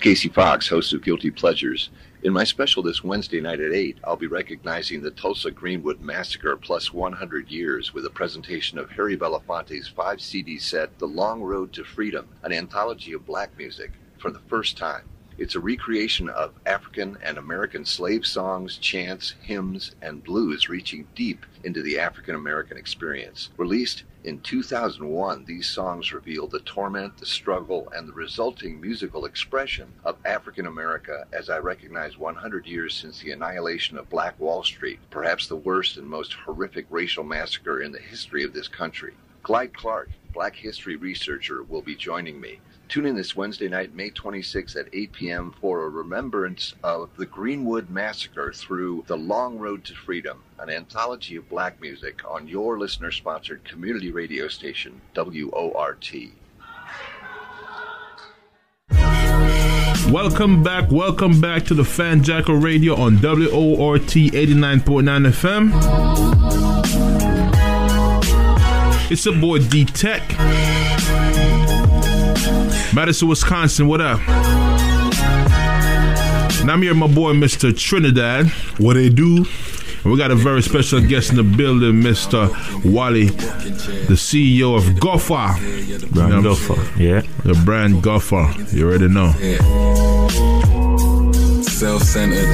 Casey Fox, host of Guilty Pleasures. In my special this Wednesday night at 8, I'll be recognizing the Tulsa Greenwood Massacre plus 100 years with a presentation of Harry Belafonte's five CD set, The Long Road to Freedom, an anthology of black music, for the first time. It's a recreation of African and American slave songs, chants, hymns, and blues reaching deep into the African American experience. Released in 2001, these songs reveal the torment, the struggle, and the resulting musical expression of African America as I recognize 100 years since the annihilation of Black Wall Street, perhaps the worst and most horrific racial massacre in the history of this country. Clyde Clark, Black history researcher, will be joining me. Tune in this Wednesday night, May 26th at 8 p.m. for a remembrance of the Greenwood Massacre through The Long Road to Freedom, an anthology of black music on your listener sponsored community radio station, WORT. Welcome back, welcome back to the FanJacker Radio on WORT 89.9 FM. It's a boy D Teck. Madison, Wisconsin, what up? And I'm here, my boy, Mr. Trinidad. What they do? And we got a very special guest in the building, Mr. Wally, the CEO of Gofaah. Brand You know, Gofaah, yeah. The brand Gofaah. You already know. Self-centered.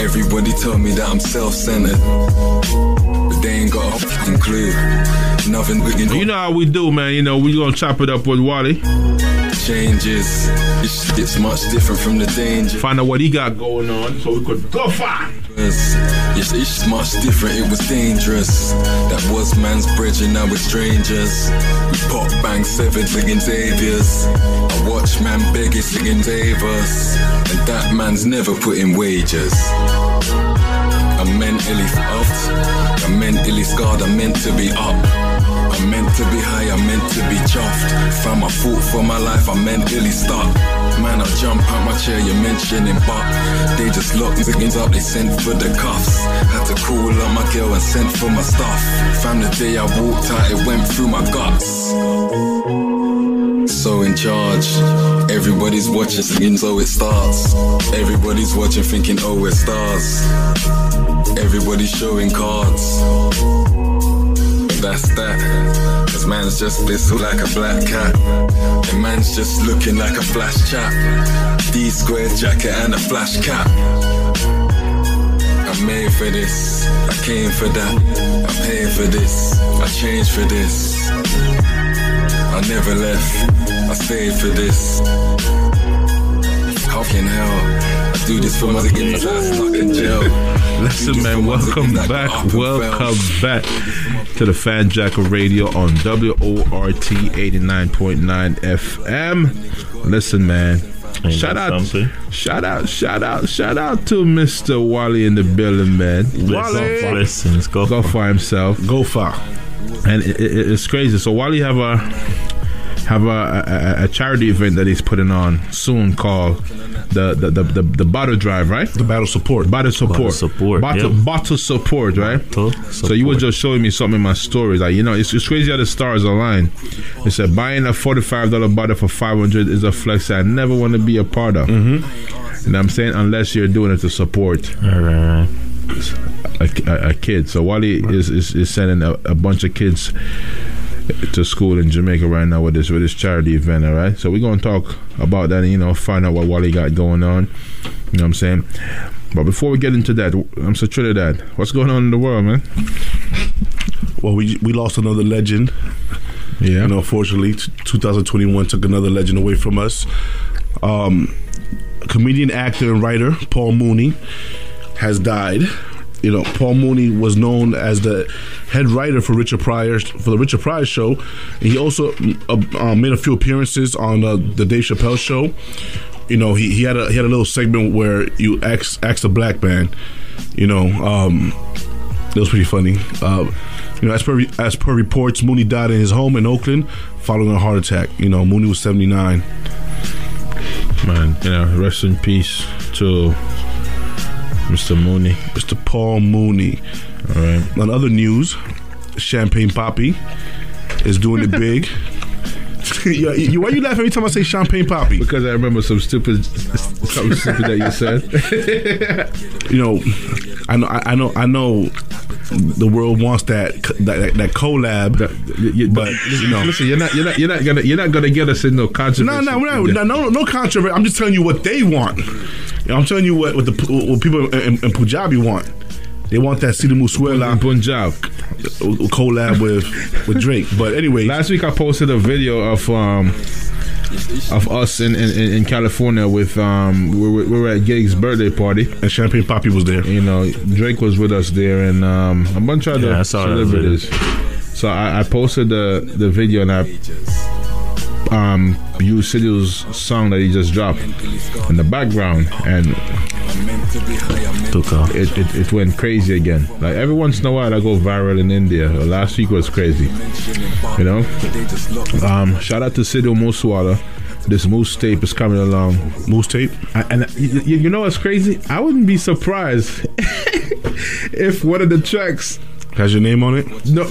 Everybody told me that I'm self-centered, but they ain't got a fucking clue. Nothing we can do. You know how we do, man. You know, we gonna chop it up with Wally. Changes. This shit's much different from the danger. Find out what he got going on so we could Gofaah. Yes, it's much different, it was dangerous. That was man's bridge and now we're strangers. We pop bang seven singing Xavier's. I watch man begging singing Davis. And that man's never put in wages. I'm mentally off. I'm mentally scarred, I'm meant to be up. I'm meant to be high, I'm meant to be chuffed. Found my fault for my life, I'm mentally stuck. Man, I jump out my chair, you're mentioning Buck. They just locked things up, they sent for the cuffs. Had to call on my girl and sent for my stuff. Found the day I walked out, it went through my guts. So in charge, everybody's watching, singing so it starts. Everybody's watching, thinking, oh, we're stars. Everybody's showing cards. That's that. Cause man's just this like a black cat. And man's just looking like a flash chap. D square jacket and a flash cap. I'm made for this. I came for that. I paid for this. I changed for this. I never left. I stayed for this. Fucking hell. I do this for my niggas that's stuck in jail. Listen, man, welcome back. Welcome back to the FanJacker Radio on WORT 89.9 FM. Listen, man. Ain't Shout out, something? shout out, shout out, shout out to Mr. Wally in the building, man. Wally, Blessings, go go for himself. Go far. and it, it, it's crazy. So Wally have a have a, a, a charity event that he's putting on soon called the the the, the, the bottle drive, right? The battle support. Bottle support, Bottle support, bottle, bottle support, right? Bottle So you were just showing me something in my stories, like you know, it's, it's crazy how the stars align. It said buying a forty-five dollar bottle for five hundred is a flex I never want to be a part of. Mm-hmm. And I'm saying unless you're doing it to support All right, a, a, a kid. So Wally is, is, is sending a, a bunch of kids to school in Jamaica right now with this with this charity event. All right, so we're gonna talk about that and you know find out what Wally got going on. You know what I'm saying? But before we get into that, I'm so Trinidad. What's going on in the world, man? Well, we we lost another legend. Yeah. You know, unfortunately, t- 2021 took another legend away from us. Um, comedian, actor, and writer Paul Mooney has died. You know, Paul Mooney was known as the head writer for Richard Pryor for the Richard Pryor show. And he also uh, uh, made a few appearances on uh, the Dave Chappelle show. You know, he, he had a he had a little segment where you ask ask a black man. You know, um, it was pretty funny. Uh, you know, as per as per reports, Mooney died in his home in Oakland following a heart attack. You know, Mooney was 79. Man, you know, rest in peace to Mr. Mooney. Mr. Paul Mooney. All right. On other news, Champagne Papi is doing it big. you, you- why you laugh every time I say champagne Papi? Because I remember some stupid, something stupid that you said. You know, I know, I know, I know. The world wants that that, that collab, You- you- but listen, you know, listen, you're not, you're not, you're not gonna, you're not gonna get us in no No, controversy. no, not, no, no, no controversy. I'm just telling you what they want. I'm telling you what, what the what people in, in Punjabi want. They want that Sidhu Moose Wala In Punjab. collab with with Drake. But anyway, Last week I posted a video of um of us in in, in California with um we were, we were at Gig's birthday party. and Champagne Papi was there. You know, Drake was with us there, and um, a bunch of Yeah, other celebrities. So I, I posted the the video and I um used Sidhu's song that he just dropped in the background, and Took off. it, it, it went crazy again. Like every once in a while, I go viral in India. Last week was crazy. You know. Um, shout out to Sidhu Moose Wala. This Moose tape is coming along. Moose tape. I- And you, you you know what's crazy? I wouldn't be surprised if one of the tracks. Has your name on it? No,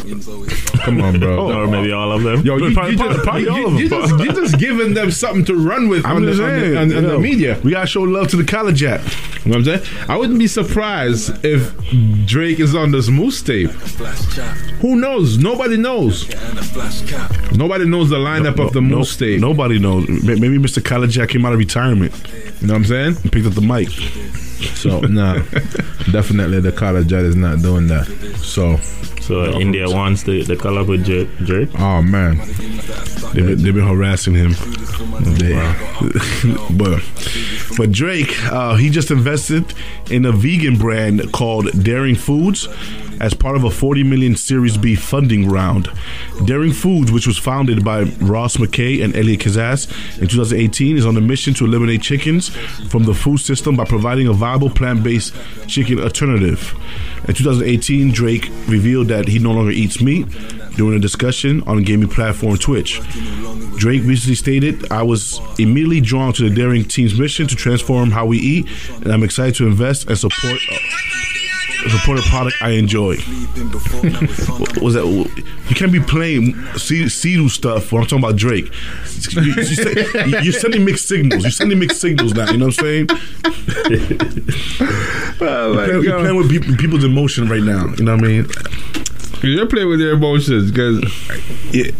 come on, bro. Or maybe all of them. Yo, you, Probably- you just, probably you, all of you them. just, you just giving them something to run with on, I'm the, just on, saying. the, on, on the media. We gotta show love to the college app. You know what I'm saying? I wouldn't be surprised if Drake is on this Moose tape. Who knows? Nobody knows. Nobody knows the lineup of the No- Moose tape. Nobody knows. Maybe Mr. College Jack came out of retirement You know what I'm saying? and picked up the mic. So, nah. definitely the color jet is not doing that. So, So uh, India wants the, the collab with Drake. Oh man. They've been, they've been harassing him. They, but but Drake, uh, he just invested in a vegan brand called Daring Foods as part of a 40 million Series B funding round. Daring Foods, which was founded by Ross McKay and Elliot Kazas in 2018, is on a mission to eliminate chickens from the food system by providing a viable plant-based chicken alternative. In 2018, Drake revealed that he no longer eats meat during a discussion on gaming platform Twitch. Drake recently stated, I was immediately drawn to the Daring Team's mission to transform how we eat, and I'm excited to invest and support support a product I enjoy. Was that? You can't be playing C- Sidhu stuff when I'm talking about Drake. You, you say- you're sending mixed signals. You're sending mixed signals now. You know what I'm saying? oh my You're playing with pe- people's emotion right now. You know what I mean? You're playing with their emotions because yeah,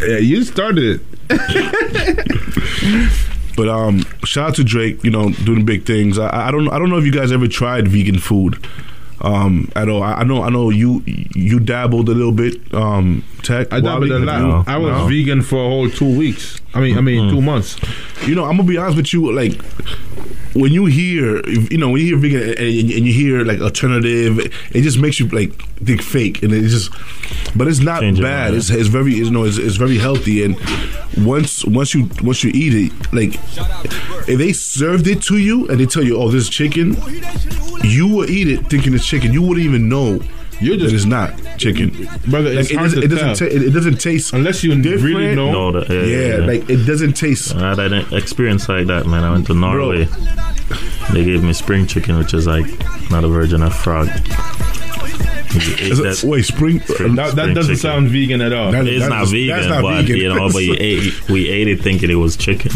yeah, you started it. But um, shout out to Drake, you know, doing big things. I, I don't I don't know if you guys ever tried vegan food um, at all. I, I know I know you you dabbled a little bit. Um, tech. I dabbled Wally, a lot. you- I was No? vegan for a whole two weeks. I mean, I mean, mm-hmm. two months. You know, I'm gonna be honest with you. Like when you hear, you know, when you hear vegan and, and you hear like alternative, it just makes you like think fake, and it just. But it's not Change bad. It's, it's very, you know, it's, it's very healthy, and once once you once you eat it, like if they served it to you and they tell you, oh, this is chicken, you will eat it thinking it's chicken. You wouldn't even know. You're that just- it's not chicken, Brother, it's Like, it, doesn't, to it doesn't. ta- it, it doesn't taste Unless you different. really know. No, the, yeah, Yeah, yeah, yeah. like it doesn't taste. I had an experience like that, man. I went to Norway. They gave me spring chicken, which is like not a version of frog. You ate it- that- wait, spring. Spring- That, that spring doesn't chicken. sound vegan at all. That- It's not that's- vegan, that's not but vegan. you know, but you ate, we ate it thinking it was chicken.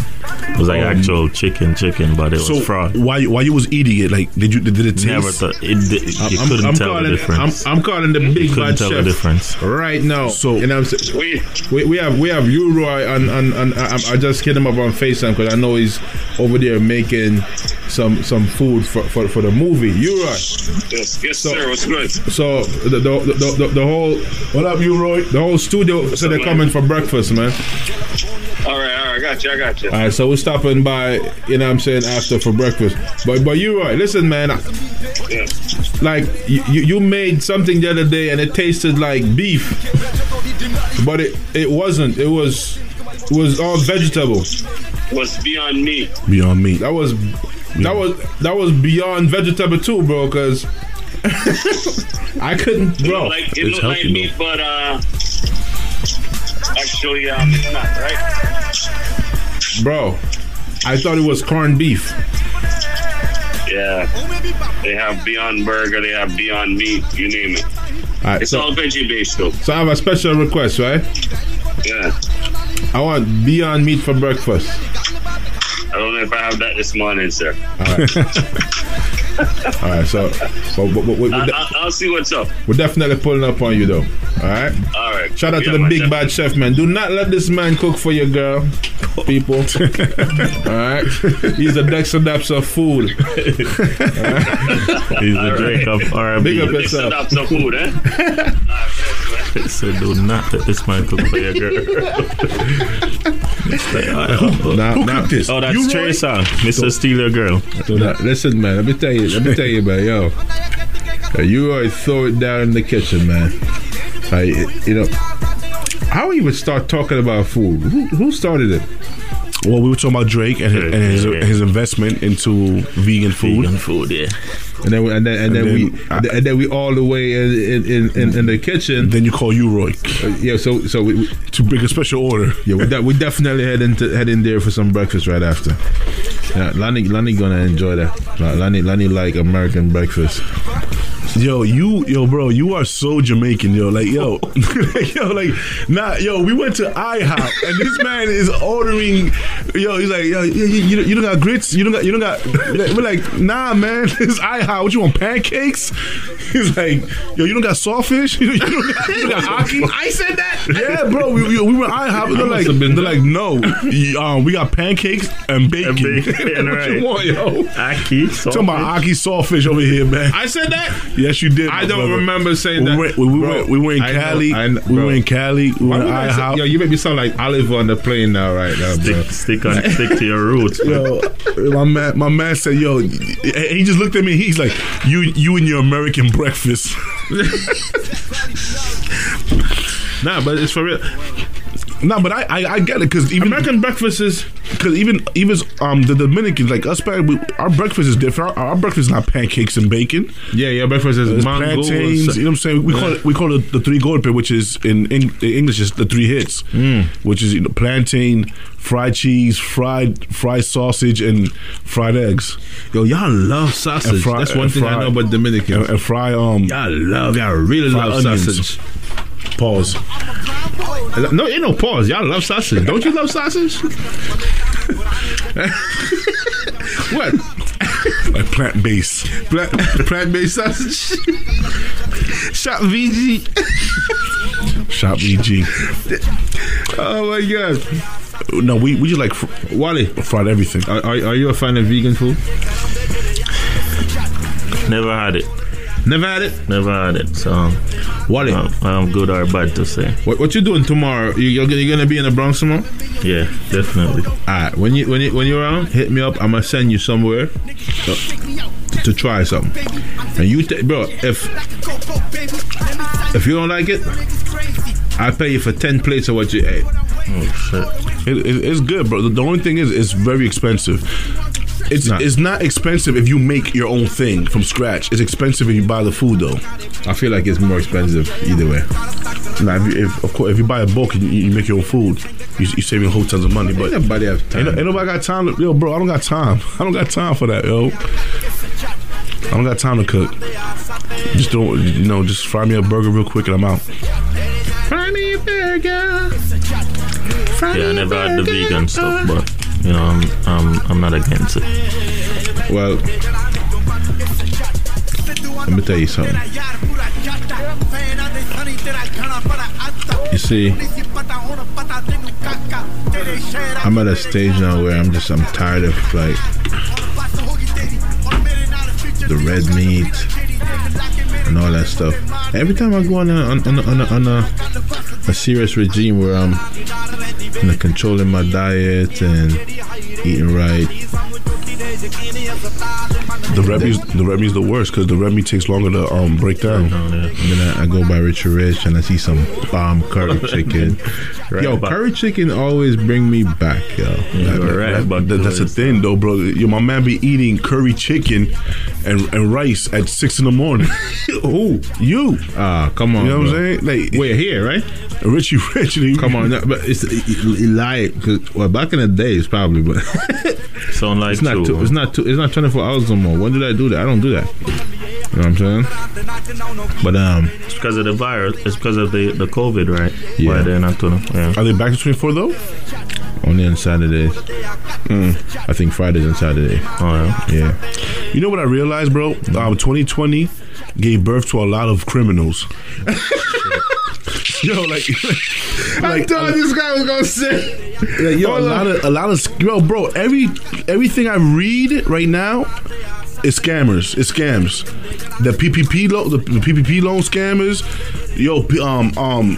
It was like oh. actual chicken, chicken, but it was So frog. why why you was eating it? Like did you did it taste? Never thought it. did- You I'm, couldn't I'm tell calling, the difference. I'm, I'm calling the big couldn't bad tell the chef difference. right now. So- you know, I'm saying? We, We, we have we have Uroy on on, on I, I just hit him up on Facetime because I know he's over there making some some food for, for, for the movie. Uroy. yes, yes, sir. What's good? So the the, the, the, the whole What up, you Roy? the whole studio so they're coming for breakfast, man. All right, all right. I got you. I got you. All right, so we're stopping by. You know what I'm saying after for breakfast. But but Uroy, listen, man. Yeah. Like you, you you made something the other day and it tasted like beef, but it it wasn't. It was it was all vegetable. Was beyond me? Beyond meat. That was that was that was beyond vegetable too, bro. Because I couldn't, bro. looked like, it it's looked like healthy, meat, but uh, actually, um, it's not right. Bro, I thought it was corned beef. Yeah. They have Beyond Burger. They have Beyond Meat. You name it. All right, It's so all veggie based though. so I have a special request, right? Yeah. I want Beyond Meat for breakfast. I don't know if I have that this morning, sir. All right, so, so but, but, we, I, we, I, I'll see what's up. we're definitely pulling up on you, though. All right. All right. Shout out to the big chef. bad chef, man. Do not let this man cook for your girl, people. All right. He's a Dexta Daps of food. He's the Drake of Big R&B. up Mix yourself. it up some food, eh? So do not let this man cook for your girl. Now, Who now, cooked this? Oh, that's You, Roy? Trey Songz. Mr. Steal Your Girl. So now, listen, man. Let me tell you. Let me tell you, man. Yo, you always throw it down in the kitchen, man. Like, you know, how we even start talking about food? Who, who started it? Well, we were talking about Drake and his, and his, yeah, yeah. his investment into vegan food. Vegan food, yeah. And then, we- and then, and, And then, we, I- and then we all the way in in, in, in, in the kitchen. Then you call you Roy Yeah, so so we, we to bring a special order. yeah we, de- we definitely head into head in there for some breakfast right after. Yeah, Lonnie Lonnie gonna enjoy that. Like, Lonnie Lonnie like American breakfast. Yo, you, yo, bro, you are so Jamaican, yo. Like, yo, yo, like, nah, yo. We went to IHOP, and this man is ordering. Yo, he's like, yo, you, you, you don't got grits, you don't got, you don't got. We're like, nah, man, it's IHOP. What you want, pancakes? He's like, yo, you don't got saltfish, you don't, you don't got, you don't got ackee. I said that. Yeah, bro, we, we, we were IHOP, they're like, been they're like, no, um, we got pancakes and bacon. And bacon, what right. you want, yo? Ackee, Talking about ackee saltfish over here, man. I said that. Yes, you did. I don't brother. remember saying we that. Went, we, we Bro, went, we were in I know- Cali. I know- we bro. were in Cali. We Why were in would I say- IHOP. Yo, you make me sound like Oliver on the plane now, right now, bro. Stick, stick on, stick to your roots. man. Yo, my man, my man said, "Yo," he just looked at me. He's like, "You, you and your American breakfast." Nah, but it's for real. Nah, but I, I, I get it because even American breakfast is because even even um the Dominicans like us, man, we, our breakfast is different. Our, our breakfast is not pancakes and bacon. yeah, yeah. Breakfast is It's mangoes. plantains. You know what I'm saying? We call it we call it the three golpe, which is in, in, in English is the three hits, which is you know, plantain, fried cheese, fried fried sausage, and fried eggs. Yo, y'all love sausage. Fry- That's one thing I know about Dominicans. and, and fry um y'all love, y'all really love onions. sausage. Pause. No, ain't no pause. Y'all love sausage. Don't you love sausage? what? like plant based. Plant, plant-based sausage? Shop VG. Shop EG. Oh my god. No, we, we just like fr- Wally, fried everything. are, are, are you a fan of vegan food? Never had it. Never had it? Never had it. So Wally, um, I'm good or bad to say. what, what you doing tomorrow? You, you're, gonna- you're gonna be in the Bronx tomorrow? Yeah, definitely. Alright, when you when you when you're around, hit me up. I'm gonna send you somewhere to, to try something. And you, ta- bro, if if you don't like it, I pay you for ten plates of what you ate. Oh shit. It, it, it's good, bro. The, the only thing is, it's very expensive. It's not. it's not expensive if you make your own thing from scratch. It's expensive if you buy the food though. I feel like it's more expensive either way. Now, if, you, if of course if you buy a bulk and you, you make your own food, you you saving whole tons of money. But ain't, Everybody have time. no- ain't nobody got time. To, yo, bro, I don't got time. I don't got time for that, yo. I don't got time to cook. Just don't, you know, just fry me a burger real quick and I'm out. Fry me a burger. Fry Yeah, I me a never had the vegan stuff, but you know, I'm I'm I'm not against it. Well, let me tell you something. You see, I'm at a stage now where I'm just I'm tired of like the red meat and all that stuff. Every time I go on a on, on, on, a, on a, a serious regime where I'm you know, controlling my diet and eating right, The red meat's, the red meat's the worst because the meat takes longer to um break down. Yeah. And then I, I go by Richard Rich and I see some bomb curry chicken. Right yo, back. curry chicken always bring me back, yo. Yeah, Like, right. That- But that- that's the thing, though, bro. Yo, my man be eating curry chicken and, and rice at six in the morning. Who? you, Ah, come on. you know what I'm saying? Like, We're here, right? Richie Rich. Come on, but it's Eli. Well, back in the days, probably, but Sound like it's not. two. Two, it's not. Two, it's not 24 hours no more. When did I do that? I don't do that. You know what I'm saying? But um, It's because of the virus. It's because of the, the COVID, right? Yeah. Why they're not gonna. Yeah. Are they back to 24 though? only on Saturdays. Mm. I think Fridays and Saturdays. Oh, yeah. Yeah. You know what I realized, bro? Um, 2020 gave birth to a lot of criminals. yo, like, like, this guy was gonna say. Yeah, yo, a lot of a lot of yo, bro. Every everything I read right now is scammers. It's scams. The PPP loan, the, the PPP loan scammers. Yo, um, um,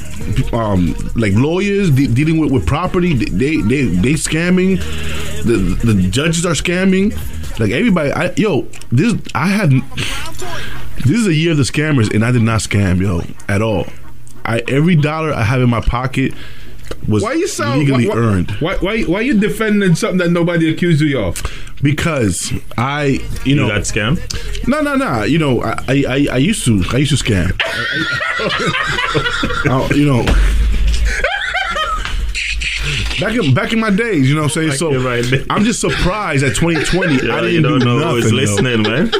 um, like lawyers de- dealing with, with property. They they they scamming. The the judges are scamming. Like everybody, I, yo, this I had. This is a year of the scammers, and I did not scam, yo, at all. I every dollar I have in my pocket was Why you sound legally why, why, earned Why, why why you defending something that nobody accused you of? because I, you You know, got scam. no, no, no. You know, I, I, I- I used to, I used to scam. I- you know, back in back in my days, you know what I'm saying. So in my days. I'm just surprised at 2020. I didn't you don't do know nothing. who's yo. listening, man.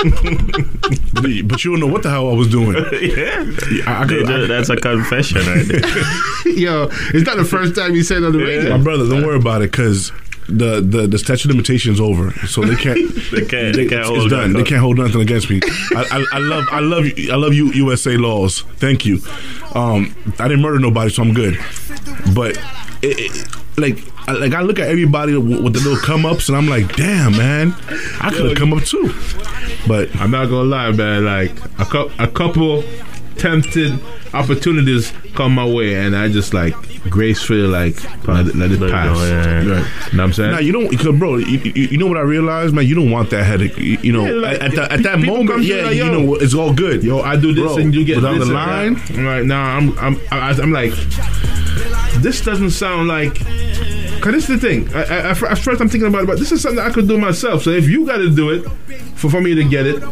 but you don't know what the hell I was doing. yeah. I, I could, I- That's a confession right there. Yo, it's not the first time you said it on the radio. my brother, don't worry about it, because. The, the the statute of limitations is over, so they can't. They can't- they can't it's hold done. that They can't hold nothing against me. I, I, I love I love you I love you USA laws. Thank you. Um, I didn't murder nobody, so I'm good. But it, it, like I, like I look at everybody with, with the little come ups, and I'm like, damn man, I could have come up too. But I'm not gonna lie, man. Like a, cou- a couple tempted opportunities come my way, and I just like gracefully like let it, let it Let it pass. go, yeah, yeah. Right. You know what I'm saying? Now you don't, cause bro. You, you, you know what I realized, man. You don't want that headache. You, you know, Yeah, like, at, the, at that moment, yeah, like, you know, it's all good. Yo, I do this Bro, and you get but on this the line? that. I'm like, nah, I'm, I'm, I, I'm like, this doesn't sound like. Cause this is the thing. I, I, at first, I'm thinking about it, but this is something I could do myself. So if you got to do it for, for me to get it,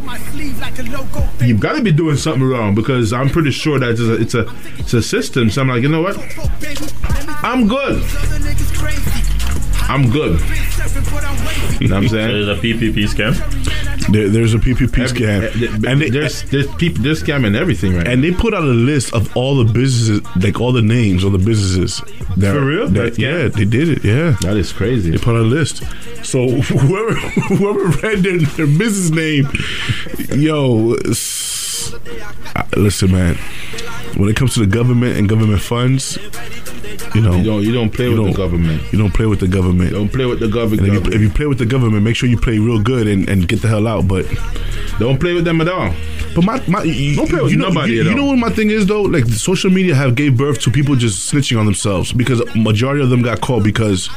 you've got to be doing something wrong because I'm pretty sure that it's a, it's a it's a system. So I'm like, you know what? I'm good. I'm good. You know what I'm saying? It is a PPP scam. There, there's a PPP Every- scam, eh, and they, there's there's people they're scamming everything right and they put out a list of all the businesses, like all the names of the businesses. That, For real? that- yeah, they did it. Yeah, That is crazy. they put out a list. So whoever whoever read their, their business name, yo, uh, listen, man. When it comes to the government and government funds, you know, You don't you don't play You with don't- the government. you don't play with the government. Don't play with the government. If you, if you play with the government, make sure you play real good and, and get the hell out. But don't play with them at all. But my, my you, Don't play with you know, nobody You, at you all. know what my thing is though? Like social media have gave birth to people just snitching on themselves because majority of them got caught because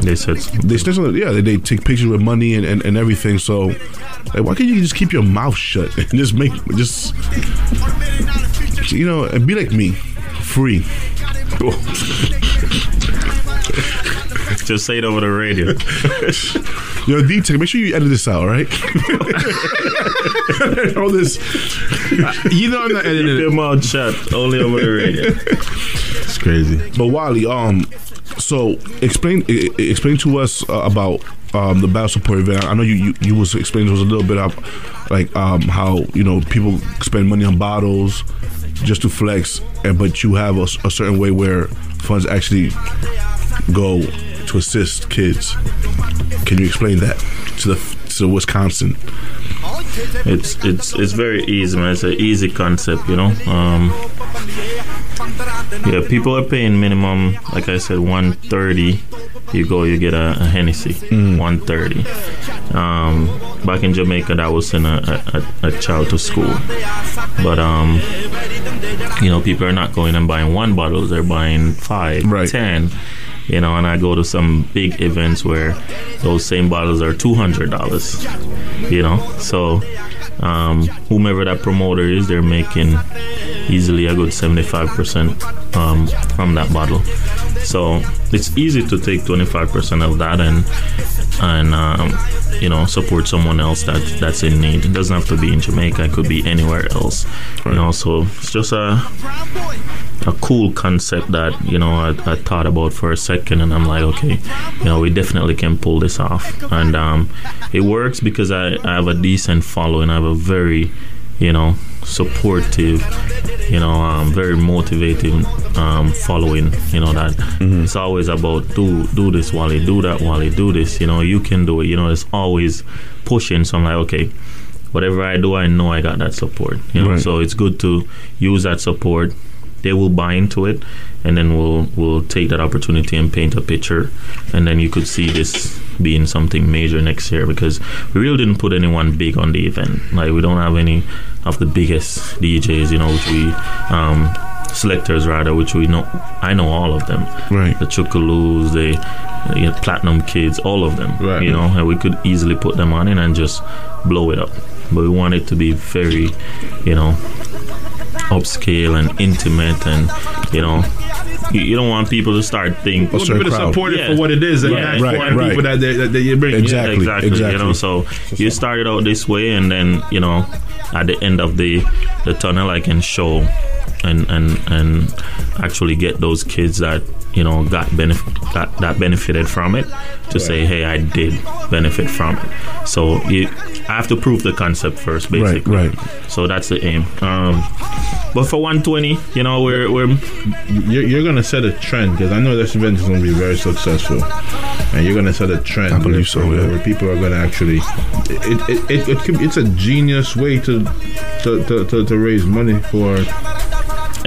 They said they snitch on. Yeah, they, they take pictures with money and, and, and everything. So, like, why can't you just keep your mouth shut and just make just you know and be like me, free. just say it over the radio. Yo, D Teck, make sure you edit this out, all right? All this. You know I'm not editing Keep it. your mouth shut. Only over the radio. It's crazy. But Wally, um, so explain e- explain to us uh, about um, the battle support event. I know you, you you was explaining us a little bit of like um, how you know people spend money on bottles just to flex, and but you have a certain way where funds actually go to assist kids. Can you explain that to the to Wisconsin? It's it's it's very easy, man. It's an easy concept, you know. Um, yeah, people are paying minimum, like I said, one thirty. You go, you get a, a Hennessy, one thirty. Um, back in Jamaica, that was in a, a, a child to school, but um, you know, people are not going and buying one bottle; they're buying five, Right. ten. You know, and I go to some big events where those same bottles are two hundred dollars. You know, so um, whomever that promoter is, they're making easily a good seventy five percent um, from that bottle. So it's easy to take twenty five percent of that and and um, you know support someone else that that's in need. It doesn't have to be in Jamaica; it could be anywhere else. You know, so it's just a a cool concept that you know I, I thought about for a second, and I'm like, okay, you know, we definitely can pull this off, and um, it works because I, I have a decent following. I have a very you know, supportive, you know, um, very motivating um, following. You know that it's always about do do this, Wally, do that, Wally, do this. You know, you can do it. You know, it's always pushing. So I'm like, okay, whatever I do, I know I got that support. You know, Right. so it's good to use that support. They will buy into it, and then we'll we'll take that opportunity and paint a picture, and then you could see this being something major next year because we really didn't put anyone big on the event. Like we don't have any of the biggest DJs, you know, which we um, selectors rather, which we know. I know all of them Right. the Chukaloos, the you know, Platinum Kids, all of them. Right. You know, and we could easily put them on it and just blow it up. But we want it to be very, you know, upscale and intimate, and you know, you, you don't want people to start thinking. A Want certain people to crowd. support it Yeah. for what it is, and Yeah, not right, for the right. people that, they, that, that you bring. Exactly. Yeah, exactly. You know, so you started out this way, and then you know, at the end of the the tunnel, I can show and and and actually get those kids that you know got benefit got, that benefited from it to say, hey, I did benefit from it. So you, I have to prove the concept first, basically. right. right. So that's the aim. Um, but for 120, you know, we're we're You're, you're gonna set a trend because I know this event is gonna be very successful, and you're gonna set a trend. I believe where, so, Where, yeah. where people are gonna actually, it it, it, it could, it's a genius way to to, to, to, to raise money for.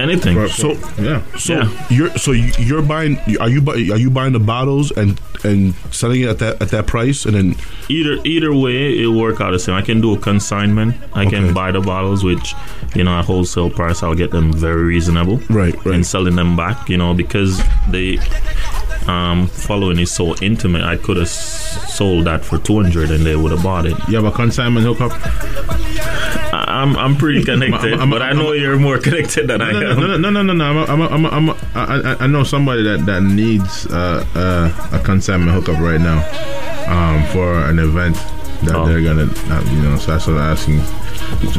Anything. for, So- yeah, So Yeah. you're so you- you're buying are you bu- are you buying the bottles and and selling it at that at that price and then either either way it work out the same. I can do a consignment. I Okay. can buy the bottles, which you know at wholesale price I'll get them very reasonable. Right, right. And selling them back, you know, because the um, following is so intimate. I could have s- sold that for two hundred and they would have bought it. you have a consignment hookup. I'm I'm pretty connected, I'm- I'm- but I know you're more connected than I No, am. no, no, no, no, no, no. I'm, a, I'm, a, I'm, a, I'm a, I, I- I know somebody that that needs uh, uh, a consignment hookup right now um, for an event that Oh. they're gonna, uh, you know. So that's what I'm asking.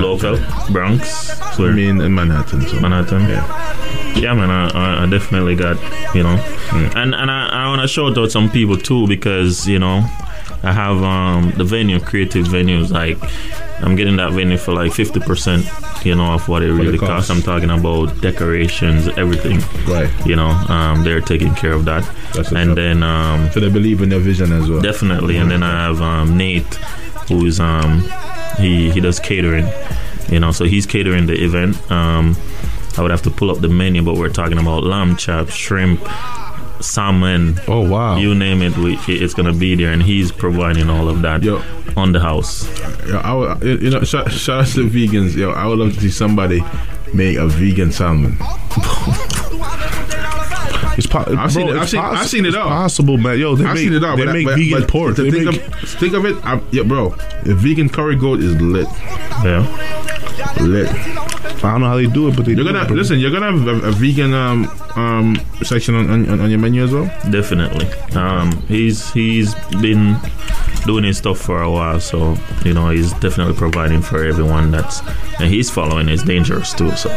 Local Bronx, I mean, in Manhattan. So. Manhattan. Yeah. Yeah, man, I, I- definitely got, you know, and and I, I want to shout out some people too because you know, I have um the venue, creative venues, like I'm getting that venue for like fifty percent, you know, of what it really cost. costs. I'm talking about decorations, everything, Right. you know, um, they're taking care of that, and up. then um, So they believe in their vision as well. Definitely, and then I have um, Nate, who is um, he he does catering, you know, so he's catering the event. Um, I would have to pull up the menu, but we're talking about lamb chops, shrimp, salmon, oh wow you name it, we, it's gonna be there, and he's providing all of that Yo. on the house. Yo, I would, you know, shout, shout out to the vegans. Yo, I would love to see somebody make a vegan salmon. it's po- I've seen bro, it- I've it's seen- I've poss- seen it it's all. possible man yo they I've make, seen it all. they but, make but, vegan but pork they think, make, of, think of it, I, yeah, bro. The vegan curry goat is lit, Yeah, lit. I don't know how they do it but they You're do gonna it, listen. You're gonna have a, a vegan um um section on, on on your menu as well. definitely. Um, he's he's been doing his stuff for a while, so you know he's definitely providing for everyone. That's and he's following is dangerous too. So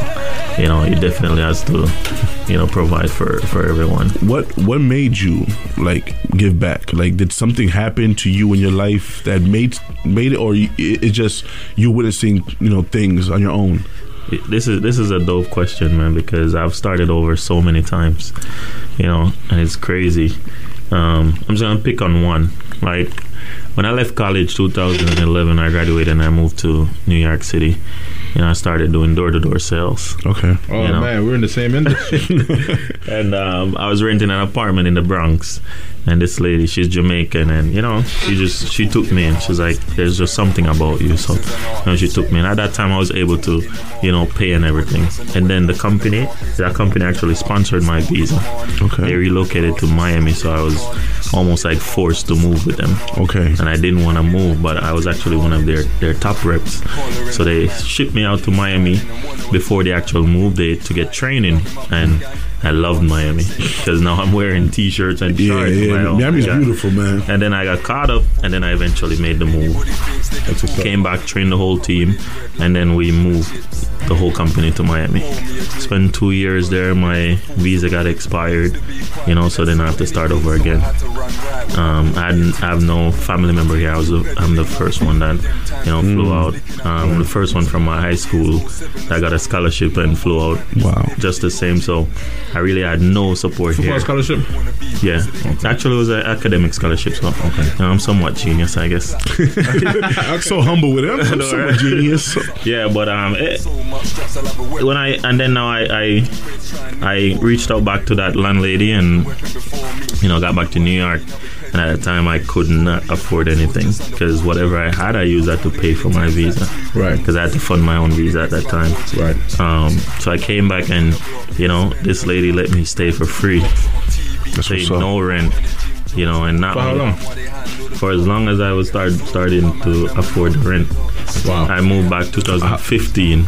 you know he definitely has to you know provide for for everyone. what what made you like give back like did something happen to you in your life that made made it or it, it's just you witnessing you know things on your own This is this is a dope question, man, because I've started over so many times, you know, and it's crazy. Um, I'm just gonna pick on one. Like when I left college, 2011, I graduated and I moved to New York City, and I started doing door to door sales. okay Oh You know. man, we're in the same industry. and um, I was renting an apartment in the Bronx. And this lady, she's Jamaican, and you know, she just she took me, and she's like, "There's just something about you." So, you know, she took me, and at that time, I was able to, you know, pay and everything. And then the company, that company actually sponsored my visa. Okay. They relocated to Miami, so I was almost like forced to move with them okay and I didn't want to move, but I was actually one of their, their top reps. So they shipped me out to Miami before the actual move day to get training, and I loved Miami because now I'm wearing t-shirts and yeah shorts. yeah Like, Miami's beautiful man And then I got caught up, and then I eventually made the move. Came back, trained the whole team, and then we moved the whole company to Miami. Spent two years there. My visa got expired, you know, so then I have to start over again. Um, I, I have no family member here. I was the, I'm the first one that you know flew out. Um, the first one from my high school that got a scholarship and flew out. Wow. Just the same. So I really had no support Football here. scholarship. Yeah, actually, it was an academic scholarship. So okay, I'm somewhat genius, I guess. I'm so humble with him. I'm so right? genius. Yeah, but um, it, when I and then now I, I I reached out back to that landlady and you know got back to New York. And at the time, I could not afford anything because whatever I had, I used that to pay for my visa. Right. Because I had to fund my own visa at that time. Right. Um, so I came back and, you know, this lady let me stay for free. That's up. no rent. You know, and not For how long? for as long as I was start starting to afford the rent. Wow. I moved back 2015,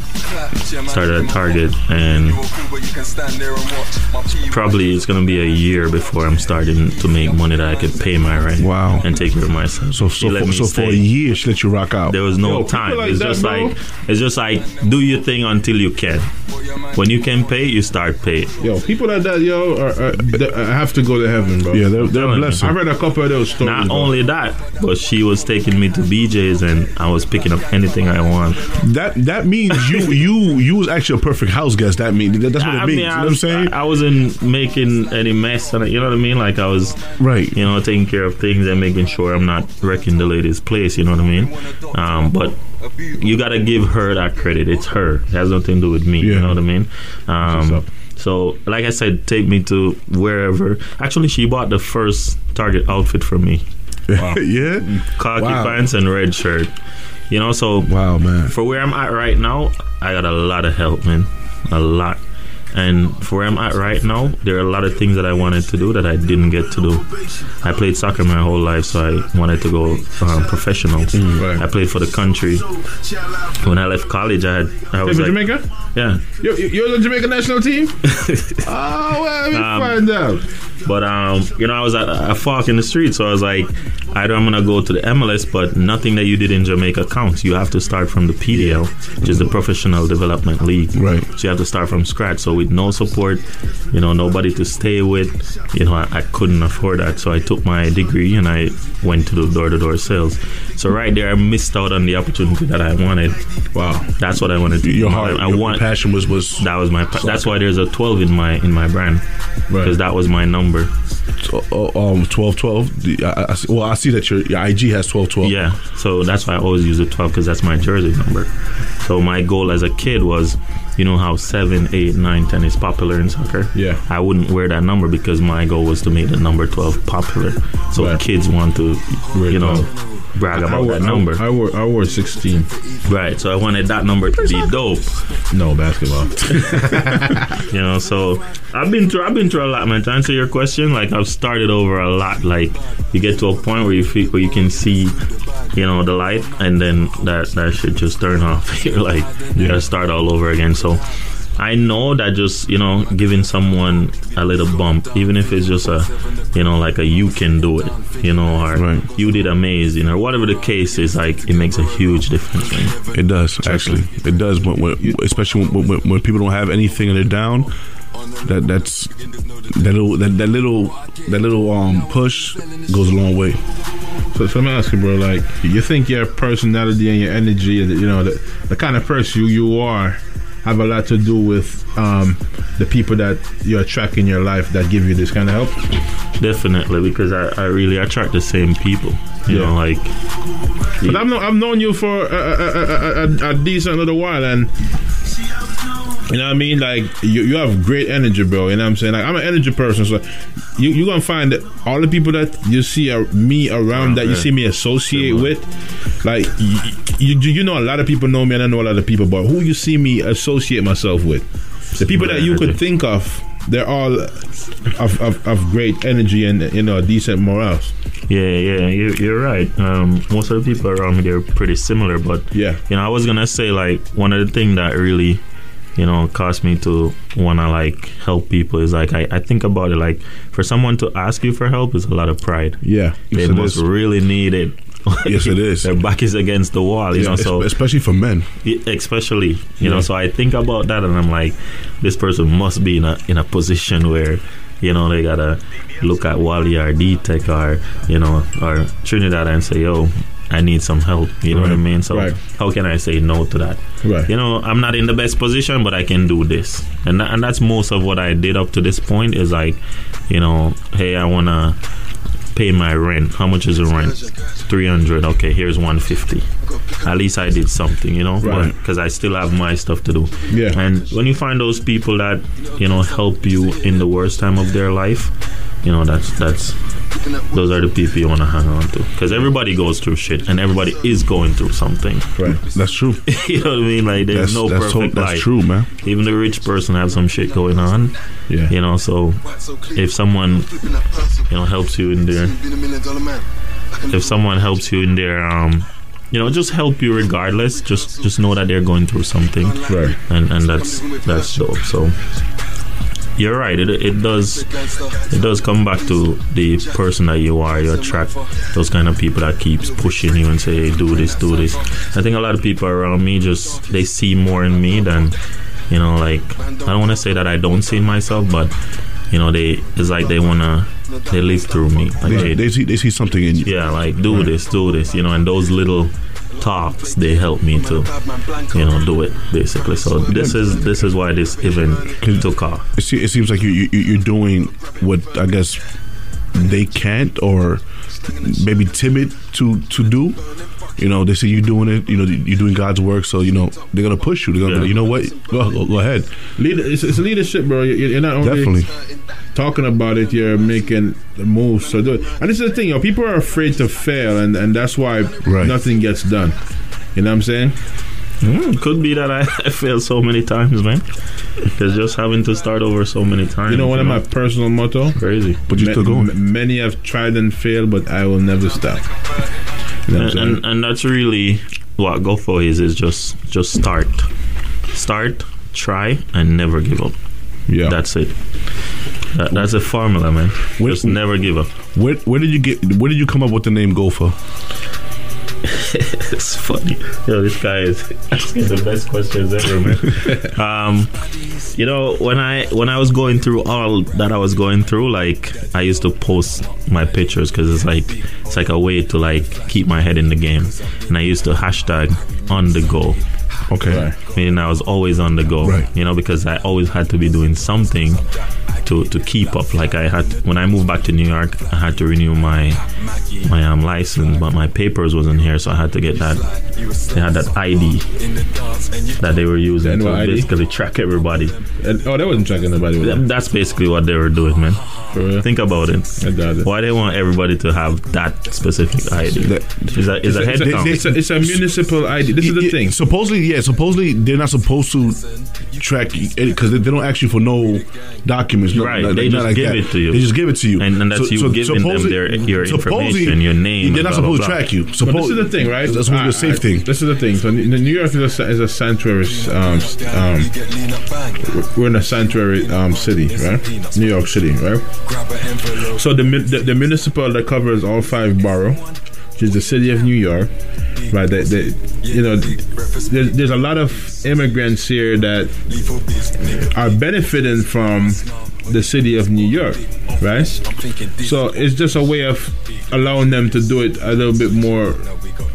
started at Target, and probably it's gonna be a year before I'm starting to make money that I could pay my rent. Wow. And take care of myself. So so for, so for a year, she let you rock out. There was no Yo, time. like it's that, just bro. like it's just like do your thing until you can. When you can pay, you start paying. Yo, people like that, yo, are, are, have to go to heaven, bro. yeah, they're, they're telling I read a couple of those stories. Not bro. only that, but she was taking me to BJ's and I was picking up anything I want. That that means you you you was actually a perfect house guest. That means that's what it I means. mean, you know I, what I'm saying? I, I wasn't making any mess, and you know what I mean. Like I was, Right. You know, taking care of things and making sure I'm not wrecking the lady's place. You know what I mean? Um, but you gotta give her that credit. It's her. It has nothing to do with me. You know what I mean? Um. So, like I said, take me to wherever. Actually, she bought the first Target outfit for me: yeah. khaki Wow. pants and red shirt. You know, so Wow, man. for where I'm at right now, I got a lot of help, man. A lot. And for where I'm at right now, there are a lot of things that I wanted to do that I didn't get to do. I played soccer my whole life, so I wanted to go um, professional. right. I played for the country. When I left college, I had I was like, Jamaica? yeah. You, you- you're the Jamaican national team? oh, well, let me Um, find out. But um, you know, I was at a fork in the street, so I was like, either I'm gonna go to the MLS, but nothing that you did in Jamaica counts. You have to start from the PDL, which is the Professional Development League. Right. So you have to start from scratch. So with no support, you know, nobody to stay with, you know, I, I couldn't afford that. So I took my degree and I went to do door-to-door sales. So right there, I missed out on the opportunity that I wanted. Wow. That's what I wanted to do. Your heart, I, I your want. passion was was That was my. pa- That's why there's a 12 in my in my brand because that was my number. uh, um twelve twelve. I, I, well, I see that your, your IG has twelve twelve. Yeah, so that's why I always use the 12 because that's my jersey number. So my goal as a kid was, you know how 7, 8, 9, 10 is popular in soccer? Yeah. I wouldn't wear that number because my goal was to make the number 12 popular. So Right. kids want to, Wear you know, 12. brag about wore, that number. I, I, wore, I wore 16. right, so I wanted that number to be dope. No, basketball. You know, so I've been through I've been through a lot, man. To answer your question, like I've started over a lot. Like you get to a point where you feel where you can see, you know, the light, and then that that should just turn off. You're like you gotta start all over again. So I know that just you know giving someone a little bump, even if it's just a you know like a you can do it, you know, or Right. you did amazing, or whatever the case is, like it makes a huge difference. Man. It does actually. It does. When, when, especially when, when, when people don't have anything and they're down. That that's that little that, that little that little um push goes a long way. So, so let me ask you, bro. Like, you think your personality and your energy, you know, the, the kind of person you, you are, have a lot to do with um, the people that you attract in your life that give you this kind of help? Definitely, because I, I really attract the same people. You Yeah. know, like But I've, known, I've known you for a, a, a, a, a decent little while, and you know what I mean. Like you, you have great energy, bro. You know what I'm saying? Like I'm an energy person, so you you gonna find that all the people that you see are me around that you see me associate with, like you, you you know a lot of people know me, and I know a lot of people, but who you see me associate myself with, the people that you could think of. They're all of, of, of great energy and you know decent morals. Yeah, yeah, you're, you're right. Um, most of the people around me they're pretty similar, but Yeah. you know, I was gonna say like one of the things that really, you know, caused me to wanna like help people is like I, I think about it like for someone to ask you for help is a lot of pride. Yeah, They Yes, it must really need it. Yes, it is. Their back is against the wall, you know. So especially for men. Especially you know so i think about that and i'm like this person must be in a in a position where You know, they gotta look at Wally or D-Teck or you know or Trinidad and say, "Yo, I need some help." You know what I mean? So Right. how can I say no to that? Right. You know, I'm not in the best position, but I can do this, and that, and that's most of what I did up to this point. Is like, you know, hey, I wanna pay my rent. How much is the rent? Three hundred. Okay, here's one fifty. At least I did something, you know, Right. because I still have my stuff to do. Yeah. And when you find those people that you know help you in the worst time of their life, you know that's that's those are the people you want to hang on to because everybody goes through shit and everybody is going through something. Right. That's true. you know what I mean? Like there's That's no that's, perfect to- that's life. true, man. Even the rich person has some shit going on. Yeah. You know, so if someone you know helps you in there, if someone helps you in there, um, you know, just help you regardless. Just just know that they're going through something, Right. and and that's that's dope. So you're right. It it does it does come back to the person that you are. You attract those kind of people that keeps pushing you and say, hey, "Do this, do this." I think a lot of people around me just they see more in me than you know. Like I don't want to say that I don't see myself, but you know, they it's like they wanna they live through me. Like They, they, they see they see something in you. yeah, like do this, do this, you know, and those little talks they help me to, you know, do it basically. So this is this is why this event took off. It, it seems like you, you you're doing what I guess they can't or maybe timid to to do. You know, they see you doing it. You know, you're doing God's work, so you know they're gonna push you. They're gonna, Yeah. you know what? Go, go, go ahead. Leader, it's, it's leadership, bro. You're, you're not only Definitely. talking about it, you're making the moves. So do it. And this is the thing, yo. People are afraid to fail, and, and that's why Right. nothing gets done. You know what I'm saying? Mm, could be that I, I failed so many times, man. Because just having to start over so many times. You know, one of my personal motto. crazy. But you're still going. m- Many have tried and failed, but I will never stop. You know and, and, and that's really what Gofaah is is just just start start try and never give up yeah. that's it that, that's a formula man Wait- just never give up Where where did you get? Where did you come up with the name Gofaah? it's funny. Yo this guy is asking the best questions ever man. Um you know when i when i was going through all that i was going through like i used to post my pictures because it's like it's like a way to like keep my head in the game. And i used to hashtag on the go Okay. Right. meaning I was always on the go, Right. you know, because I always had to be doing something to to keep up. Like I had when I moved back to New York, I had to renew my my um license, but my papers wasn't here, so I had to get that. They had that ID that they were using The to NYID? basically track everybody. And- oh, they wasn't tracking nobody. Was it? That's basically what they were doing, man. Think about it. I doubt it. Why they want everybody to have that specific ID? That- Is that is a head It's a, count? it's, a, it's a municipal ID. This is the Yeah, thing. Supposedly, yeah. Supposedly, they're not supposed to track you because they, they don't ask you for no documents. no- Right, no- they just like give that. it to you. They just give it to you, And- and that's you giving them supposedly- their- your information, your name, They're not blah, blah, supposed to track you. But Suppo- this is the thing, right? That's supposed to be a Ah, safe thing. This is the thing. So New New York is a, is a sanctuary. Um, um, we're in a sanctuary um, city, right? New York City, right? So the, the the municipal that covers all five borough, which is the city of New York, right? You know, there's, there's a lot of immigrants here that are benefiting from the city of New York, right? So it's just a way of allowing them to do it a little bit more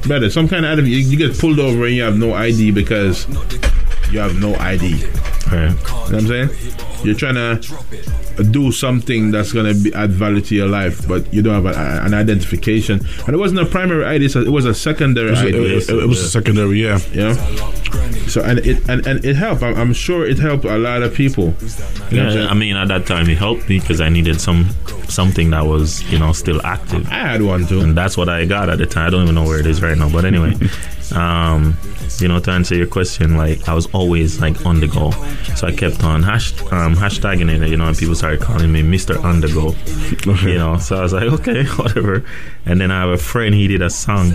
better. Some kind of you get pulled over and you have no ID because you have no ID. Right. You know what I'm saying? You're trying to do something that's going to be add value to your life, but you don't have a, an identification. And it wasn't a primary ID; so it was a secondary It, ID. it- it was a secondary, yeah. Yeah. So and it and, and it helped. I'm, I'm sure it helped a lot of people. You know I'm Yeah. I mean, at that time, it helped me because I needed some something that was, you know, still active, I had one too. and that's what I got at the time. I don't even know where it is right now, but anyway, um, you know, to answer your question, like I was always like on the go, so I kept on hash, um, hashtagging it, you know, and people started calling me Mister On the Go, you know. So I was like, okay, whatever. And then I have a friend, he did a song,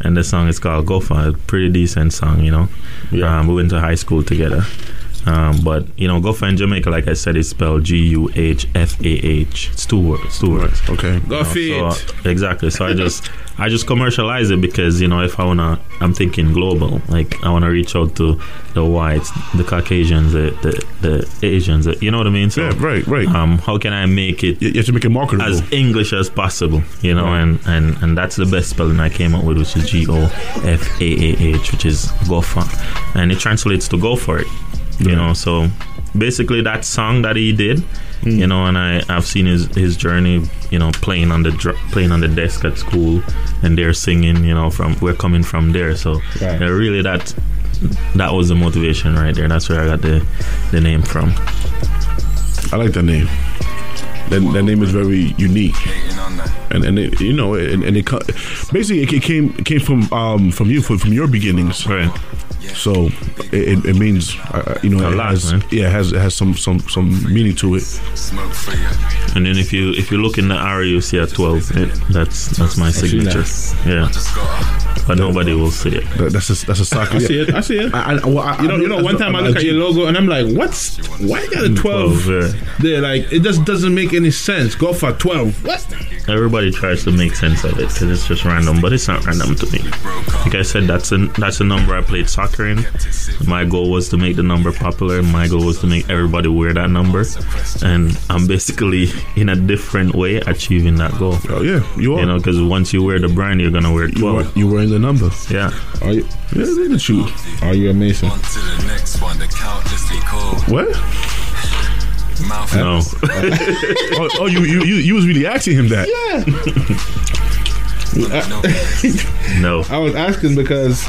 and the song is called Go For, a pretty decent song, you know. Yeah. Um, we went to high school together. Um, but you know, Guffa in Jamaica, like I said, is spelled G U H F A H. It's two words. Two words. Okay. Go So, fit. exactly. So I just I just commercialize it because you know if I wanna I'm thinking global. Like I wanna reach out to the whites, the Caucasians, the the, the Asians. You know what I mean? So Yeah, right, right. um, how can I make it You you have to make it marketable. as English as possible, you know, and, and, and that's the best spelling I came up with, which is G O F A A H, which is Gofaah, and it translates to go for it, you know. So basically, that song that he did, you know, and I I've seen his his journey, you know, playing on the dr- playing on the desk at school, and they're singing, you know, from we're coming from there, so Right. really that that was the motivation right there. That's where I got the the name from. I like that name. That, that name is very unique, Hating on that. and and it, you know, and, and it basically it came it came from um from you from, from your beginnings. Right. So it, it, it means uh, you know A it lot, has, man. yeah it has it has some some some meaning to it. Smoke for you. And then if you if you look in the area, you see a twelve. It, that's that's my signature. Yeah, but nobody will see it. That, that's a, that's a soccer. I see it. I see it. I, I, well, I, You know, you know. One time I look at your logo and I'm like, "What's why you got a 12 12, yeah. there? Like, it just doesn't make any sense. Go for twelve. What? Everybody tries to make sense of it because it's just random, but it's not random to me. Like I said, that's a that's a number I played soccer in. My goal was to make the number popular. My goal was to make everybody wear that number, and I'm basically in a different way achieving that goal. Oh yeah, you are. You know, because once you wear the brand, you're gonna wear you are twelve. you were in the number. Yeah. Are you? Yeah, look at you. Are you amazing? On to the next one. The countlessly cold. What? Mouth. No. oh, oh you, you you you was really asking him that. No. no. I was asking because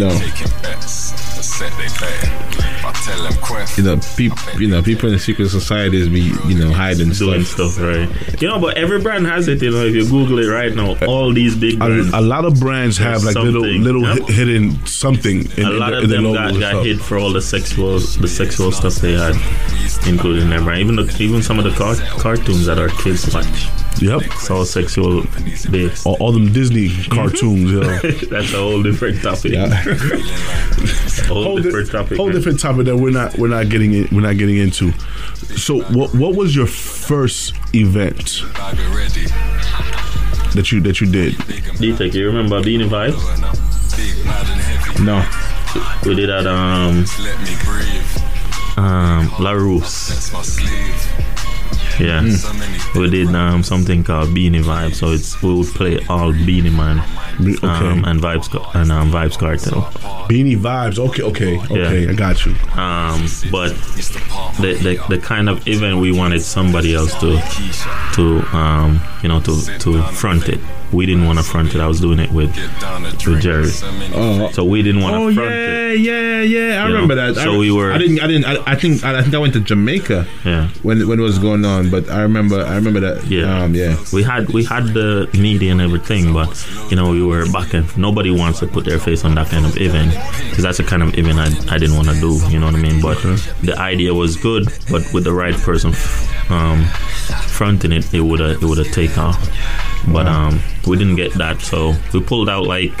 House full of cold. you know, Taking bets. The set they pay. I tell them quest. you know, people, you know, people in secret societies be, you know, hiding doing stuff. stuff, right? You know, but every brand has it. You know, if you Google it right now, uh, all these big brands, a lot of brands have like little little Yep. hi- hidden something in, a in lot the, of in the them logo got, got hit for all the sexual the sexual stuff they had, including their brand. Even the, even some of the car, cartoons that our kids watch, Yep. it's all sexual based. All, all them Disney cartoons. yeah. That's a whole different topic. Yeah. whole, whole, different di- topic. whole man. different topic that we're not we're not getting in, we're not getting into. So what what was your first event Bag it ready. that you that you did? D-Teck, you remember Beanie Vibes? Big, bad, and heavy. No. We did at um Let me breathe. um La Rousse. That's my sleeve. Yeah. So many We did um, something called Beanie Vibes, so it's we would play all Beenie Man Be- Okay. um, and Vibes and um, Vybz Kartel. Beanie vibes. Okay, okay, okay. Yeah. I got you. Um, but the, the the kind of event we wanted somebody else to to um, you know to to front it. We didn't want to front it. I was doing it with with. Jerry, So Oh. so we didn't want to Oh front yeah, it. yeah, yeah. I You remember know, that. so I, we were- I didn't. I didn't. I, I think. I, think I went to Jamaica Yeah. when when it was going on. But I remember. I remember that. Yeah. Um, yeah. We had we had the media and everything, but you know we were back and nobody wants to put their face on that kind of event because that's the kind of event I, I didn't want to do. You know what I mean? But the idea was good, but with the right person um, fronting it, it would have it would have take off. But um, we didn't get that, so we pulled out like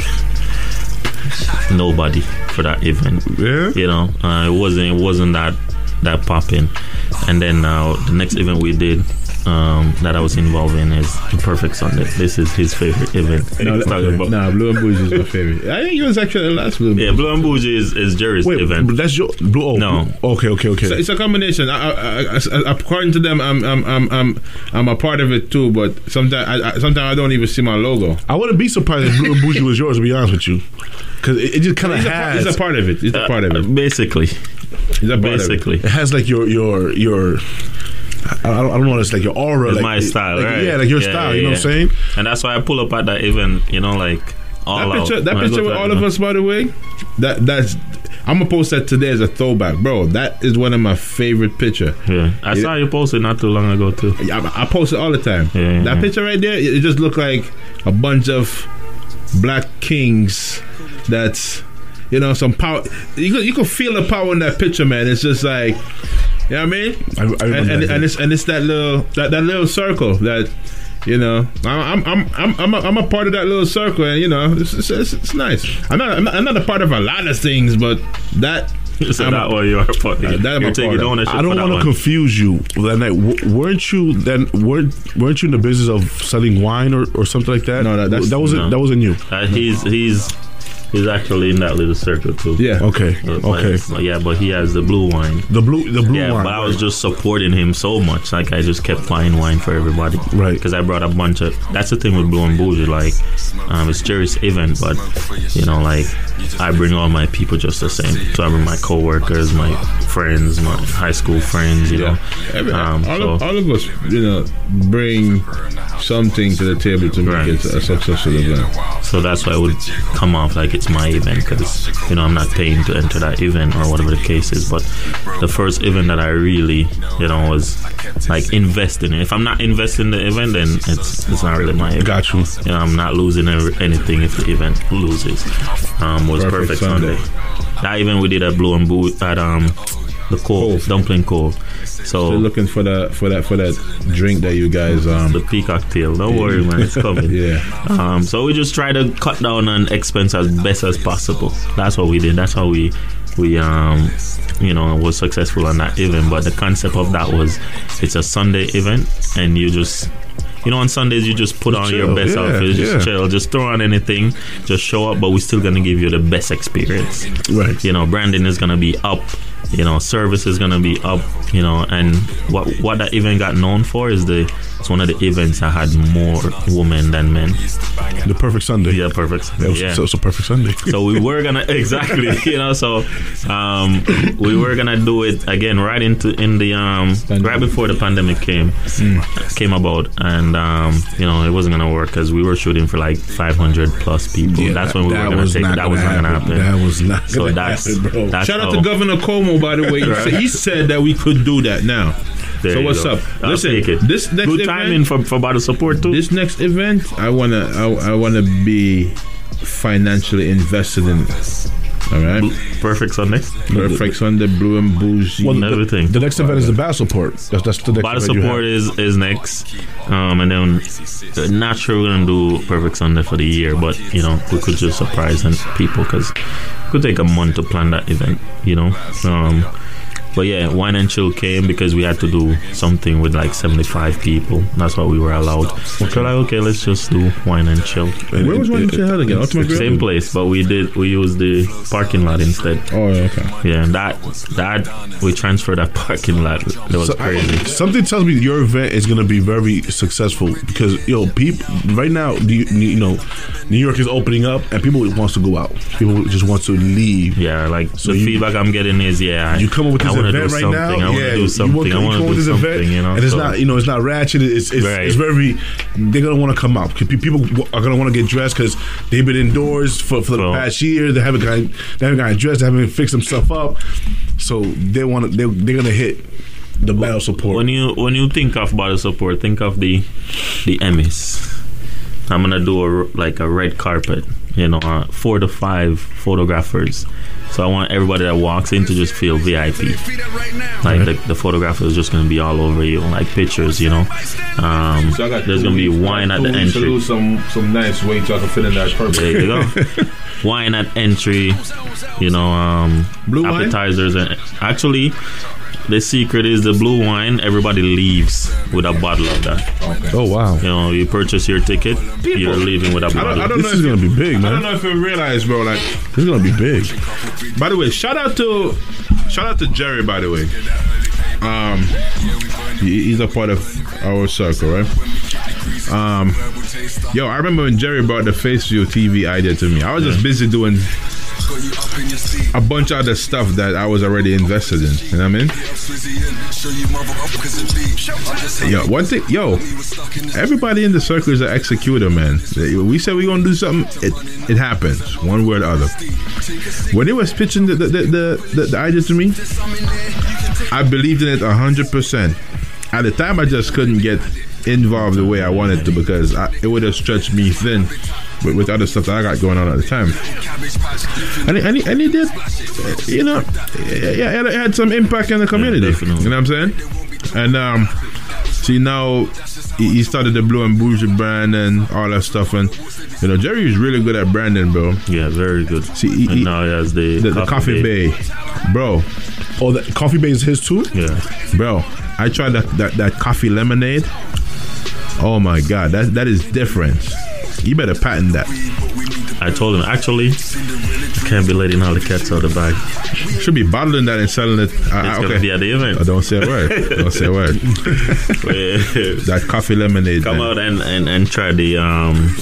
nobody for that event. Yeah. You know, uh, it wasn't it wasn't that that popping. And then uh, the next event we did um, that I was involved in is the Perfect Sunday. This is his favorite event. No, He's talking about- no, Blue and Bougie is my favorite. I think it was actually the last Blue. and Yeah, Blue and Bougie is, is Jerry's Wait, event. but that's your blue. Oh, No. Okay, okay, okay. So it's a combination. I, I, I, I- according to them, I'm, I'm, I'm, I'm, I'm a part of it too. But sometimes, I, I, sometimes I don't even see my logo. I wouldn't be surprised if blue and bougie was yours. To be honest with you, because it, it just kind of He's a, part, has he's a part of it. He's a part of Uh, it. basically, A part basically. it has like your your your. I don't, I don't know. It's like your aura, It's like my style, like, right? Yeah, like your Yeah, style. yeah, you know what I'm saying? And that's why I pull up at that event, you know, like all That out. picture, that When picture with all of us, by the way, that that's. I'm gonna post that today as a throwback, bro. That is one of my favorite picture. Yeah, I Yeah. saw you post it not too long ago too. I, I post it all the time. Yeah, yeah, that yeah. picture right there, it just looked like a bunch of black kings. That's you know some power. You could, you could feel the power in that picture, man. It's just like you know what I mean. I, I and, and, and it's and it's that little that, that little circle that you know I'm I'm I'm I'm a, I'm a part of that little circle and you know it's it's, it's, it's nice. I'm not, I'm not I'm not a part of a lot of things, but that so I'm that a- one you are part. Uh, that I'm you're a taking part of. ownership. I don't want to confuse you. That night, w- weren't you then? weren't weren't you in the business of selling wine or, or something like that? No, that- that's- that wasn't no. that wasn't you. Uh, he's he's he's actually in that little circle too. Yeah. Okay, but okay. it's- yeah, but he has the blue wine. The blue, the blue Yeah, wine. but I was just supporting him so much. Like I just kept buying wine for everybody. Right. Because I brought a bunch of. That's the thing with Blue and Bougie. Like, um, it's Jerry's event, but you know, like I bring all my people just the same. So I bring my coworkers, my friends, my high school friends. You know. Um, all, so- of, all of us, you know, bring something to the table to make Right. it a successful event. So that's why it would come off like it's my event because you know I'm not paying to enter that event or whatever the case is. But the first event that I really you know was like investing. in. If I'm not investing in the event, then it's it's not really my event. Got you. You know, I'm not losing anything if the event loses. Um, was Perfect perfect, Sunday. Sunday. That event we did at Blue and Boot at um the Cove. Dumpling Cove. So So looking for that for that for that drink that you guys the um peacock tail. Don't worry, man, it's coming. yeah Um, so we just try to cut down on expense as best as possible. That's what we did. That's how we we um you know was successful on that event. But the concept of that was it's a Sunday event and you just you know on Sundays you just put on chill, your best yeah, outfit, just yeah. chill, just throw on anything, just show up. But we're still gonna give you the best experience. Right. You know, branding is gonna be up. You know, service is gonna be up. You know, and what what that event got known for is the it's one of the events that had more women than men. The perfect Sunday. Yeah, perfect. It was, yeah. So it's a perfect Sunday. So we were gonna exactly, you know. So um, we were gonna do it again right into in the um, right before the pandemic came came about, and um, you know it wasn't gonna work because we were shooting for like 500 plus people. Yeah, that's when we that were gonna was take. That was not gonna gonna happen. happen. That was not So gonna that's happen, bro. that's Shout out to Governor Cuomo, by the way. He, said, he said that we could do that now. There so what's go. up? I'll Listen, take it. this next good event, timing for for bottle support too. this next event, I wanna I, I wanna be financially invested in. it. All right, Perfect Sunday. perfect Sunday, blue and bougie. Well, the, Everything. The next event is the battle support. That's that's the next Bottle event you support is is next, um, and then uh, not sure we're gonna do Perfect Sunday for the year, but you know we could just surprise and people because it could take a month to plan that event, you know. Um, but yeah, wine and chill came because we had to do something with like seventy five people. That's what we were allowed. So like, okay, let's just do wine and chill. And Where was it- one it- you held again? Ultimate Grill? Same place, but we did we used the parking lot instead. Oh, okay. Yeah, and that that we transferred that parking lot. That was So- crazy. Something tells me your event is going to be very successful because yo, people right now, you, you know, New York is opening up and people wants to go out. People just want to leave. Yeah, like So the you- feedback I'm getting is, yeah, You come up with wanna event do right something. now. I want yeah, to do you something. want- I you want to do this something. event, you know, and it's so- not, you know, it's not ratchet. It's it's, Right. it's very. They're gonna want to come out. People are gonna want to get dressed because they've been indoors for, for the Well- past year. They haven't got they haven't gotten dressed. They haven't fixed themselves up. So they want to. They, they're gonna hit the battle support. when you when you think of bottle support, think of the the Emmys. I'm gonna do a like a red carpet. You know, uh, four to five photographers. So I want everybody that walks in to just feel VIP. Like the, the photographer is just gonna be all over you, like pictures. You know, um, So I got there's gonna be wine at the weeks to entry. lose some some nice weight so I can fit in that purple. There you go. wine at entry, you know, um, appetizers, and actually, the secret is the blue wine. Everybody leaves with a bottle of that. oh wow, You know, you purchase your ticket, you're leaving with a I don't, bottle. I don't this is if gonna be big, man. I don't know if you realize, bro. Like, This is gonna be big. by the way, shout out to shout out to Jerry. By the way, um, he's a part of our circle, right? Um, yo, I remember when Jerry brought the FaceView TV idea to me. I was just busy doing a bunch of other stuff that I was already invested in. You know what I mean? Yo, one thing, yo, everybody in the circle is an executor, man. We said we're gonna do something, it it happens, one way or the other. When they was pitching the the the, the, the, the idea to me, I believed in it hundred percent. At the time, I just couldn't get involved the way I wanted to because I, it would have stretched me thin with, with other stuff that I got going on at the time. And it, and it, and it did, you know, yeah, it had some impact in the community. definitely. you know what I'm saying? And um, see now, he, he started the Blue and Bougie brand and all that stuff. And you know, Jerry is really good at branding, bro. Yeah, very good. See, he- and he- now he has the, The, the Coffee Bay, bro, Oh, the Coffee Bay is his too. Yeah, bro. I tried that, that that coffee lemonade. Oh my god, that that is different. You better patent that. I told him actually, I can't be letting all the cats out of the bag. Should be bottling that and selling it. Uh, It's okay. gonna be at the event. Oh, don't say a word. don't say a word. That coffee lemonade. Come man. out and, and, and try the um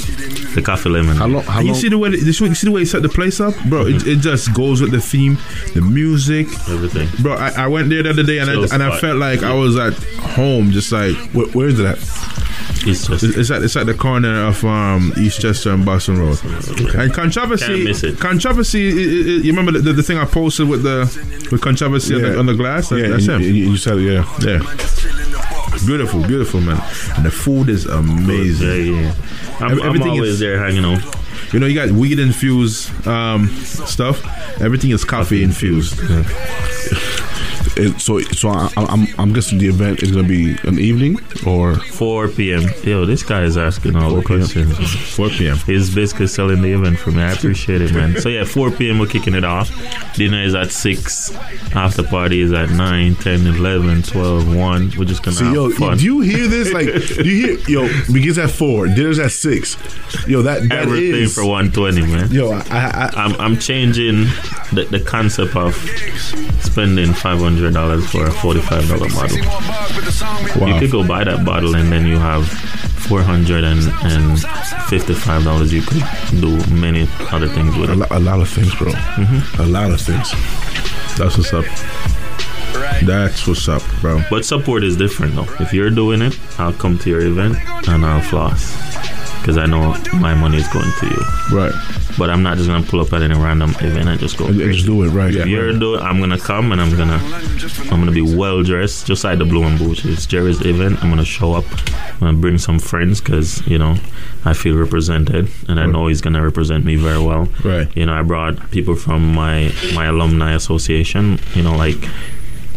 the coffee lemon. How long? How And you long? see the way you see the way he set the place up, bro. It, it just goes with the theme, the music, Everything. bro. I, I went there the other day and I, and I felt like I was at home, just like Where, where is it at? It's just It's it's at it's at the corner of um, Eastchester and Boston Road. And controversy, Can't miss it. controversy. you remember the, the, thing I posted with the with controversy on, the, on the glass? That- Yeah, that's and, him. you, you said it, yeah. Yeah, beautiful, beautiful man. And the food is amazing. yeah, yeah. I'm, Ev- I'm everything always is- there hanging out. You know, you got weed infused um, stuff. Everything is coffee infused. It, so, so I, I'm, I'm guessing the event is gonna be an evening or 4 p.m. Yo, this guy is asking all the 4 p.m. questions. 4 p.m. He's basically selling the event for me. I appreciate it, man. So yeah, 4 p.m. we're kicking it off. Dinner is at 6. After party is at 9, 10, 11, 12, 1. We're just gonna See, have yo, fun. do you hear this? Like, do you hear? Yo, begins at four, dinner's at six. Yo, that that Everything is- for 120, man. Yo, I, I, I I'm, I'm changing the, the concept of spending $500 for a $45 bottle. You could go buy that bottle and then you have $455. You could do many other things with a, it. lot, a lot of things, bro. Mm-hmm. A lot of things. That's what's up. That's what's up, bro. But support is different though. If you're doing it, I'll come to your event and I'll floss. Because I know my money is going to you. Right. But I'm not just going to pull up at any random event and just go. And, and just do it right. If you're doing, I'm gonna come and I'm gonna, I'm gonna be well dressed, just like the Blue and Bougie. It's Jerry's event. I'm gonna show up. I'm gonna bring some friends because you know I feel represented, and I know he's gonna represent me very well. Right. You know, I brought people from my my alumni association. You know, like,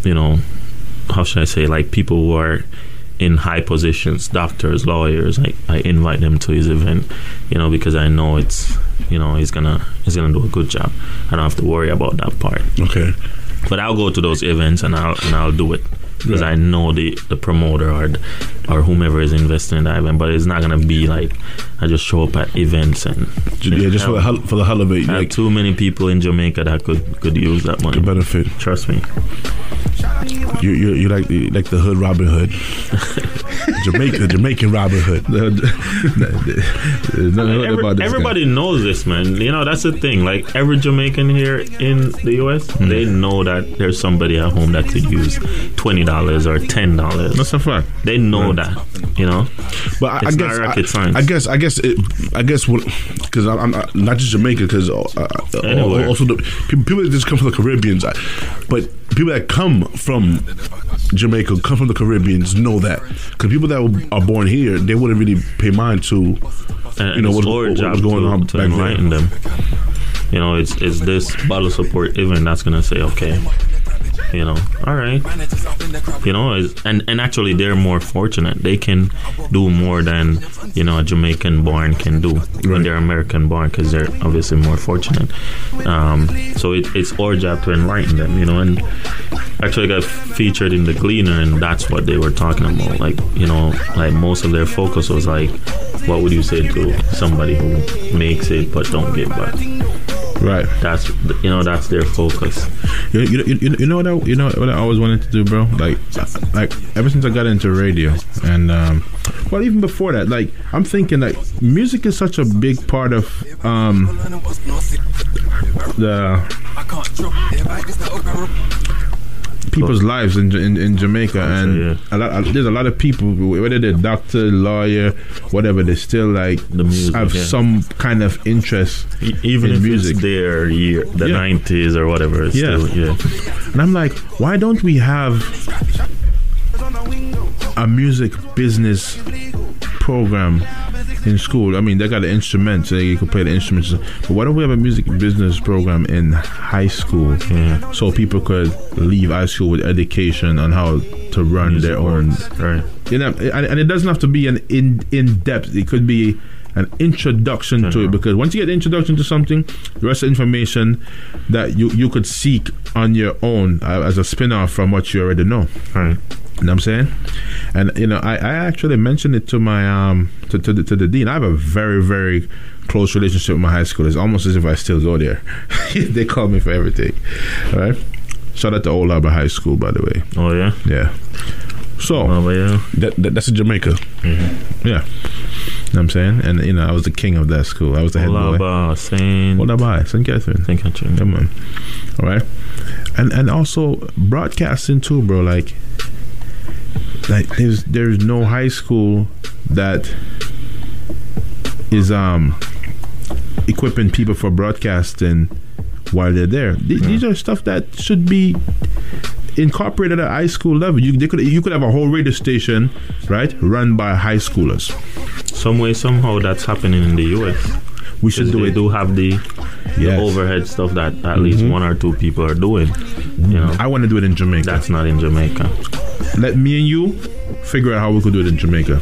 you know, how should I say, like people who are in high positions, doctors, lawyers. I, I invite them to his event, you know, because I know it's, you know, he's gonna he's gonna do a good job. I don't have to worry about that part. Okay. But I'll go to those events and I'll and I'll do it because Right. I know the the promoter or the- or whomever is investing in that event. But it's not gonna be like I just show up at events and Yeah, just for the hell, for the hell of it, like too many people in Jamaica that could could use that money. the benefit. Trust me. You you you like the like the hood Robin Hood, Jamaica, the Jamaican Robin Hood. Every- this guy. everybody knows this, man. You know that's the thing. Like every Jamaican here in the U.S., Hmm. they know that there's somebody at home that could use twenty dollars or ten dollars. That's a fact. They know that. You know. But I, I not guess I, science. I guess I guess it, I guess what because I'm, I'm not just Jamaica because uh, uh, also the people, people that just come from the Caribbeans, but people that come from Jamaica come from the Caribbeans know that because people that are born here they wouldn't really pay mind to and you know what, our what, job going to, on to back enlighten there. them. You know, it's it's this bottle support event that's gonna say, okay, you know, all right, you know, and and actually they're more fortunate. They can do more than you know a Jamaican born can do when they're American born because they're obviously more fortunate. Um, so it, it's our job to enlighten them, you know, and actually got featured in the Gleaner, and that's what they were talking about. Like, you know, like most of their focus was like, what would you say to somebody who makes it but don't give back? Right. That's you know, that's their focus. You, you, you, you know what I, you know what I always wanted to do, bro? Like, like ever since I got into radio, and um, well, even before that, like I'm thinking like music is such a big part of um the people's lives in, in, in Jamaica, and yeah. a lot, there's a lot of people, whether they're doctor, lawyer, whatever, they still like The music, have yeah. some kind of interest E- Even in if music. it's their year, the Yeah. nineties or whatever, it's Yeah. still yeah. And I'm like, why don't we have a music business program in school? I mean, they got the instruments, so you can play the instruments. But why don't we have a music business program in high school, Yeah. so people could leave high school with education on how to run their own Right. you know, and, and it doesn't have to be an in in depth. It could be an introduction to it because once you get the introduction to something, the rest of the information that you you could seek on your own uh, as a spin off from what you already know. Right. You know what I'm saying? And you know, I, I actually mentioned it to my um to to the, to the dean. I have a very very close relationship with my high school. It's almost as if I still go there. they call me for everything. All right. Shout out to Old Harbor High School, by the way. Oh yeah. Yeah. So Oh yeah. That, that, that's in Jamaica. yeah. You know what I'm saying? And, you know, I was the king of that school. I was the head boy. Olaba, Saint. What about St. Catherine? Saint Catherine. Come on. All right. And and also broadcasting too, bro. Like, like there's there's no high school that is um equipping people for broadcasting while they're there. Th- These are stuff that should be incorporated at high school level. You they could you could have a whole radio station, right, run by high schoolers. Some way, somehow, that's happening in the U.S. We should do they it. do have the, the overhead stuff that at least mm-hmm. one or two people are doing. You know, I want to do it in Jamaica. that's not in Jamaica. Let me and you figure out how we could do it in Jamaica.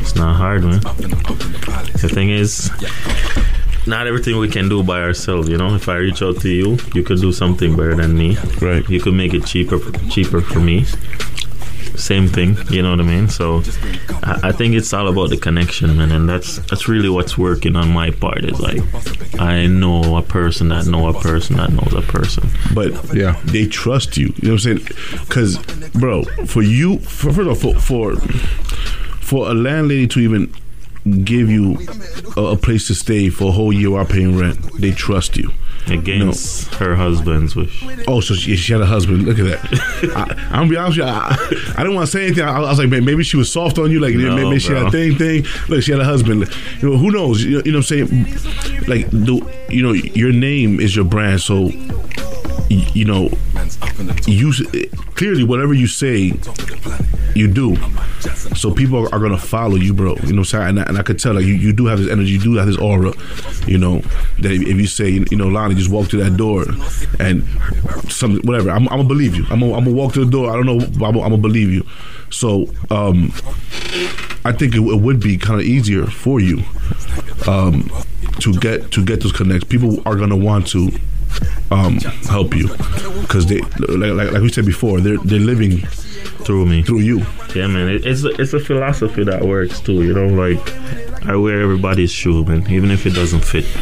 It's not hard, man. The thing is, not everything we can do by ourselves. You know, if I reach out to you, you could do something better than me. Right. You could make it cheaper, cheaper for me. Same thing, you know what I mean. So, I, I think it's all about the connection, man, and that's that's really what's working on my part. Is like, I know a person that know a person that knows a person. But Yeah. they trust you. You know what I'm saying? Because, bro, for you, for, first of all, for, for for a landlady to even give you a, a place to stay for a whole year while paying rent, they trust you. Against her husband's wish. Oh, so she, she had a husband. Look at that. I, I'm gonna be honest with you. I, I didn't want to say anything. I, I was like, man, maybe she was soft on you. Like, No, maybe she had a thing, thing. Look, she had a husband. You know, who knows? You know, you know what I'm saying? Like, the, you know, your name is your brand. So, you know, you clearly whatever you say, you do. So people are, are gonna follow you, bro. You know saying? And I, and I could tell, like, you, you do have this energy, you do have this aura. You know that if, you say, you know, Lonnie, just walk through that door, and some whatever, I'm, I'm gonna believe you. I'm gonna, I'm gonna walk to the door. I don't know, I'm, I'm gonna believe you. So, um, I think it, it would be kind of easier for you um, to get to get those connects. People are gonna want to um, help you because they, like, like, like we said before, they're they're living Through me. through you. Yeah, man. It, it's a, it's a philosophy that works too. You know, like I wear everybody's shoe, man, even if it doesn't fit.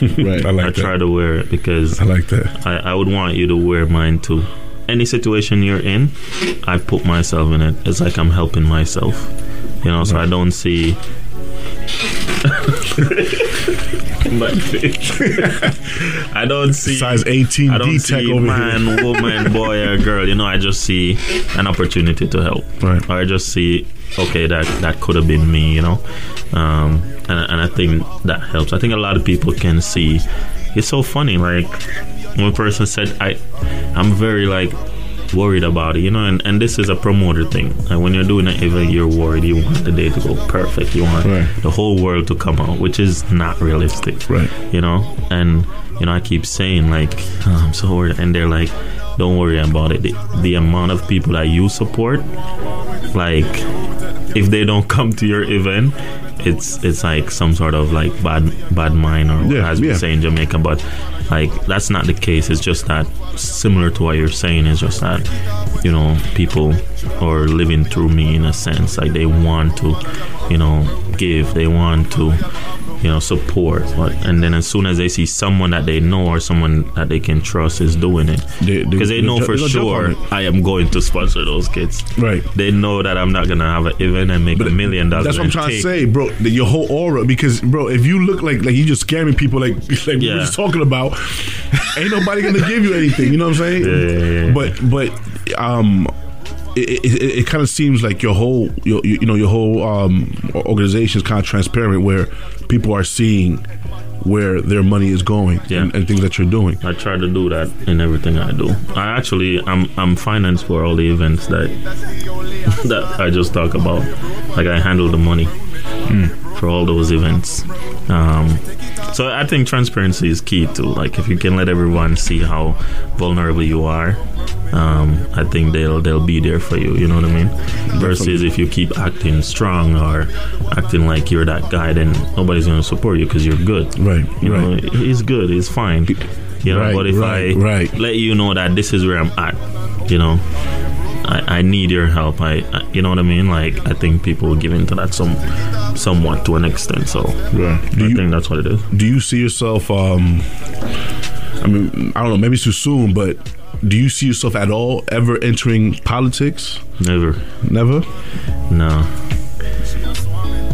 Right. I like I try to wear it because I like that. I, I would want you to wear mine too. Any situation you're in, I put myself in it. It's like I'm helping myself. You know, so I don't see. Face. I don't see Size 18 I don't D-Teck see over man, here. woman, boy, or girl. You know, I just see an opportunity to help. Right. Or I just see, okay, that that could have been me. You know, um, and and I think that helps. I think a lot of people can see. It's so funny. Like one person said, I, I'm very like worried about it, you know, and, and this is a promoter thing. And when you're doing an event, you're worried. You want the day to go perfect. You want Right. the whole world to come out, which is not realistic. Right. You know, and you know, I keep saying like, "Oh, I'm so worried, and they're like, don't worry about it. The, the amount of people that you support, like, if they don't come to your event. It's it's like some sort of like bad bad mind or Yeah, as we yeah. say in Jamaica, but like that's not the case. It's just that similar to what you're saying is just that you know people are living through me in a sense. Like they want to, you know, give. They want to, you know, support. But and then as soon as they see someone that they know or someone that they can trust is doing it, They- they- because they, they know ju- for they gonna jump on sure. I am going to sponsor those kids. Right. They know that I'm not gonna have an event and make a million dollars. That's what I'm trying to say, bro. Your whole aura, because bro, if you look like like you just scaring people, like like we Yeah. were just talking about, ain't nobody gonna give you anything. You know what I'm saying? Yeah, yeah, yeah. But but um, it, it, it kind of seems like your whole your, you know your whole um, organization is kind of transparent, where people are seeing where their money is going Yeah. and, and things that you're doing. I try to do that in everything I do. I actually I'm I'm financed for all the events that that I just talk about. Like I handle the money for all those events. Um, so I think transparency is key too. Like if you can let everyone see how vulnerable you are, um, I think they'll they'll be there for you. You know what I mean? Versus if you keep acting strong or acting like you're that guy, then nobody's gonna support you because you're good. Right, You know, right. he's good. He's fine. You know, Right, but if right, I right. let you know that this is where I'm at, you know, I, I need your help. I, I, you know what I mean? Like I think people give into that some, somewhat to an extent. So Right. Do I you- think that's what it is. Do you see yourself? Um, I mean, I don't know. Maybe it's too soon, but do you see yourself at all ever entering politics? Never. Never. No.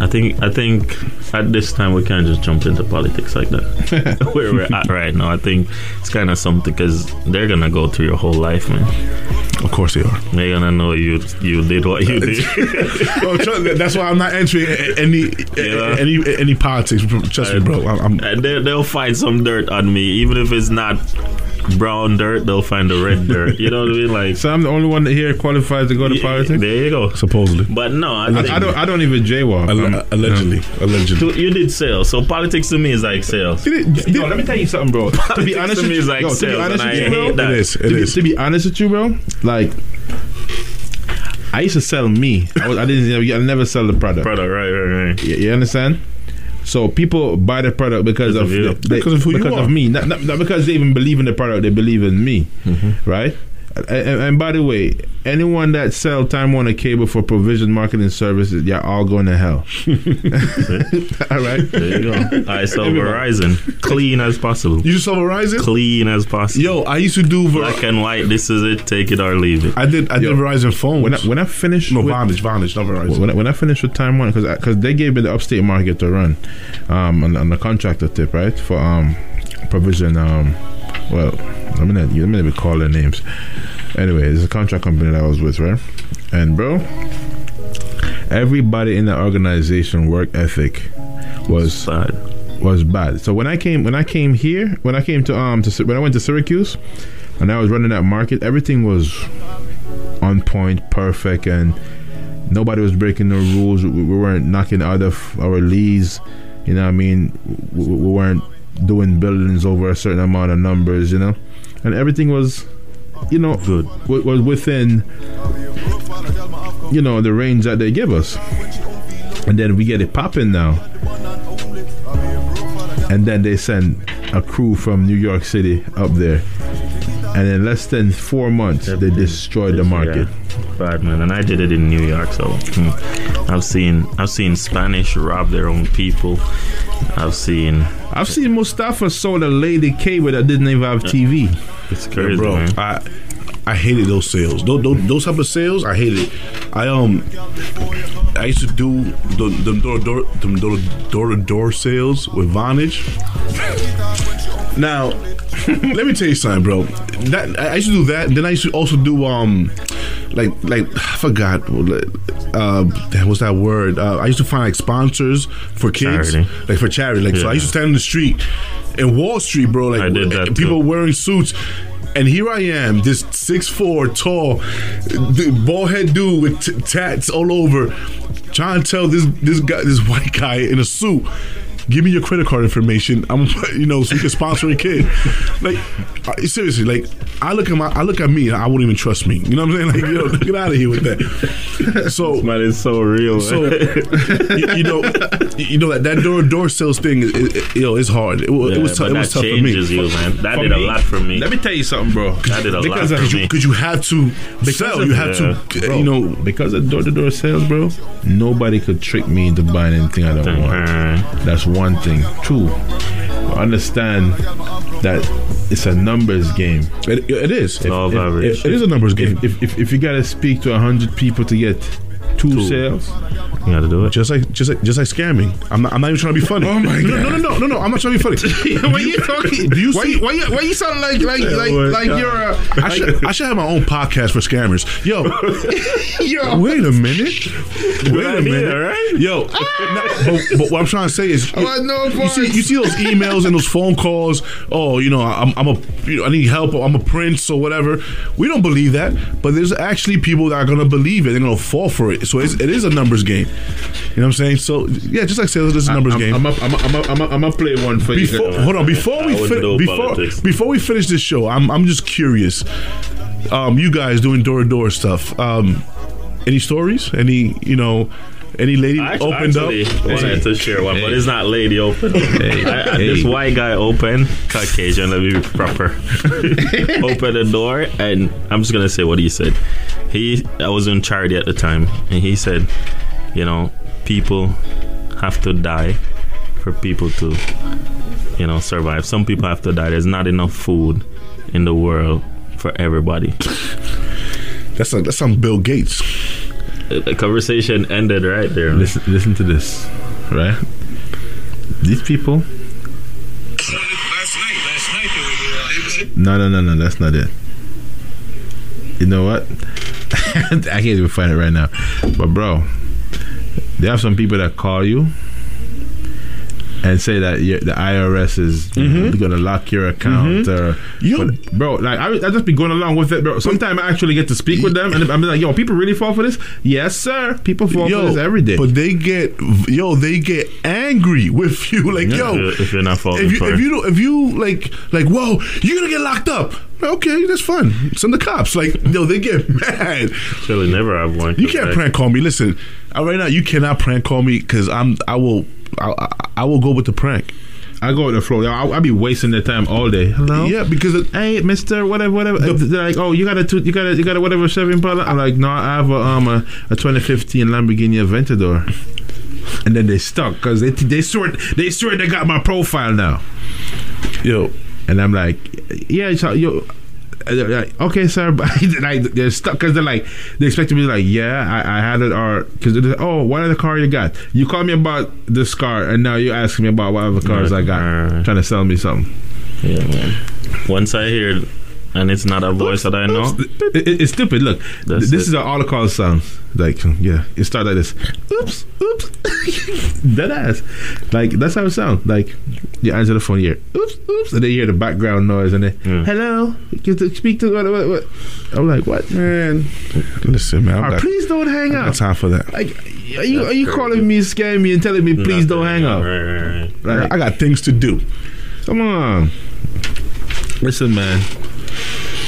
I think I think at this time we can't just jump into politics like that. Where we're at right now, I think it's kind of something because they're gonna go through your whole life, man. Of course they are. They're gonna know you you did what you did. Oh, trust that's why I'm not entering any Yeah. any any politics. Trust me, bro. I'm, I'm and they, they'll find some dirt on me, even if it's not brown dirt. They'll find the red dirt. You know what I mean? Like So I'm the only one that here qualifies to go to yeah, politics. There you go. supposedly But no, I, I, think I don't. I don't even jaywalk. Alle- I'm- allegedly, allegedly. you did sales. So politics to me is like sales. Yo, let me tell you something, bro. to be honest to with me you, is like yo, sales, and I you, bro, hate that. It is. It to, be, to be honest with you, bro, like I used to sell me. I, was, I didn't. I never sell the product. Product, right, right, right. You, you understand? So people buy the product because Because of, of you. they- Because of who you because are. of me, not, not, not because they even believe in the product. They believe in me, Mm-hmm. right? And, by the way, anyone that sell Time Warner Cable for provision marketing services, you're all going to hell. all right. There you go. I sell Verizon clean as possible. You just saw Verizon? Clean as possible. Yo, I used to do. Ver- Black and white. This is it. Take it or leave it. I did. I Yo, did Verizon phones. When I, when I finish no, with, Vonage, Vonage, not Verizon. when I, when I finished with Time Warner, because because they gave me the upstate market to run um, on, on the contractor tip, right? For um, provision. Um, well, let me not, let me not even call their names. Anyway, it's a contract company that I was with, right? And bro, everybody in the organization work ethic was Bad. was bad. So when I came when I came here, when I came to um to when I went to Syracuse, and I was running that market, everything was on point, perfect, and nobody was breaking the rules. We, we weren't knocking out of our leads. You know, what I mean, we, we weren't doing buildings over a certain amount of numbers. You know, and everything was, you know, Good. wa- was within, you know, the range that they give us. And then we get it popping now and then they send a crew from New York City up there, and in less than four months they destroyed the market. Yeah. Bad man, and I did it in New York, so hmm. I've seen I've seen Spanish rob their own people. I've seen I've seen Mustafa sold a lady cable that didn't even have TV. it's crazy, bro. man. I I hated those sales. Those, those, those type of sales, I hated. I um I used to do the the door door the door door to door sales with Vonage. Now, let me tell you something, bro. That I used to do that. Then I used to also do um like like I forgot uh that was that word. Uh, I used to find like sponsors for kids, Charity. like for charity. Like so, I used to stand in the street in Wall Street, bro. Like I did that people too. wearing suits. And here I am, this six four tall, bald head dude with t- tats all over, trying to tell this this guy, this white guy in a suit, give me your credit card information. I'm, you know, so you can sponsor a kid. Like uh, seriously, like I look at my, I look at me, and I wouldn't even trust me. You know what I'm saying? Like, yo, get out of here with that. So Man, it's so real. so you, you know, you know that that door door sales thing, is, it, you know, it's hard. It, Yeah, it was tough. It was that tough for me. changes you, man. That For did a lot for me. Let me tell you something, bro. That did a because lot of, for me. Because you have to sell. of- You have Yeah. to, bro, you know. because of door to door sales, bro. Nobody could trick me into buying anything I don't want. That's one thing. Two, understand that it's a numbers game. It, it is. Law of if- average. It is a numbers game. If, if, if, if you gotta speak to hundred people to get two, Two. sales. You got to do it. Just like just like just like scamming. I'm not, I'm not even trying to be funny. Oh my God. No, no, no, no, no. I'm not trying to be funny. why you talking? Do you why, see- you, why, you, why you sound like like like my like God. you're a I should I should have my own podcast for scammers. Yo, yo. wait a minute. Wait a idea, minute. right? Yo, nah, but, but what I'm trying to say is, oh, I want no you see, you see those emails and those phone calls. Oh, you know, I'm, I'm a, you know, I need help. I'm a prince or whatever. We don't believe that, but there's actually people that are gonna believe it. They're gonna fall for it. So it's, it is a numbers game. You know what I'm saying? So yeah, just like sales, it's a numbers I'm, game. I'm, I'm, I'm, I'm, I'm, I'm gonna play one for you. Before, hold on, before we I wouldn't fin- before politics. before we finish this show, I'm I'm just curious. Um, you guys doing door to door stuff. Um, any stories? Any you know? Any lady I opened actually up? wanted to share one, but it's not lady open. Hey, I- I-. This white guy opened, Caucasian, let me be proper. open the door, and I'm just gonna say what he said. He, I was in charity at the time, and he said, you know, people have to die for people to, you know, survive. Some people have to die. There's not enough food in the world for everybody. That's like that's some Bill Gates. The conversation ended right there. Listen, listen to this, right? These people. No, no, no, no. That's not it. You know what? I can't even find it right now. But bro, there are some people that call you and say that you the IRS is mm-hmm. going to lock your account mm-hmm. uh, or Yo- but, bro. Like I, I just be going along with it, bro. Sometimes I actually get to speak with them, and I'm like, yo, people really fall for this. Yes, sir. People fall for this every day. but they get yo, they get angry with you. Like yo, if you're not falling if you for if you don't- if you like like whoa, you're gonna get locked up. Okay, that's fun. Send the cops. Like yo, they get mad. Surely never have one. You can't prank call me. Listen, uh, right now you cannot prank call me because I'm I will I, I, I will go with the prank. I go with the flow. I'll, I'll be wasting their time all day. Hello. Yeah, because it, hey, Mister, whatever, whatever. They're like, oh, you got a, two, you got a, you got a whatever Chevy Impala. I'm like, no, I have a um a, a 2015 Lamborghini Aventador. And then they stuck because they they swear they swear they got my profile now. yo, And I'm like, yeah, so yo. Like, okay, sir, but like they're stuck because they're like they expect me to be like, yeah, I, I had it, or because oh, what other car you got? You called me about this car, and now you're asking me about what other cars I got, Right. trying to sell me something. Yeah, man. Once I hear, and it's not a voice that I know. It, it- it's stupid. Look, That's this it. is an all the calls sounds. Like, yeah, it starts like this. Oops, oops. Dead ass. Like, that's how it sounds. Like, you answer the phone, you hear, oops, oops. And then you hear the background noise, and then, Mm. hello, get to speak to what, what, what. I'm like, what? man, listen, man, All right, not, please don't hang I got up. time for that. Like, are you, are you calling me, scaring me, and telling me, please don't hang up? Right, right, right. Like, I got things to do. Come on. Listen, man.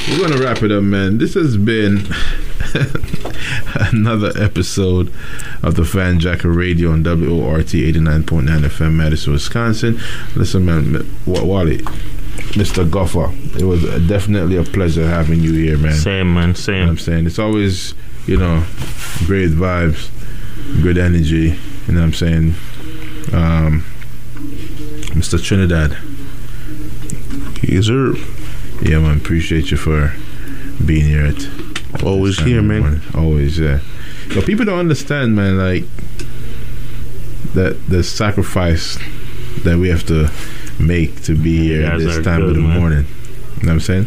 We're going to wrap it up, man. This has been another episode of the FanJacker Radio on WORT 89.9 FM, Madison, Wisconsin. Listen, man, M- Wally, Mr. Gofaah, it was definitely a pleasure having you here, man. Same, man. same. You know what Same. I'm saying? It's always, you know, great vibes, good energy. You know what I'm saying? Um, Mr. Trinidad. Yes, sir. Yeah, man. Appreciate you for being here. At Always here, man. morning. Always, yeah. But people don't understand, man. Like that the sacrifice that we have to make to be here at this time of the man. morning. You know what I'm saying?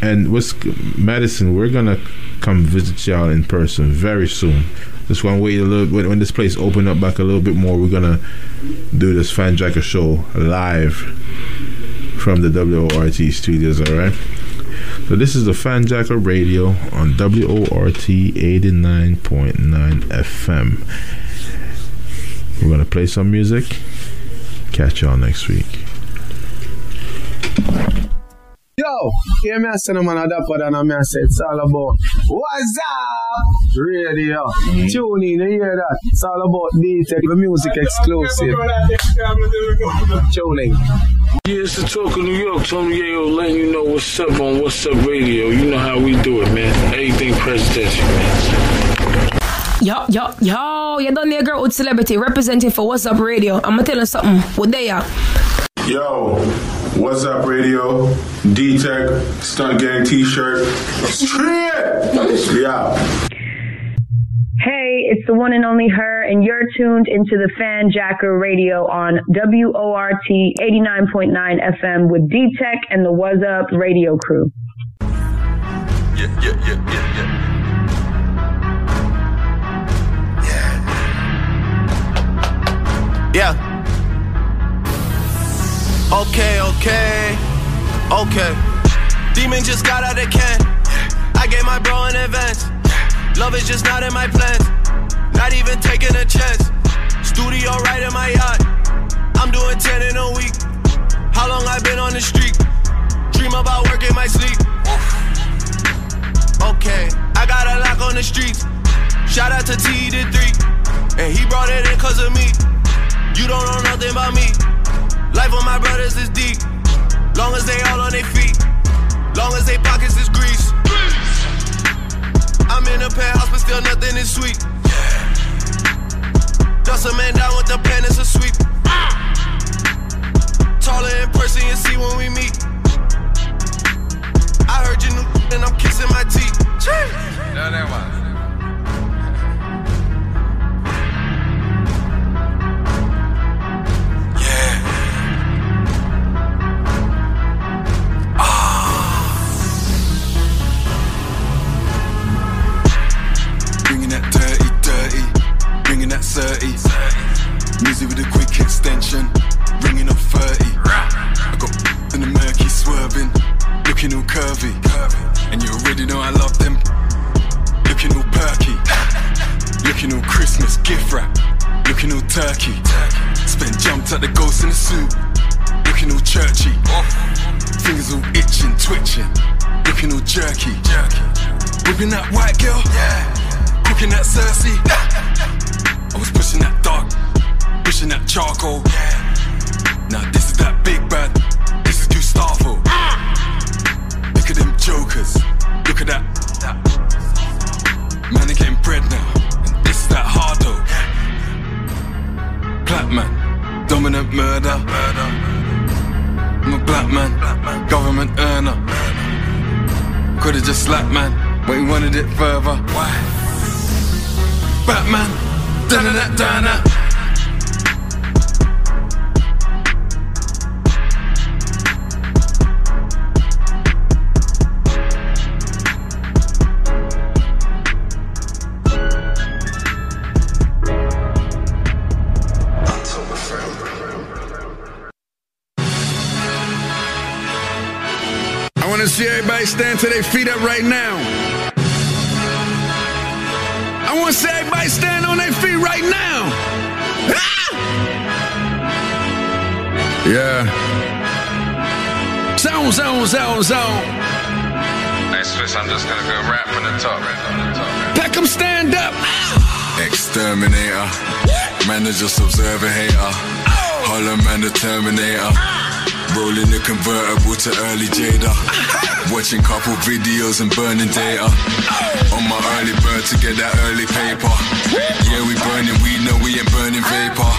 And what's Madison? We're gonna come visit y'all in person very soon. Just gonna wait a little when, when this place open up back a little bit more. We're gonna do this FanJacker show live from the WORT studios. All right. So this is the FanJacker Radio on WORT 89.9 FM. We're gonna play some music. Catch y'all next week. Yo, hear me a say no man a dapper than a say it's all about What's up? Radio. Tune in, you hear that? It's all about D-Teck, the music exclusive. Tune in. Yeah, it's the talk of New York. Tony Yayo letting you know what's up on What's Up Radio. You know how we do it, man. Everything presidential, man. Yo, yo, yo, you done there, girl with celebrity representing for What's Up Radio. I'm gonna tell you something. What they are? Yo, what's up, radio? D Teck, Stunt Gang t shirt. Straight! We out. Hey, it's the one and only her, and you're tuned into the FanJacker Radio on WORT 89.9 FM with D Teck and the Was Up radio crew. Yeah, yeah, yeah, yeah, yeah. Yeah. Okay, okay, okay. Demon just got out of can. I gave my bro an advance. Love is just not in my plans. Not even taking a chance. Studio right in my yacht. I'm doing 10 in a week. How long I been on the street? Dream about work in my sleep. Okay, I got a lock on the streets. Shout out to T the three. And he brought it in cause of me. You don't know nothing about me. Life of my brothers is deep. Long as they all on their feet. Long as they pockets is grease. I'm in a penthouse, but still nothing is sweet. Dust a man down with the pen, it's a sweep. Taller in person, you see when we meet. I heard you new and I'm kissing my teeth. No, that one. 30. Music with a quick extension, ringing up 30. I got in the murky swerving, looking all curvy. And you already know I love them, looking all perky. Looking all Christmas gift wrap, looking all turkey. Spent jumped at the ghost in the suit, looking all churchy. Fingers all itching, twitching, looking all jerky. Whipping that white girl, cooking that Cersei. I was pushing that dark, pushing that charcoal. Yeah. Now this is that big bad, this is Gustavo. Look at them jokers, look at that. that. Man, they getting bread now, and this is that hardo. Black man, dominant murder. murder. I'm a black man, government earner. Could've just slapped man, but he wanted it further. Why? Batman, dun dun. I want to see everybody stand to their feet up right now. I want to see everybody stand on their feet right now. Ah! Yeah. Zone, zone, zone, zone. Hey, Swiss, I'm just gonna go rap from the top. Rap from the top. Peckham, stand up. Exterminator. Man, I just observe a hater. Hollow man, the Terminator. Rolling the convertible to early Jada. Watching couple videos and burning data. On my early bird to get that early paper. Yeah, we burning weed, no, we ain't burning vapor.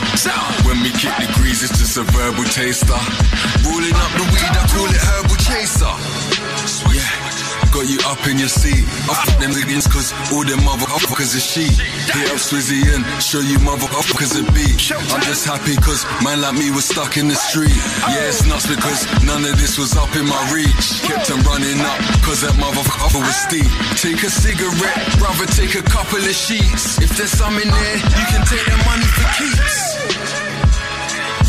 When we kick the grease, it's just a verbal taster. Rolling up the weed, I call it herbal chaser. Got you up in your seat. Up them niggas, cause all them motherfuckers are sheep. Hit up Swizzy and show you motherfuckers a beat. I'm just happy cause man like me was stuck in the street. Yeah, it's nuts because none of this was up in my reach. Kept on running up cause that motherfucker was steep. Take a cigarette, brother, take a couple of sheets. If there's some in there, you can take the money for keeps.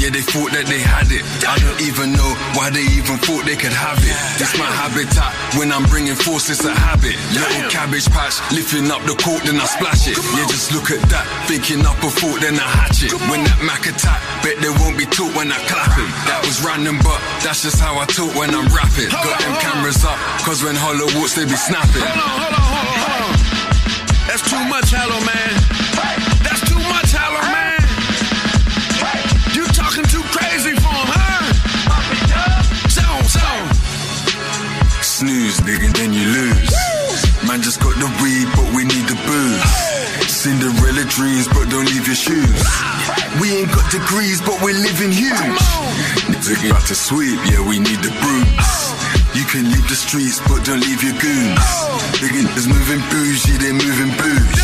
Yeah, they thought that they had it. I don't even know why they even thought they could have it. It's my habitat. When I'm bringing force, it's a habit. Little cabbage patch, lifting up the court, then I splash it. Yeah, just look at that. Thinking up a thought, then I hatch it. When that Mac attack, bet they won't be taught when I clap it. That was random, but that's just how I talk when I'm rapping. Got them cameras up, cause when Hollow walks, they be snapping. That's too much, hello, man. We ain't got degrees, but we're living huge. Nigga about to sweep, yeah, we need the brutes. You can leave the streets, but don't leave your goons. Niggas moving bougie, they moving booze.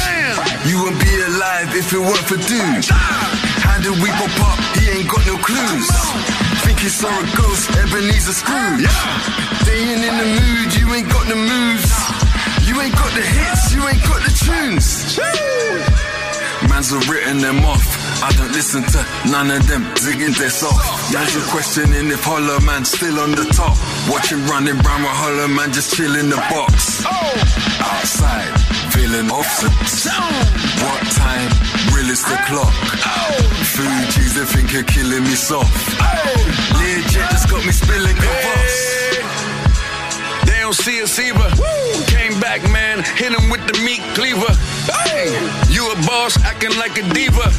You wouldn't be alive if it weren't for dudes. How did we pop up? He ain't got no clues. Think he saw a ghost, Ebenezer Scrooge. Ain't in the mood, you ain't got the moves. You ain't got the hits, you ain't got the tunes. Mans have written them off. I don't listen to none of them zigging this off. Mans are questioning if Hollow Man's still on the top. Watching running round with Hollow Man just chill in the box. Outside, feeling off. What time? Real is the clock. Fuji's they think you're killing me soft. Learjet just got me spilling kvass. Don't see us either. Came back, man, hit him with the meat cleaver. Hey, you a boss acting like a diva.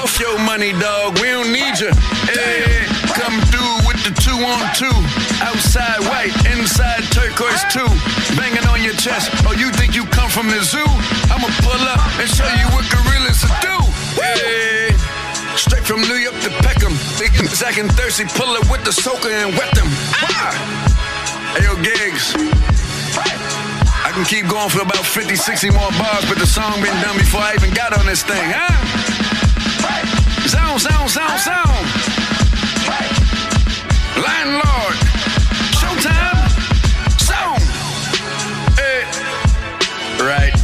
Off your money, dog. We don't need you. Hey, come through with the two on two. Outside white, inside turquoise too. Banging on your chest. Oh, you think you come from the zoo? I'ma pull up and show you what gorillas do. Hey. Straight from New York to Peckham. Big Zach and Thirsty pull up with the soaker and wet them. Ah. Hey, yo, gigs. I can keep going for about 50, 60 more bars, but the song been done before I even got on this thing, huh? Sound, sound, sound, sound. Landlord. Showtime. Sound. Hey. Right.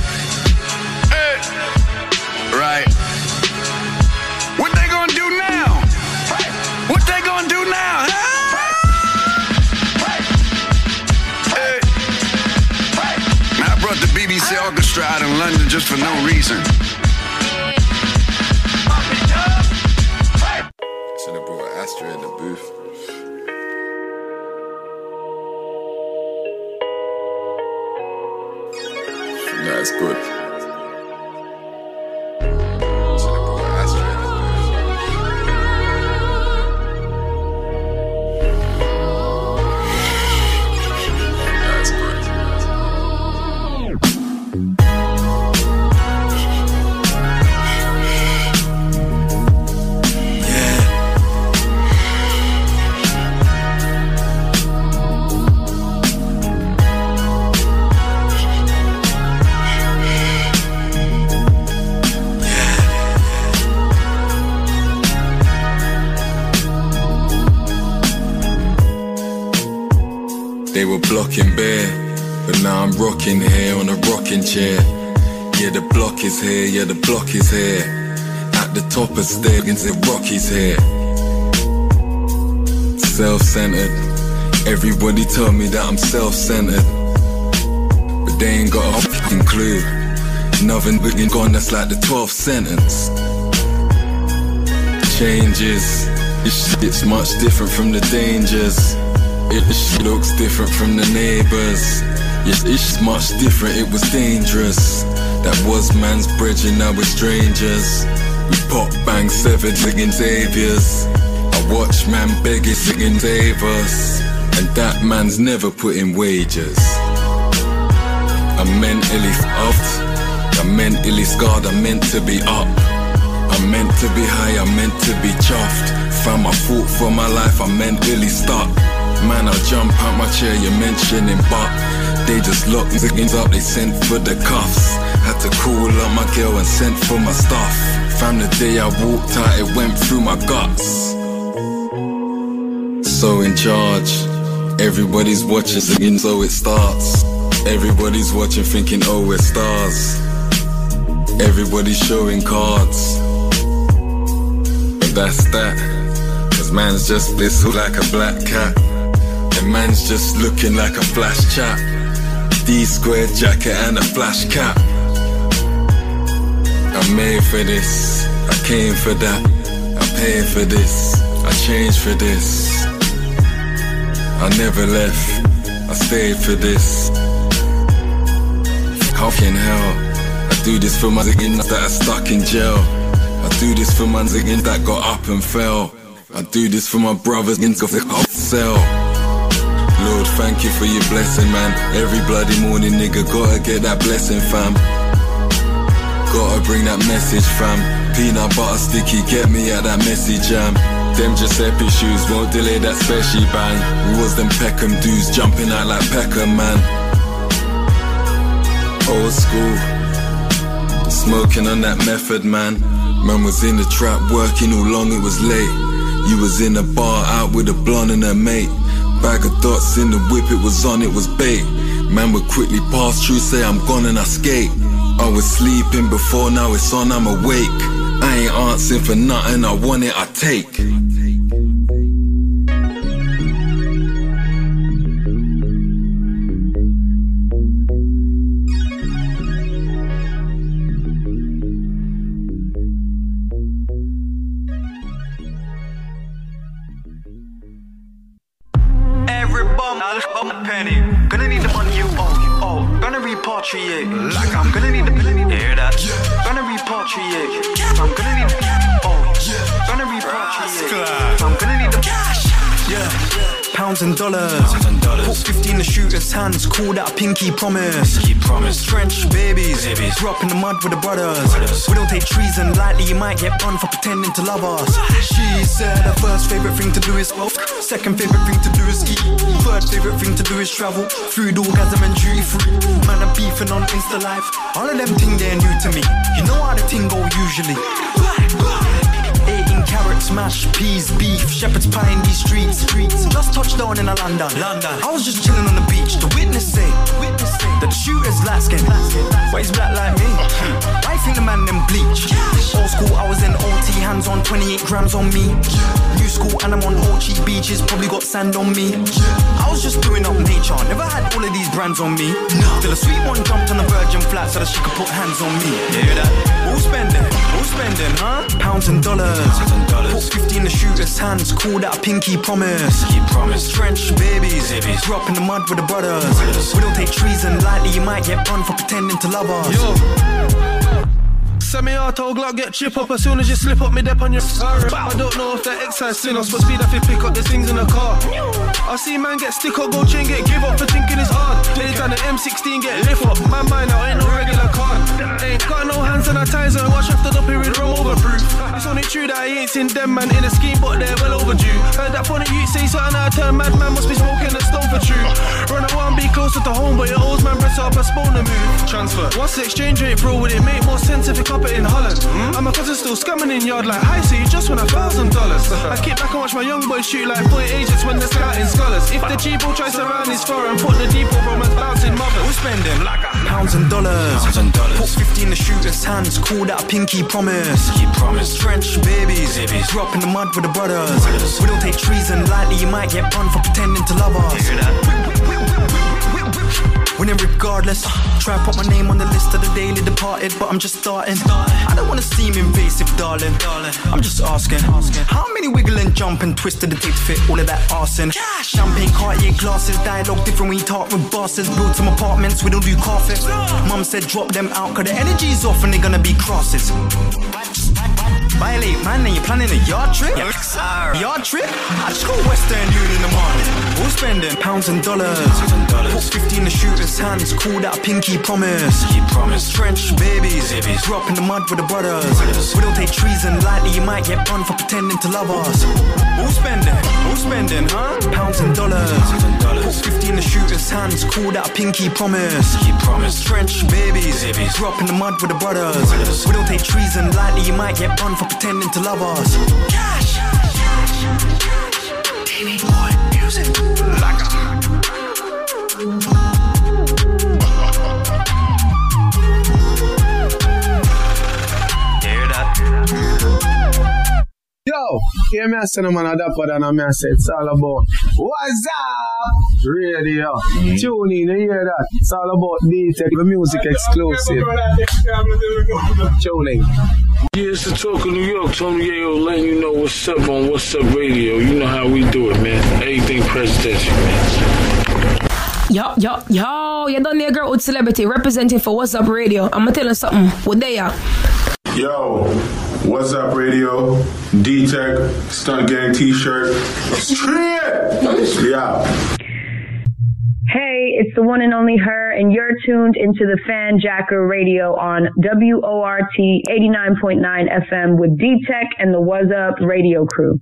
Orchestra out in London just for no reason. Should have brought Astra in the booth. That's good. Blocking bare, but now I'm rocking here on a rocking chair. Yeah, the block is here, yeah, the block is here. At the top of stairs, the Rocky's here. Self centered. Everybody tell me that I'm self centered. But they ain't got a fucking clue. Nothing been gone, that's like the 12th sentence. Changes. This shit's much different from the dangers. It shit looks different from the neighbors. Yes, it's much different, it was dangerous. That was man's bridge and now we're strangers. We pop bang seven singing Xavier's. I watch man begging singing Davis. And that man's never put in wages. I'm mentally off. I'm mentally scarred, I'm meant to be up. I'm meant to be high, I'm meant to be chuffed. Found my fault for my life, I'm mentally stuck. Man, I jump out my chair, you're mentioning but They just locked things up, they sent for the cuffs. Had to call up my girl and sent for my stuff. Fam, the day I walked out, it went through my guts. So in charge, everybody's watching, singing, so it starts. Everybody's watching, thinking, oh, we're stars. Everybody's showing cards. But that's that. Cause man's just blistle like a black cat. Man's just looking like a flash chap. D square jacket and a flash cap. I'm made for this. I came for that. I paid for this. I changed for this. I never left. I stayed for this. How can hell. I do this for my niggas that are stuck in jail. I do this for my niggas that got up and fell. I do this for my brothers in the cell. Lord, thank you for your blessing, man. Every bloody morning, nigga, gotta get that blessing, fam. Gotta bring that message, fam. Peanut butter sticky, get me at that messy jam. Them Giuseppe shoes won't delay that special bang. We was them Peckham dudes jumping out like Peckham, man. Old school, smoking on that method, man. Man was in the trap working all long, it was late. You was in the bar out with a blonde and her mate. Bag of dots in the whip, it was on, it was bait. Man would quickly pass through, say I'm gone and I skate. I was sleeping before, now it's on, I'm awake. I ain't answering for nothing, I want it, I take. Call that a pinky promise. Pinky promise. French babies. Grew up in the mud with the brothers. We don't take treason lightly. You might get burned for pretending to love us. She said her first favorite thing to do is smoke. Second favorite thing to do is eat. Third favorite thing to do is travel. Food, orgasm, and duty free. Man, I'm beefing on Insta Live. All of them things they're new to me. You know how the thing go usually. 18 carrots, mashed peas, beef, shepherd's pie in these streets. streets. Just touched down in a London. London. I was just chilling on the beach. The witness say, witness say the shooter's light skin. Why he's black like me? Why think the man them bleach? Old school, I was in OT, hands on 28 grams on me. New school, and I'm on Orchie beaches, probably got sand on me. I was just doing up nature, never had all of these brands on me. Till a sweet one jumped on the virgin flat so that she could put hands on me. You hear that? Who's spending? Who's spending, huh? Pounds and dollars. Put 50 in the shooter's hands, call that a pinky promise. promise. French babies. Grew up in the mud with the brothers. We don't take treason lightly, you might get burned for pretending to love us. Semi-auto Glock get chip up as soon as you slip up me dep on your But I don't know if that excise us, but speed if you pick up the things in the car. I see man get stick up, go chain, get give up for thinking it's hard. Anytime the M16 get lift up, my mind now ain't no regular car. Ain't got no hands sanitizer, watch after the period rum overproof. It's only true that I ain't seen them man in a scheme, but they're well overdue. Heard that funny you say something of turn, mad man must be smoking a stone for true. Run I want be closer to home, but your old man press up a spawn the move. Transfer. What's the exchange rate, bro? Would it make more sense if you cop it in Holland? And my cousin still scamming in yard like, hi, so you just won a thousand dollars. I kick back and watch my young boys shoot like boy agents when they're scouting scholars. If the cheapo tries to round his foreign, put the depot from a bouncing mother. Who's spending? Pounds and dollars. Pounds and dollars. Put 50 in the shooter's hands, call that a pinky promise. promise. French babies. babies. Grew up in the mud with the brothers. We don't take treason lightly, you might get burned for pretending to love us. Winning regardless. Try and put my name on the list of the daily departed, but I'm just starting. I don't wanna seem invasive, darling. I'm just asking. How many wiggle and jump and twist it take to fit all of that arson? Champagne Cartier glasses, dialogue different when you talk with bosses. Build some apartments, we don't do coffee. Mum said drop them out, cause the energy's off and they're gonna be crosses. Violate, man, and you're planning a yard trip? Yard trip? I just go Western Union in the morning. We'll spending pounds and dollars. Put 50 in the shooter's hands, call that a pinky promise. promise. French babies. Grew up in the mud with the brothers. We don't take treason lightly, you might get burned for pretending to love us. We'll spending, we'll spending, huh? Pounds and dollars. Put 50 in the shooter's hands, call that a pinky promise. promise. French babies. Grew up in the mud with the brothers. We don't take treason lightly, you might get burned for pretending to love us. Cash. Davey Boy Yo, hear me I say no man a dapper than a me I say it's all about What's up? Radio. Mm. Tune in, you hear that? It's all about D-Teck, the music exclusive. Tune in. Yeah, it's the talk of New York. Tony Yayo letting you know what's up on What's Up Radio. You know how we do it, man. Everything presidential, man. Yo, yo, yo, you done there, girl with celebrity representing for What's Up Radio. I'm gonna tell you something. What they are? Yo, what's up, radio? D Teck, Stunt Gang t shirt. Straight! Yeah. Hey, it's the one and only her, and you're tuned into the FanJacker Radio on WORT 89.9 FM with D Teck and the What's Up radio crew.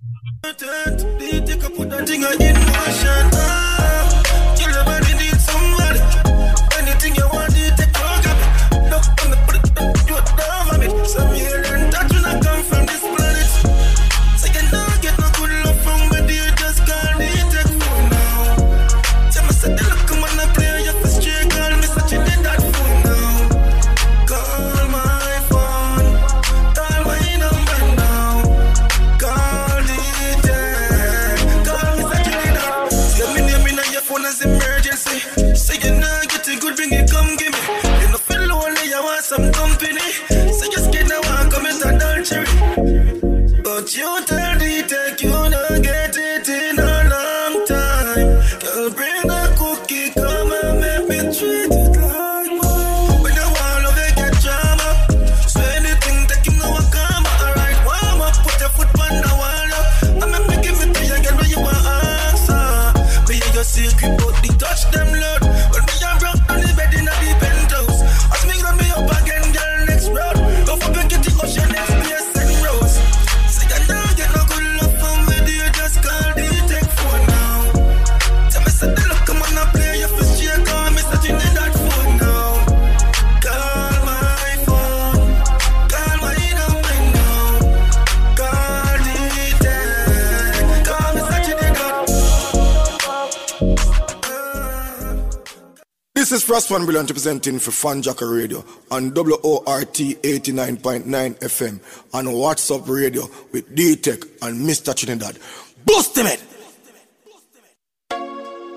One Brilliant representing for FanJacker Radio on WORT 89.9 FM and What's Up Radio with D-Teck and Mr. Trinidad. Boost him it!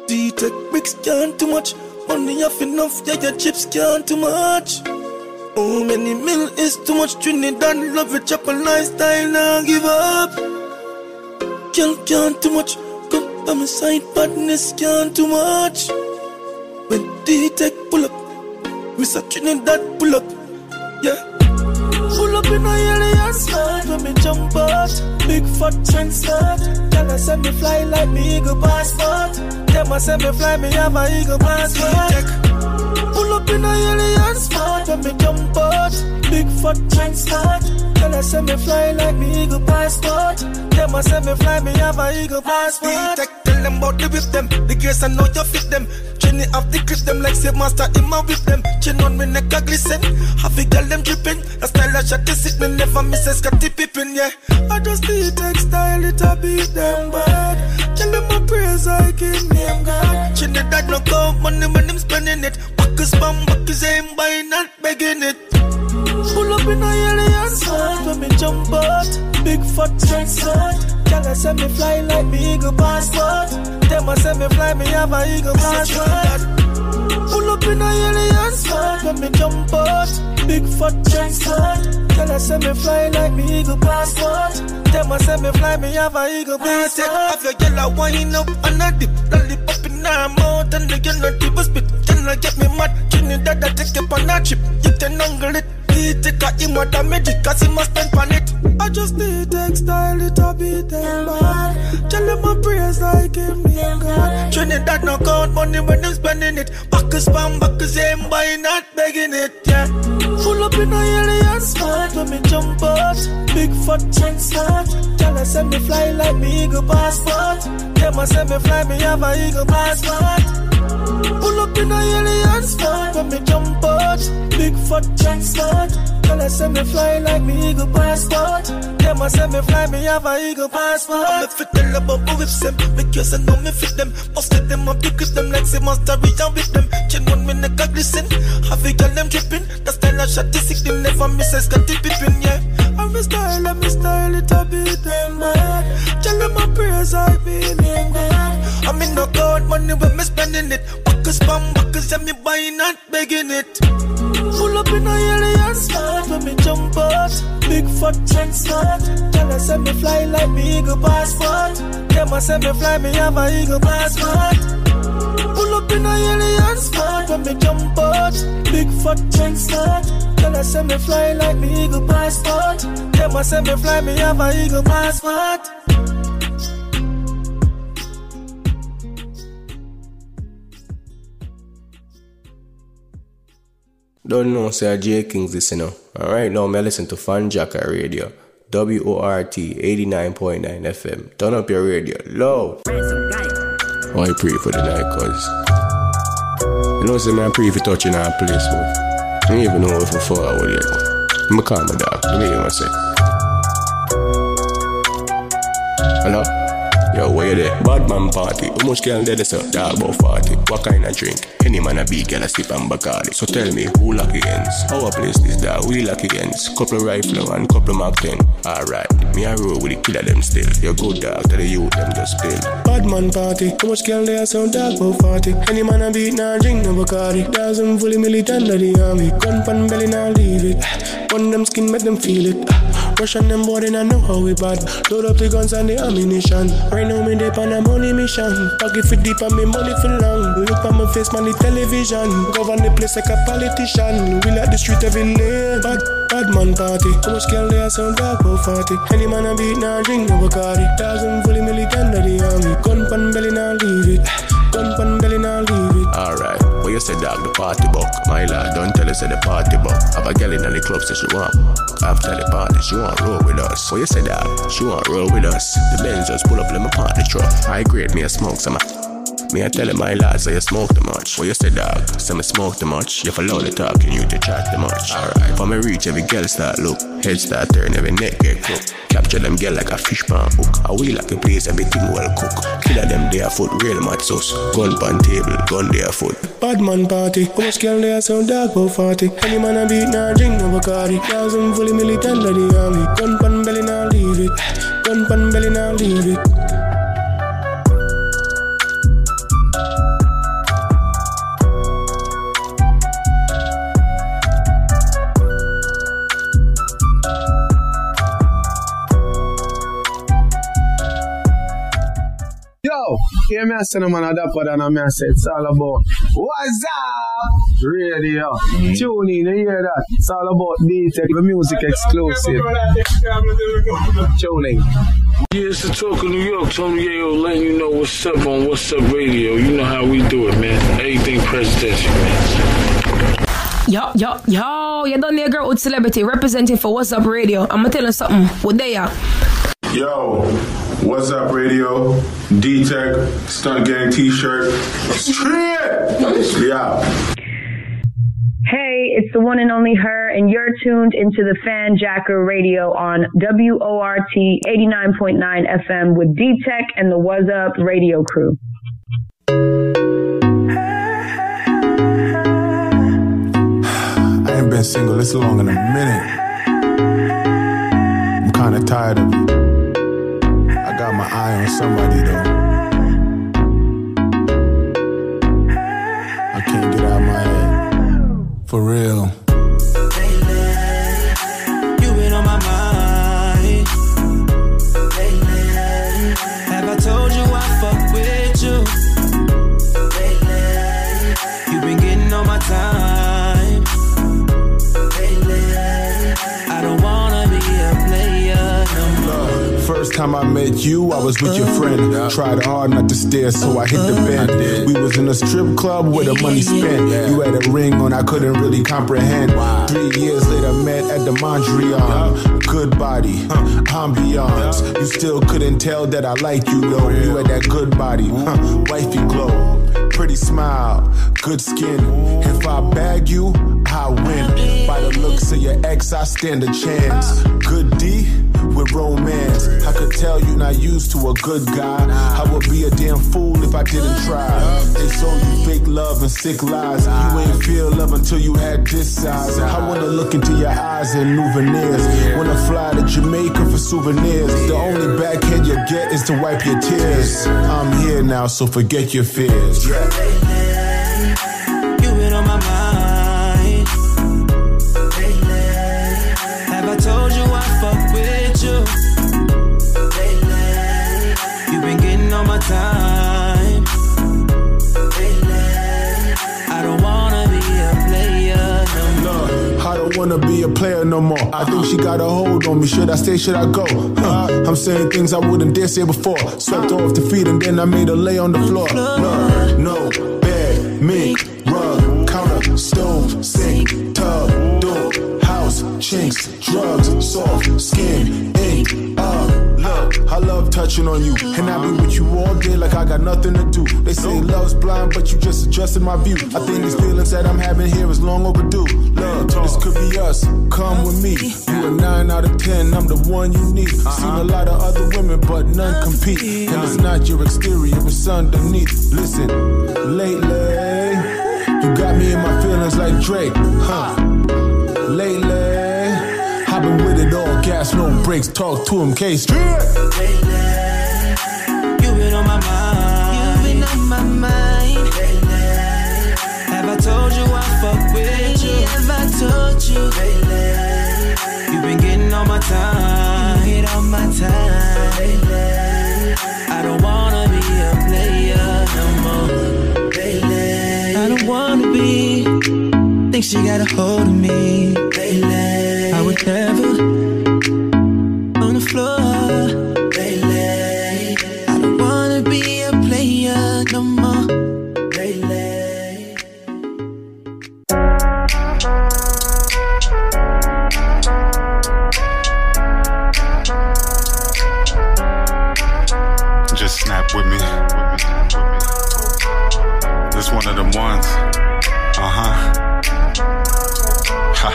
D-Teck mix can't too much. Money off enough, yeah, your chips can't too much. How many mil is too much? Trinidad love it, chop a lifestyle, now give up. Girl can't too much. Come by my side, badness can't too much. D-Teck pull up, Mr. Trinidad pull up, yeah. Pull up in a alien spot when me jump out. Big fat trend start. Girl, I say me fly like me eagle passport. Them I say me fly, me have a eagle passport. Pull up in a alien spot when me jump out. Big fat trend start. Girl, I say me fly like me eagle passport. Them I say me fly, me have a eagle passport. Tech, tell them about the whip them. The gears I know you fit them. Chinny off the clip them like say master in my whip them. Chin on me neck a glisten. Have a girl them dripping. That style I shot this it me never miss a Scottie Pippen, yeah. I just need textile it a beat them bad. Tell them my praise I give name God. Chinny that no count money when them spending it. Back is spam, back is aim by not begging it. Pull up in a alien spot when me jump out. Big fat trend start. Girl, I say me fly like me eagle passport. Them I say me fly, me have a eagle passport. Pull up in a alien spot when me jump out. Big fat trend start. Girl, I say me fly like me eagle passport. Them I say me fly, me have a eagle passport. Have your girl a wind up and a dip, lollipop in her mouth and the girl not tip a spit. Can I get me mad? Trinidad I take you on a trip. You can angle it. He take a him what a magic cause he must spend on it. I just need textile it a beat them bad. Tell them my praise like him name God. Trinidad no count money when them spending it. Back is spam, back is aim by not begging it, yeah. Full up in a alien spot when me jump out. Big fat trend start. Girl I say me fly like me eagle passport. Them I say me fly, me have a eagle passport. Pull up in a alien spot when me jump out. Big fat trend start. Girl, I say me fly like me eagle passport. Them I say me fly, me have a eagle passport. I'm fit about who whips them. Because I know me fit them. Busted them up, grip them like say monster and with them. Chin on me neck a glisten. Have a girl them dripping. The style I shot this sick, them never miss a Scottie Pippen, yeah. I'm style, I'm a style, it a beat them mad. Tell them my prayers, I be name God. I'm in no God, money when me spending it. Backers, spam, backers, and me buying, not begging it. Full up in a alien spot when me jump out. Big fat trend start. Girl, I say me fly like me eagle passport. Them I say me fly, me have a eagle passport. Pull up in a alien spot when me jump out. Big fat trend start. Girl, I send me fly like me eagle passport. Them I send me fly, me have a eagle passport. Don't know, say J Kings know. Alright, now me listen to FanJacker Radio. WORT 89.9 FM. Turn up your radio low. Oh, I pray for the night, cause you know, say, man, I pray for touching our place, but I don't even know if I'm full forward yet. I'm a calm dog. Give me one sec. Hello? Yo, where you? Bad man party. How much girl there? So, dog about 40. What kind of drink? Any man a big girl a sip and Bacardi. So tell me, who lucky ends? Our place this dog, we lucky ends. Couple rifle and couple Mark 10. Alright, me a roll with the killer them still. You good dog to the youth them just spill. Bad man party. How much girl there? So, dog about 40. Any man a beat nah drink no Bacardi. Dozen fully militant of the army. Gun pan belly nah leave it. On them skin make them feel it. Russian them boy, they not know how we bad. Load up the guns and the ammunition. Right now me dip on a money mission. Pocket for deep and me money for long. Look at my face, man, the television. Govern the place like a politician. We like the street every lane. Bad, bad man party. How much girl there sound dark about 40. Any man a beat now drink no Bacardi. Thousand fully militant of the army. Gun pan belly now leave it. Gun pan belly. You say dog the party buck? My lad, don't tell us say the party buck. Have a girl in the club say she want. After the party, she want roll with us. What you say dog? She want roll with us. The Benz just pull up, let me party truck. I grade me a smoke some. Me I tell him my lads say you smoke too much. What you say dog? Say me smoke too much. You follow the talking, you to chat too much. Alright, for me reach every girl start look. Head start turn, every neck get crook. Capture them girl like a fish pan hook. I wheel like a place, everything well cook. Killer them there foot, real mad sauce. Gun pan table, gun there foot. Bad man party. How much girl there sound dark about 40. Any man a beat nah drink no Bacardi. Thousand fully militant the army. Gun pan belly now leave it. Gun pan belly now leave it. Hear me I say no man a dapper than a me I say it's all about What's up? Radio. Mm. Tune in, you hear that? It's all about D-Teck, the music exclusive. Tune in. Yeah, it's the talk of New York. Tony Yayo letting you know what's up on What's Up Radio. You know how we do it, man. Everything presidential, man. Yo, yo, yo, you done there, girl with celebrity representing for What's Up Radio. I'ma tell you something. What they are? Yo, what's up, radio? D Teck, Stunt Gang t shirt. Straight! Yeah. Hey, it's the one and only her, and you're tuned into the FanJacker Radio on WORT 89.9 FM with D Teck and the What's Up radio crew. I ain't been single this long in a minute. I'm kinda tired of it. Eye on somebody though. I can't get out my head. For real. First time I met you, I was with your friend. Tried hard not to stare, so I hit the bend. We was in a strip club where the money spent. You had a ring on, I couldn't really comprehend. Three years later, met at the Mondrian. Good body, huh, ambiance. You still couldn't tell that I like you though. You had that good body, huh, wifey glow. Pretty smile, good skin. If I bag you, I win. By the looks of your ex, I stand a chance. Good D with romance. I could tell you're not used to a good guy. I would be a damn fool if I didn't try. They sold you fake love and sick lies. You ain't feel love until you had this size. I wanna look into your eyes and new veneers. Wanna fly to Jamaica for souvenirs. The only backhand you get is to wipe your tears. I'm here now, so forget your fears. Time. I don't wanna be a player no more. I don't wanna be a player no more. I think she got a hold on me. Should I stay? Should I go? Huh. I'm saying things I wouldn't dare say before. Swept off the feet and then I made her lay on the floor. No, no bed, mink, rug, counter, stove, sink, tub, door, house, chinks, drugs, soft skin, ink. Touching on you. And I be with you all day like I got nothing to do. They say love's blind, but you just adjusted my view. I think these feelings that I'm having here is long overdue. Love, this could be us. Come with me. You a nine out of ten, I'm the one you need. Seen a lot of other women, but none compete. And it's not your exterior, it's underneath. Listen, lately, you got me in my feelings like Drake, huh? Lately, I've been with it all, gas, no brakes. Talk to him, K Street. You've been on my mind. You've been on my mind. Lately, Have I told you I fuck with you? Have I told you? Lately, You've been getting on my time. You get on my time. Lately, I don't wanna be a player no more. Lately, I don't wanna be. Think she got a hold of me. I never on the floor. I don't wanna be a player no more. Just snap with me. This one of them ones. Uh huh. Two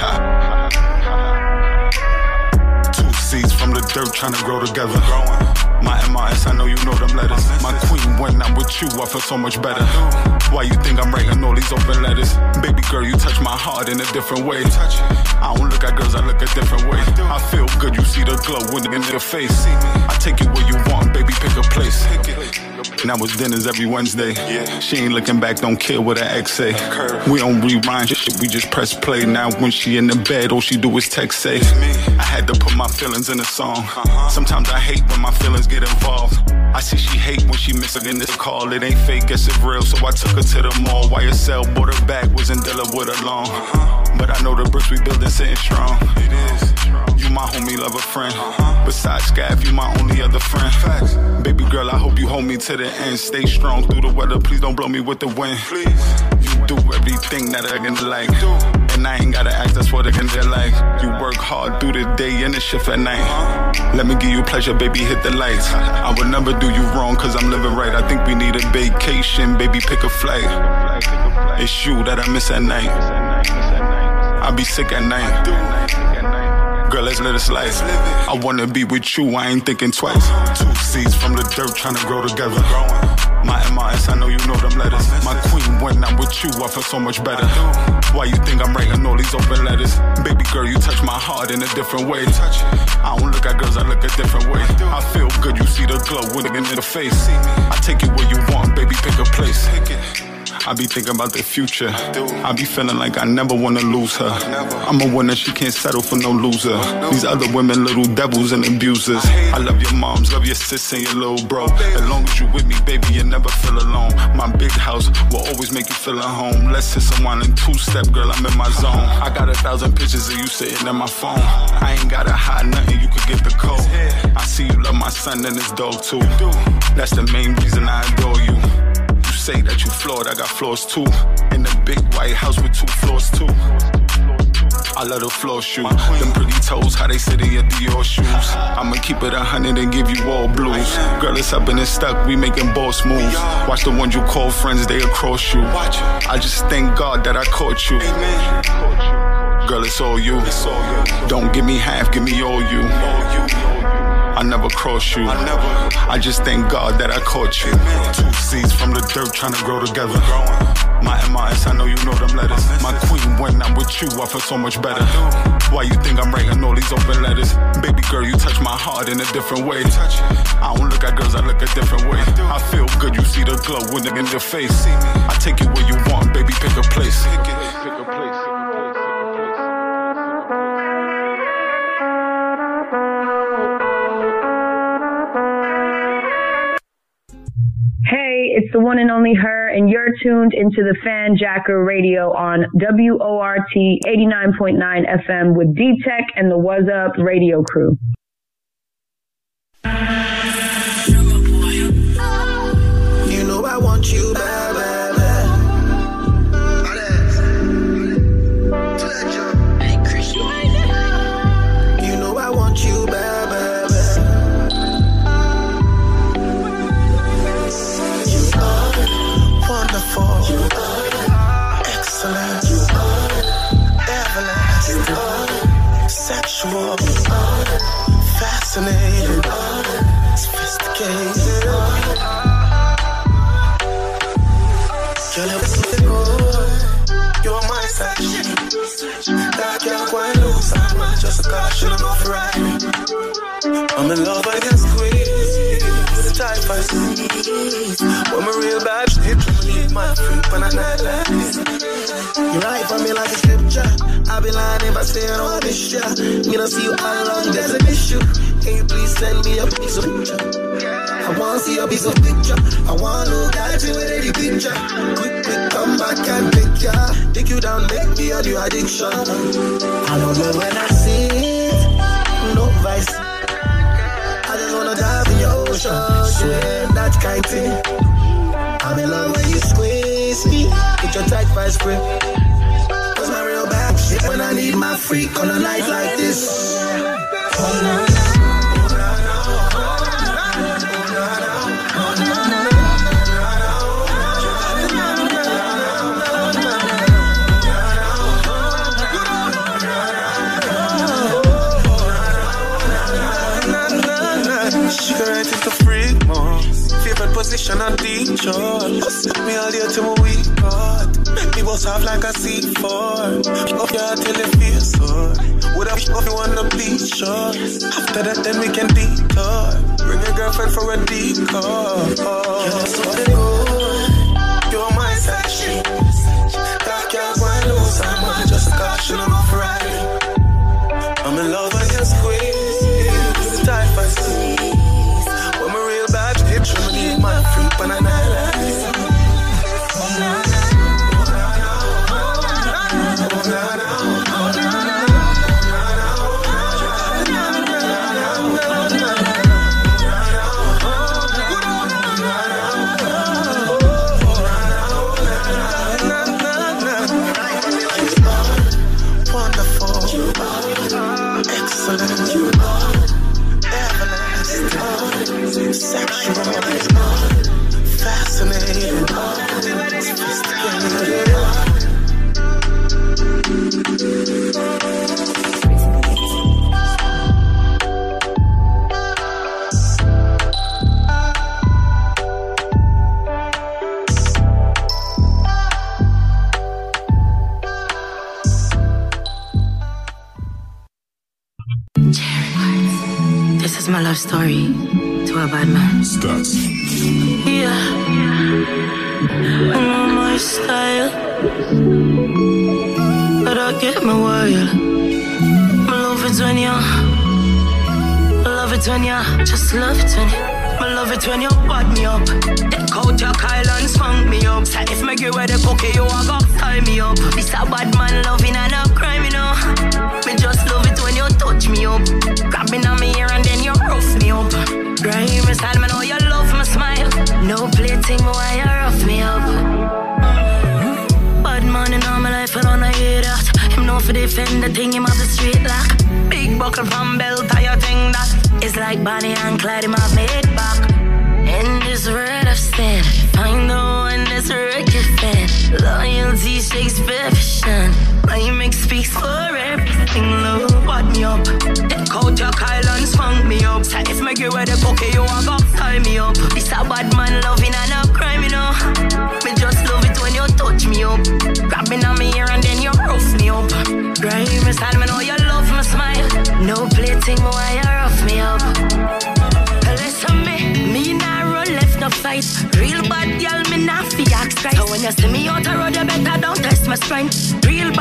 dirt trying to grow together. My MRS, I know you know them letters. My queen, when I'm with you, I feel so much better. Why you think I'm writing all these open letters? Baby girl, you touch my heart in a different way. I don't look at girls, I look a different way. I feel good, you see the glow in, in your face. I take you where you want, baby, pick a place. Now it's dinners every Wednesday. Yeah. She ain't looking back, don't care what her ex say. We don't rewind shit, we just press play. Now when she in the bed, all she do is text say. I had to put my feelings in a song. Sometimes I hate when my feelings get involved. I see she hate when she miss in this call. It ain't fake, guess it's real. So I took her to the mall. YSL bought her back, wasn't dealing with her long. But I know the bricks we building sitting strong. It is. You my homie, love a friend. Besides Scav, you my only other friend. Facts. Baby girl, I hope you hold me to the end. Stay strong through the weather, please don't blow me with the wind. Please. You do everything that I can like. And I ain't gotta ask, that's what I can do like. You work hard through the day and the shift at night. Let me give you pleasure, baby, hit the lights. I would never do you wrong, cause I'm living right. I think we need a vacation, baby, pick a flight. It's you that I miss at night. I be sick at night. Girl, let's let it slide. I wanna be with you, I ain't thinking twice. Two seeds from the dirt trying to grow together. My MRS, I know you know them letters. My queen, when I'm with you, I feel so much better. Why you think I'm writing all these open letters? Baby girl, you touch my heart in a different way. I don't look at girls, I look a different way. I feel good, you see the glow when it in the face. I take you where you want, baby, pick a place. I be thinking about the future. I be feeling like I never wanna lose her. I'm a winner, she can't settle for no loser. These other women, little devils and abusers. I love your moms, love your sis and your little bro. As long as you with me, baby, you never feel alone. My big house will always make you feel at home. Let's sit some wine and two step, girl, I'm in my zone. I got a thousand pictures of you sitting in my phone. I ain't gotta hide nothing, you could get the code. I see you love my son and his dog too. That's the main reason I adore you. Say that you flawed, I got flaws too. In the big white house with two floors too. I love the floor shoe. Them pretty toes, how they sit in your Dior shoes. I'ma keep it a hundred and give you all blues. Girl, it's up and it's stuck, we making boss moves. Watch the ones you call friends, they across you. I just thank God that I caught you. Girl, it's all you. Don't give me half, give me all you. I never cross you. I just thank God that I caught you. Two seeds from the dirt trying to grow together. My MRS, I know you know them letters. My queen, when I'm with you, I feel so much better. Why you think I'm writing all these open letters? Baby girl, you touch my heart in a different way. I don't look at girls, I look a different way. I feel good, you see the glow when it in your face. I take it where you want, baby, pick a place. It's the one and only her, and you're tuned into the FanJacker Radio on WORT 89.9 FM with D Teck and the What's Up radio crew. sophisticated. Girl, you're something good. You're my section. That girl quite loose, I'm just a caution, I'm off right. I'm in love, I can squeeze. The type I sneeze. When my real bad shit, I'm leave my freak when I night like this. You ride for me like a scripture. I be lying if I say I miss ya. Me don't see you all along, there's an issue. Can you please send me a piece of picture? I want to see a piece of picture. I want to look at you with any picture. Quick, quick, come back and pick ya. Take you down, make me a new addiction. I don't know when I see it. No vice. I just wanna dive in your ocean. Swim that kind thing. I'm in love when you squeeze me. Get your tight vice grip. Shit when I need my freak on a night like this. Oh, no. Position on teacher. Set me all day to my week. Bust off like a C4. Up your till it feels sore. Would have if you wanna be sure. After that, then we can detour. Bring your girlfriend for a decoy. Oh. So story to a bad man. Stats. Yeah. I know my style. But I get my wild. I love it when you. I love it when you. Just love it when you. I love it when you bud me up. Take out your Kyle and spunk me up. Say if me give away the cookie, you a go tie me up. This a bad man loving and a crime, you know. Me just love it when you touch me up. Grabbing on me ear me style, me know you love my smile. No plating, why you rough me up. Bad man in all my life, I don't hear that. Him know for defend the thing, him have the street lock. Big buckle from belt, I think that. It's like Bonnie and Clyde, him have made back. In this world of sin, find the one that's record fan. Loyalty shakes perfection. My mix speaks for everything. Love, what me up. Take out your Me give away the cookie, you a go tie me up. This a bad man loving and a crime, you know. Me just love it when you touch me up. Grabbing on me ear and then you rough me up. Grime me style, me know you love my smile. No plating, why you rough me up. Listen me, me nah run left no fight. Real bad girl, me nah fi ask right. So when you see me out the road, you better don't test my strength.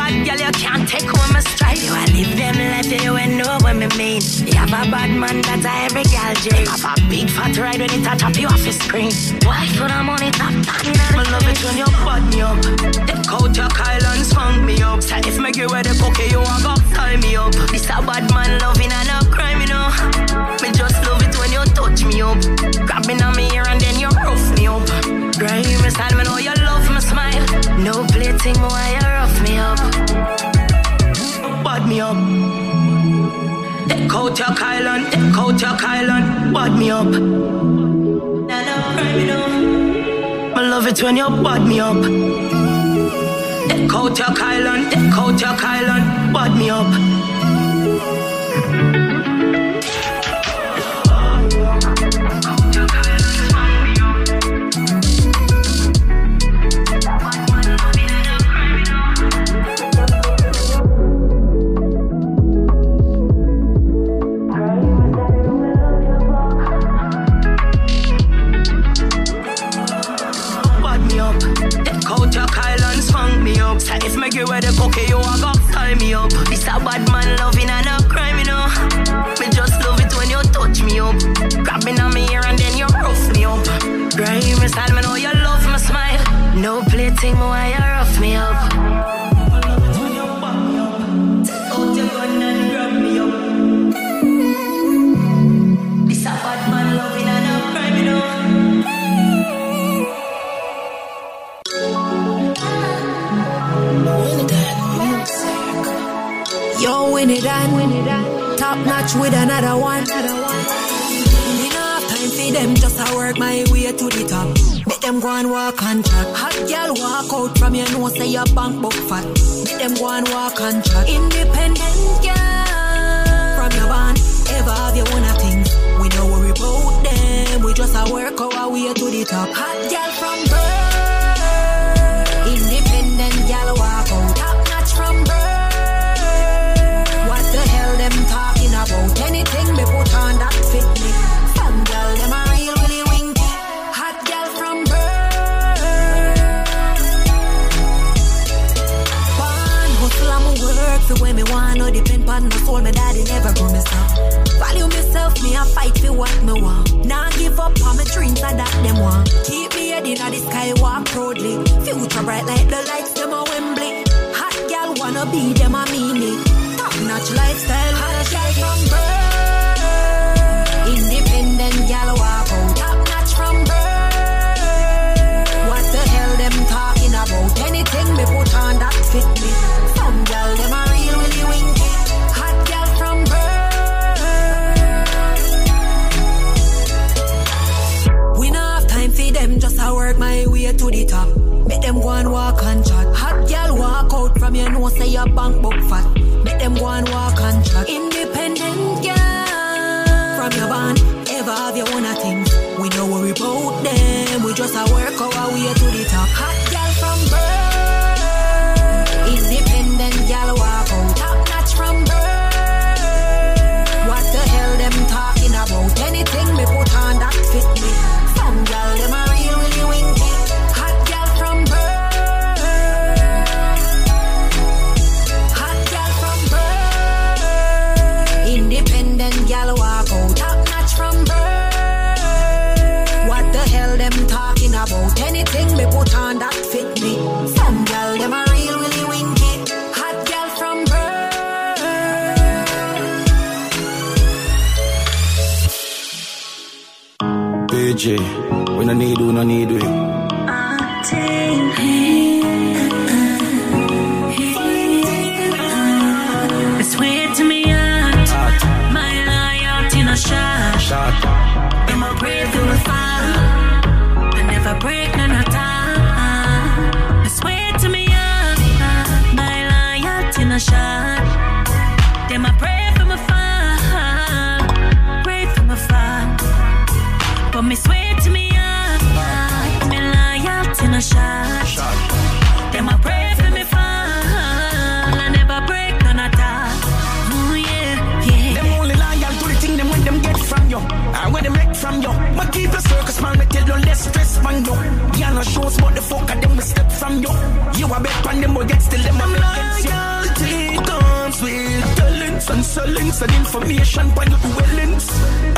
Bad girl, you can't take home my stride. You a live them life, you ain't know what me mean. You have a bad man that a every girl dream. Have a big fat ride when it a top you off the screen. Why for the money top down? Me love it when you bud me up. Take out your Kyle and spunk me up. Say if me give away the cookie, you a go tie me up. This a bad man loving and a crime, you know. Me just love it when you touch me up. Grab me on me ear and then you rough me up. Grime me style, me know you love my smile. No plating, why you me up. Take out your Kyle and take out your Kyle and bud me up. I love it when you bud me up. Take out your Kyle and take out your Kyle and bud me up. Contract. Hot girl walk out from your nose, say your bank book fat. Make them go and walk and chat. Independent girl from your band, ever have your own things. We don't worry about them, we just a work our way to the top. Hot G. We no need, we no need, we. To me, out. My loyalty, no shot. Am I brave, links and information by the links.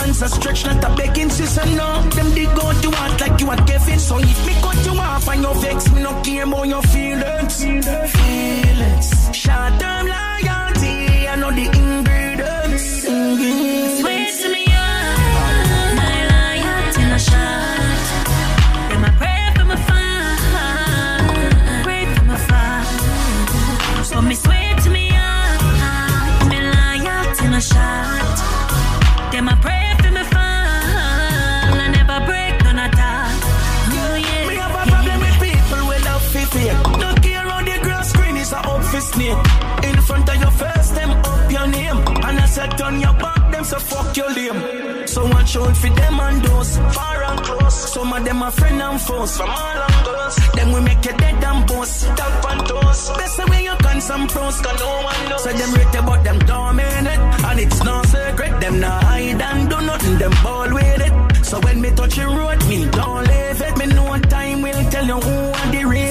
Answer stretch, not a begging, sister, no. Them they go to want like you are Kevin. So if me cut you off and you vex, me no care more your feelings. Feelings. Short-term loyalty, I know the control for them and those. Far and close. Some of them are friend and foes from all angles. Then we make you dead and post. Top and toes. Best the way you can some pros, cause no one knows. So them rate about them dominant. And it's no secret. Them not hide and do nothing. Them ball with it. So when me touch the road, me don't leave it. Me no time will tell you who are the real.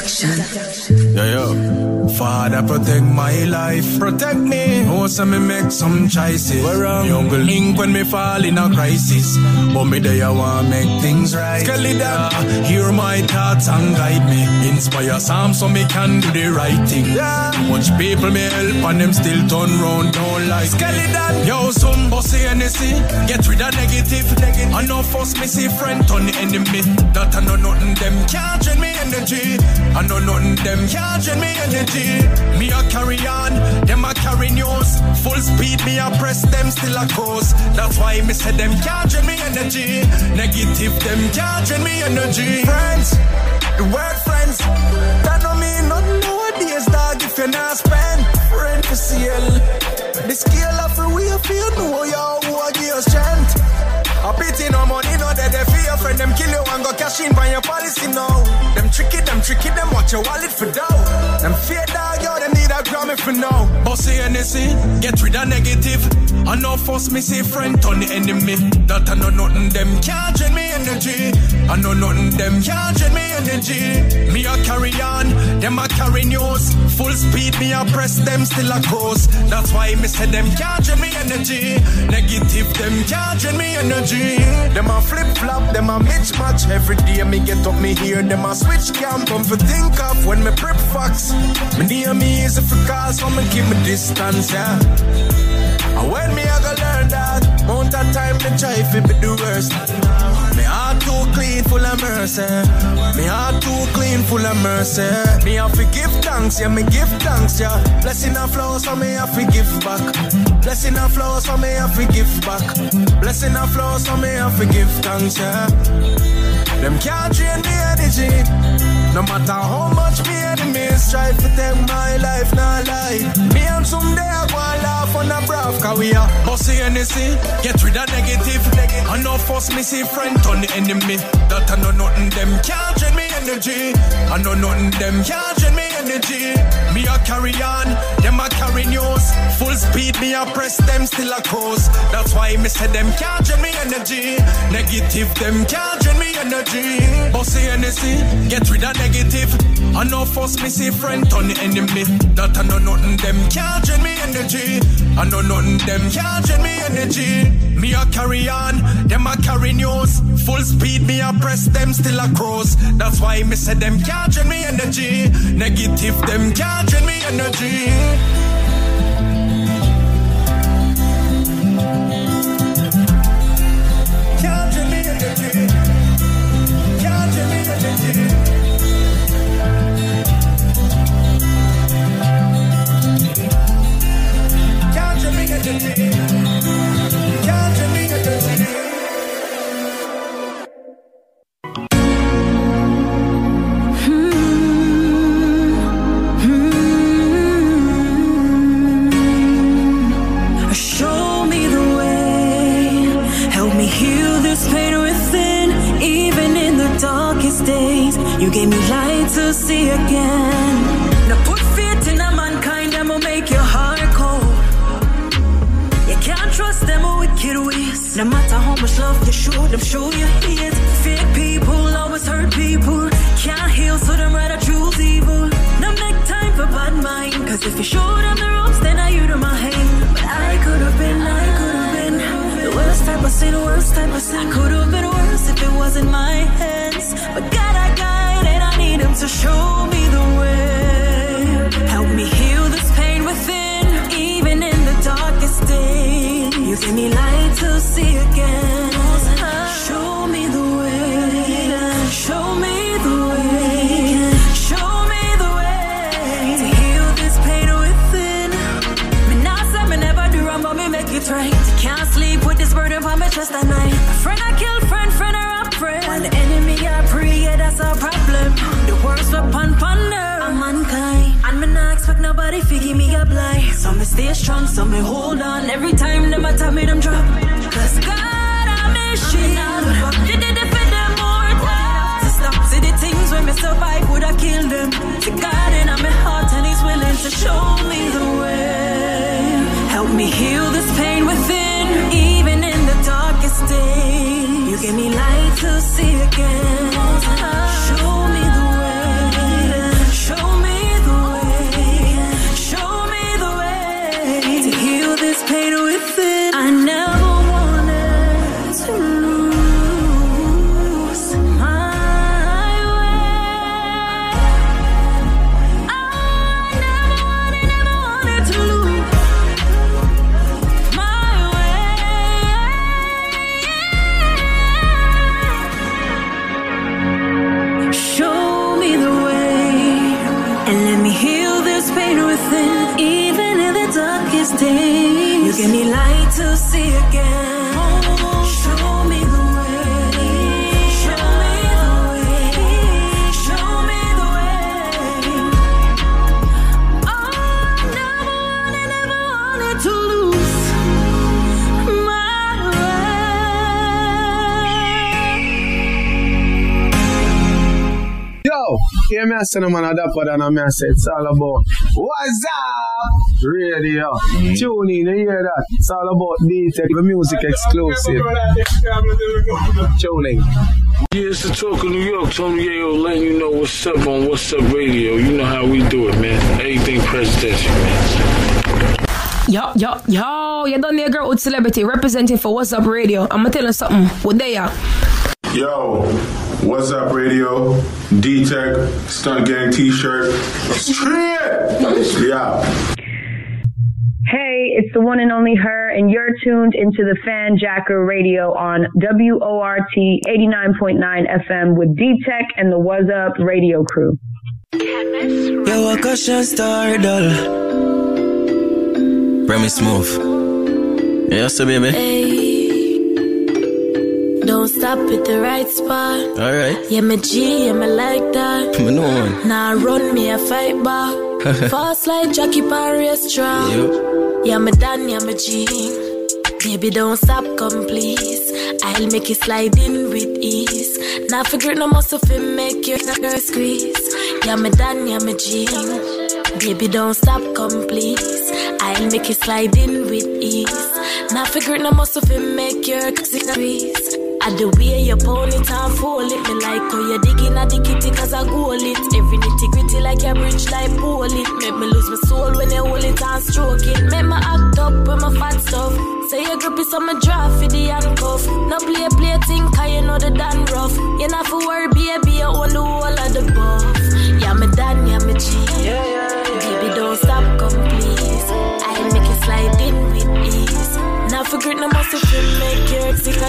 Production. Yo, yo. Father, protect my life. Protect me. Oh, so me make some choices. Where wrong? Me uncle link when me fall in a crisis. But me there, I want make things right. Skelly that. hear my thoughts and guide me. Inspire some so me can do the right thing. Yeah. Much people me help and them still turn round, don't like Skelly that. Yo, some bossy NSC. Get rid of negative. negative. I know force me see friend turn the enemy. That I know nothing them can't drain me energy. I know nothing them can't drain me energy. Me a carry on, them a carry news. Full speed, me a press them still a course. That's why me say them can't drain me energy. Negative them can't drain me energy. Friends, the word friends, that don't mean nothing nowadays, dog. If you're not spend, friend for sale. The scale of the way you feel, know you who a give you strength. A pity no money, no that they fear friend. Them kill you and go cash in by your policy now. Them tricky, them tricky, them watch your wallet for dough. Them fear dog, yo, them need a Grammy for now. Bossy NSC, get rid of negative. I know force me see friend turn the enemy. That I know nothing, them can't me energy. I know nothing, them can't drain me energy. Me a carry on, them a carry news. Full speed, me a press them still a course. That's why me say them can't drain me energy. Negative, them can't drain me energy. Them a flip flop, them a mismatch. Every day me get up, me hear them a switch camp. Come for think of when me prep fox. Me near me is a if call, so me keep me distance, yeah. And when me I go learn that, mount of time me try fi be the worst. Clean, full of mercy. Me heart too clean, full of mercy. Me have to give thanks, yeah, me give thanks, yeah. Blessing a flow, so me have to give back. Blessing a flow, so me have to give back. Blessing a flow, so me have to give thanks, yeah. Them can't drain the energy. No matter how much me enemies try to take my life, not lie. Me and someday I and laugh on a brav, cause we are bossy NSC. Get rid of negative. I know first me see friend turn the enemy. That I know nothing, them can't drain me energy. I know nothing, them can't drain me energy. Me a carry on, them a carry news. Full speed, me a press them still a cruise. That's why me say them can't drain me energy. Negative, them can't drain me energy. Bossy NSC, get rid of negative. I know force me see friend turn the enemy. That I know nothing, them can't drain me energy. I know nothing, them can't drain me energy. Me a carry on, them a carry news. Full speed, me a press them still a cruise. That's why me say them can't drain me energy. Negative, them can't drain me energy. Hear me a say no man a dapper than a me it's all about What's up radio. Mm-hmm. Tune in, you hear that? It's all about D-Teck, the music exclusive. Tune in. Yeah, it's the talk of New York. Tony Yayo letting you know what's up on What's Up Radio. You know how we do it, man. Everything presidential, man. Yo, yo, yo, you done there, girl with celebrity representing for What's Up Radio. I'm gonna tell you something. What they are? Yo, what's up, radio? D Teck, Stunt Gang t shirt. Straight! Yeah. Hey, it's the one and only her, and you're tuned into the FanJacker Radio on WORT 89.9 FM with D Teck and the What's Up Radio crew. Yo, a caution star doll. Remy Smooth. Yes, sir, baby. Hey. Don't at the right spot. Alright. Yeah, me G, yeah, me like that. Me know one. Nah, run me a fight back. Fast like Jackie Pan restaurant. Yo. Yeah, me done, yeah, me G. Baby, don't stop, come please. I'll make you slide in with ease. Now figure no muscle fit make your girl squeeze. Yeah, me done, yeah, me G. Baby, don't stop, come please. I'll make you slide in with ease. Now figure no muscle fit make your squeeze. I the way you pony it and fold it. Me like how you digging at the kitty cause I goal it. Every nitty gritty like your bridge like pull it. Make me lose my soul when you hold it and stroke it. Make me act up with my fat stuff. Say your grip is on my draft for the handcuff. No play play thing cause you know the done rough. You not for worry baby, you own the whole of the buff. Yeah, me done, yeah, me G. Baby, don't stop, come please. I'll make you slide in with ease. Now forget no muscle fit make your sick a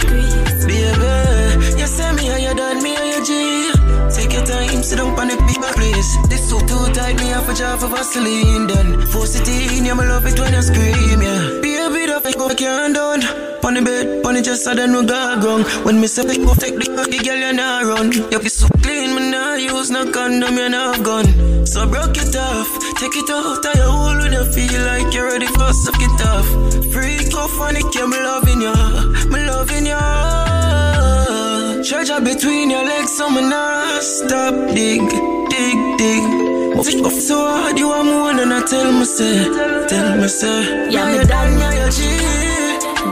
tight, me have a jar for Vaseline. Then force it in, yeah, me love it when you scream, yeah. Baby, the fake go can't done. On the bed, on the chest, I don't know gargong. When me say go take the cocky girl, you not run. You be so clean, me nah use no condom, you not gun. So broke it off, take it off, tie your hole when you feel like you're ready for suck it off. Freak off on it, yeah, me loving ya, me loving ya. Treasure between your legs, so me nah stop dig, dig, dig. So hard, you are more than I tell me say, tell me say. Yeah, me done, yeah, you G.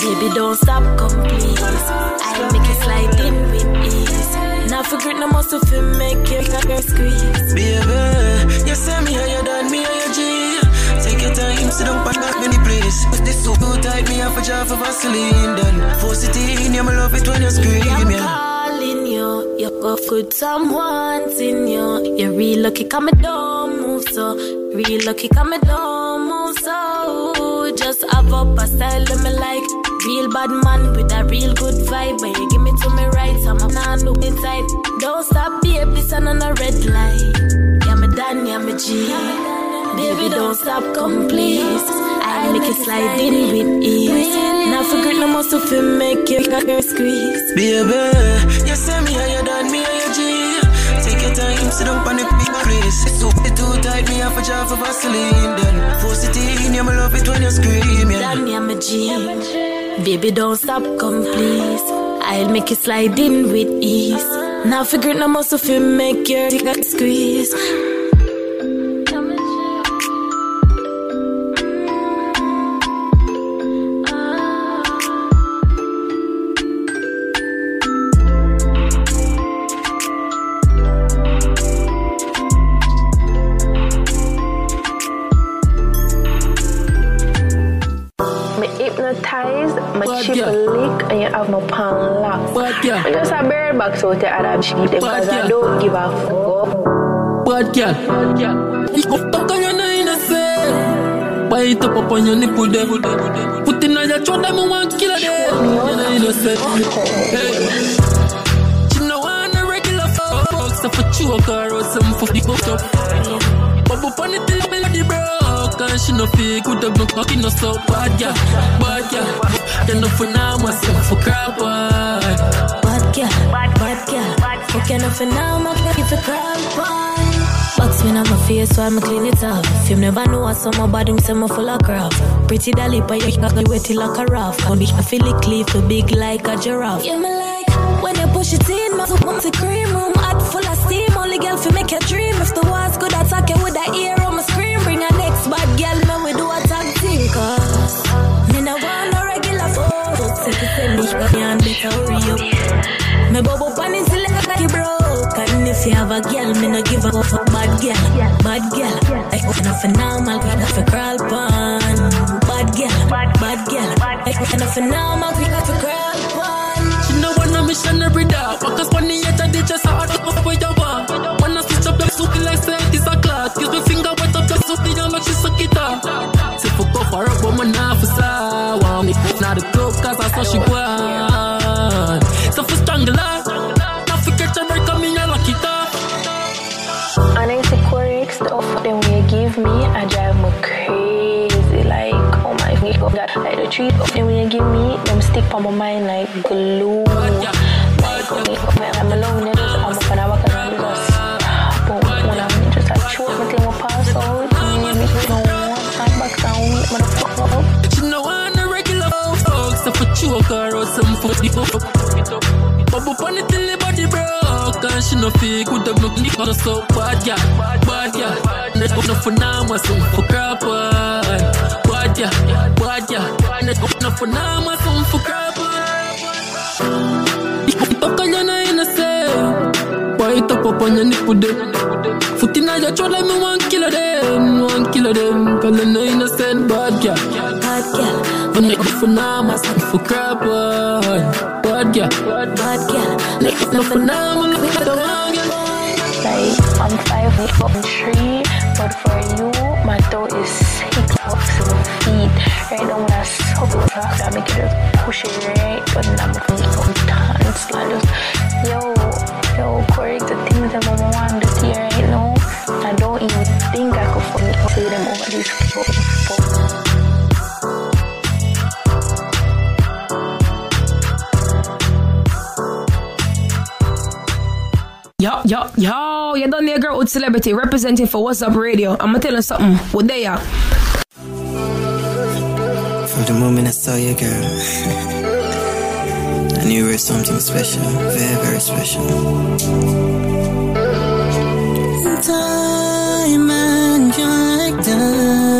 Baby, don't stop, come please. I'll make you slide in with ease. Now forget no muscle fit make your girl squeeze. Baby, you say me and you done me and you G. Take your time, sit down on that many place. This so tight, me have a jar for Vaseline. Then force it in, yeah, me love it when you scream, yeah. You. You go good someone's in you. You're real lucky, come and don't move so. Real lucky, come and don't move so. Just have up a style me like. Real bad man with a real good vibe. When you give me to me right, I'm not look inside. Don't stop, babe, this on a red light. Yeah, me done, yeah, me G. Baby, don't stop, come please. Make you slide in with ease. Now forget no muscle fit make your girl squeeze. Baby, you say me you done me you G. Take your time, sit down on the big place. So it too tight, me have a jar for Vaseline. Then force it in, me love it when you scream. Yeah. Damn, yeah, my G. Baby, don't stop, come please. I'll make you slide in with ease. Now figure no muscle feel make your dick squeeze. A bird box out the Arab sheet because I don't give a fuck. Bad girl. You go fuck on your nine and say. Bite up up on your nipple there. Put in on your throat, them one killer there. You know innocent. Hey. She know I'm a regular fuck. So for choke her or some for the hook up. Bubble pon it till melody broke. And she no fake with the block knocking us up. Bad girl, bad girl. Then no for now, myself for crap. Girl, bad, girl. Fuck enough and now I'm gonna give a crap on. Box me on my face so I'ma clean it off. You never know what's on my body, me say me full of crap. Pretty dolly, but you got wet like a raft. Can be I feel it cleave big like a giraffe. Yeah, me like when you push it in, my wants cream room, hot full of steam. Only girl fi make you dream. If the walls could attack you with a ear if you have a girl, me no give a fuck bad girl, bad girl. Like enough for normal, enough for crawl pan. Bad girl, bad girl. Like enough for normal, enough for crawl pan. She know when I'm mission every day. Focus on the edge of the chest, I don't know where you are. When I switch up your soup, like say it's a clock. Use my finger, wet up your soup, you make she suck it up. Say fuck off her up, but my knife is sour. Me not the club, cause I saw she like glue. Like, when you- when I'm alone, you just, I'm gonna walk around with us. But when I'm just like, choke me till I pass out, me make me know I'm back down, motherfucker up. She know I'm a so her or some for the. Bubble pon it till the body broke, and she no fake with the block, nigga so bad girl, bad girl. Net up no for now, my son for crap on. Girl, bad girl. Net up no for now, my son for crap on. Your nine say, White up up on your nipple them. Foot in your throat me one killer them, one killer them. Cause I know innocent bad bad not for now, my son for crap. Bad bad girl. Like no for now, my son for. Like I'm five foot three, but for you, my toe is now when I suck it off, I make it push it right, but I'm dance. I just, yo, yo, correct the things that I want do here right now. I don't even think I could fucking say them over this fucking phone. Yo, yo, yo, you done there, girl with celebrity representing for What's Up Radio. I'm gonna tell you something. What they are? From the moment I saw you, girl, I knew you were something special, very, very special. Diamond, you're like diamond.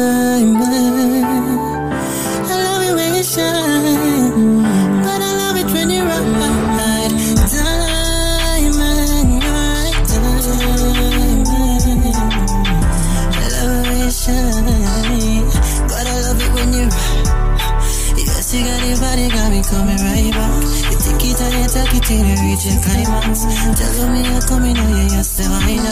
Till you reach your climax. Tell me you're coming, oh you're still mine.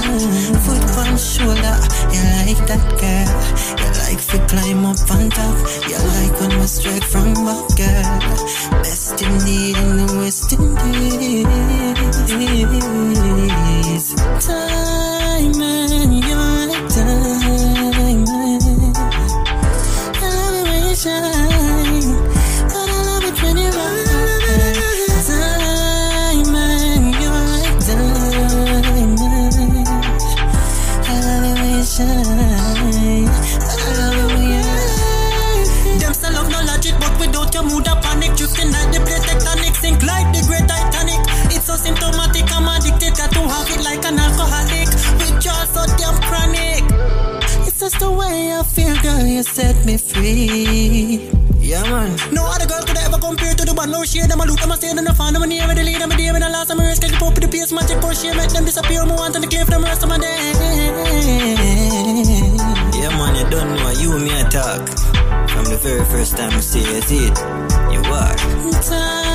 Foot on shoulder, you like that girl. You like to climb up on top. You like when we straight from back, girl. Best indeed in the West Indies. Diamond, me free. Yeah, man. No other girl could ever compare to the one. No shade, I'm a look, I'm a stand, and I found them a near with the lead, I'm a dear, and I lost my risk. Cause you pop the pace, magic push, you make them disappear. I'm wanting to give them rest of my day. Yeah, man, you don't know you me talk. From the very first time you see it, you walk. Time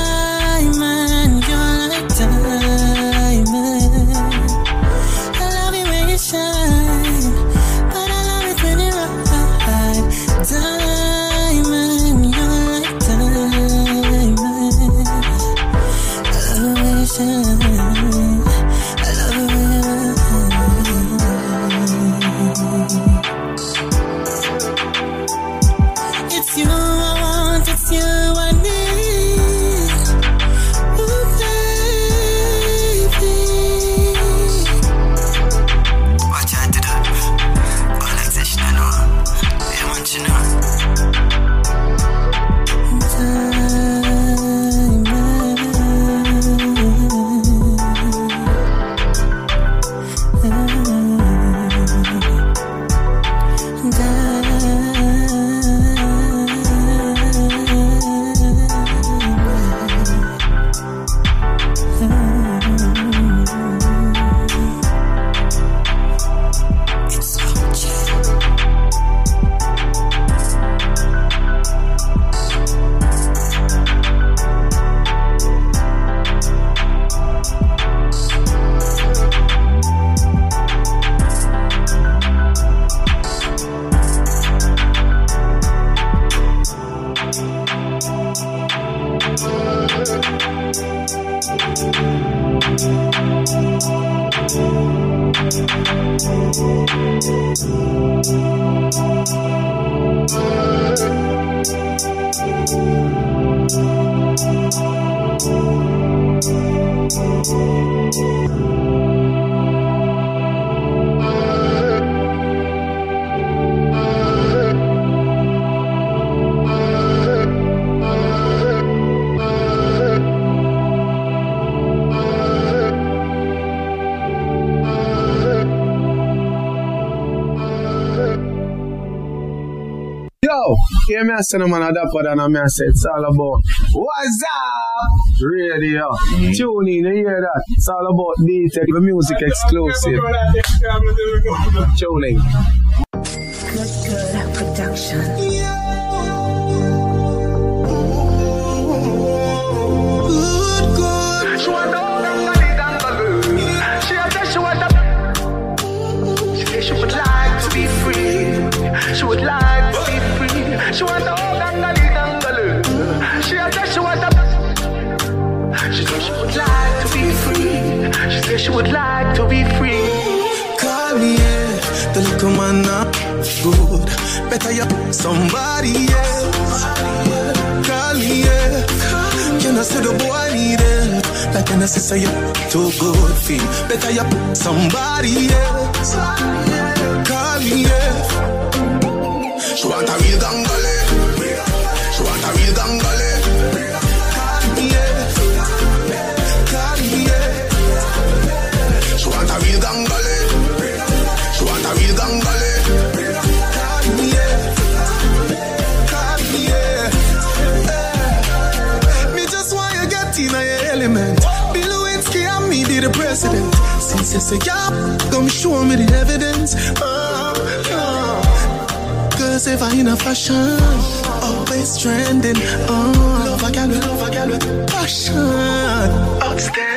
I'm on that pod and I mean, it's all about what's up radio. Mm-hmm. Tune in, you hear that? It's all about the music exclusive. Tuning. say you're too good for Better you somebody else. Call me, yeah. Say, say, yeah, come show me the evidence. Oh, oh. Cause if I in a fashion, always trending. Oh, love, I got it, love, I got with Passion.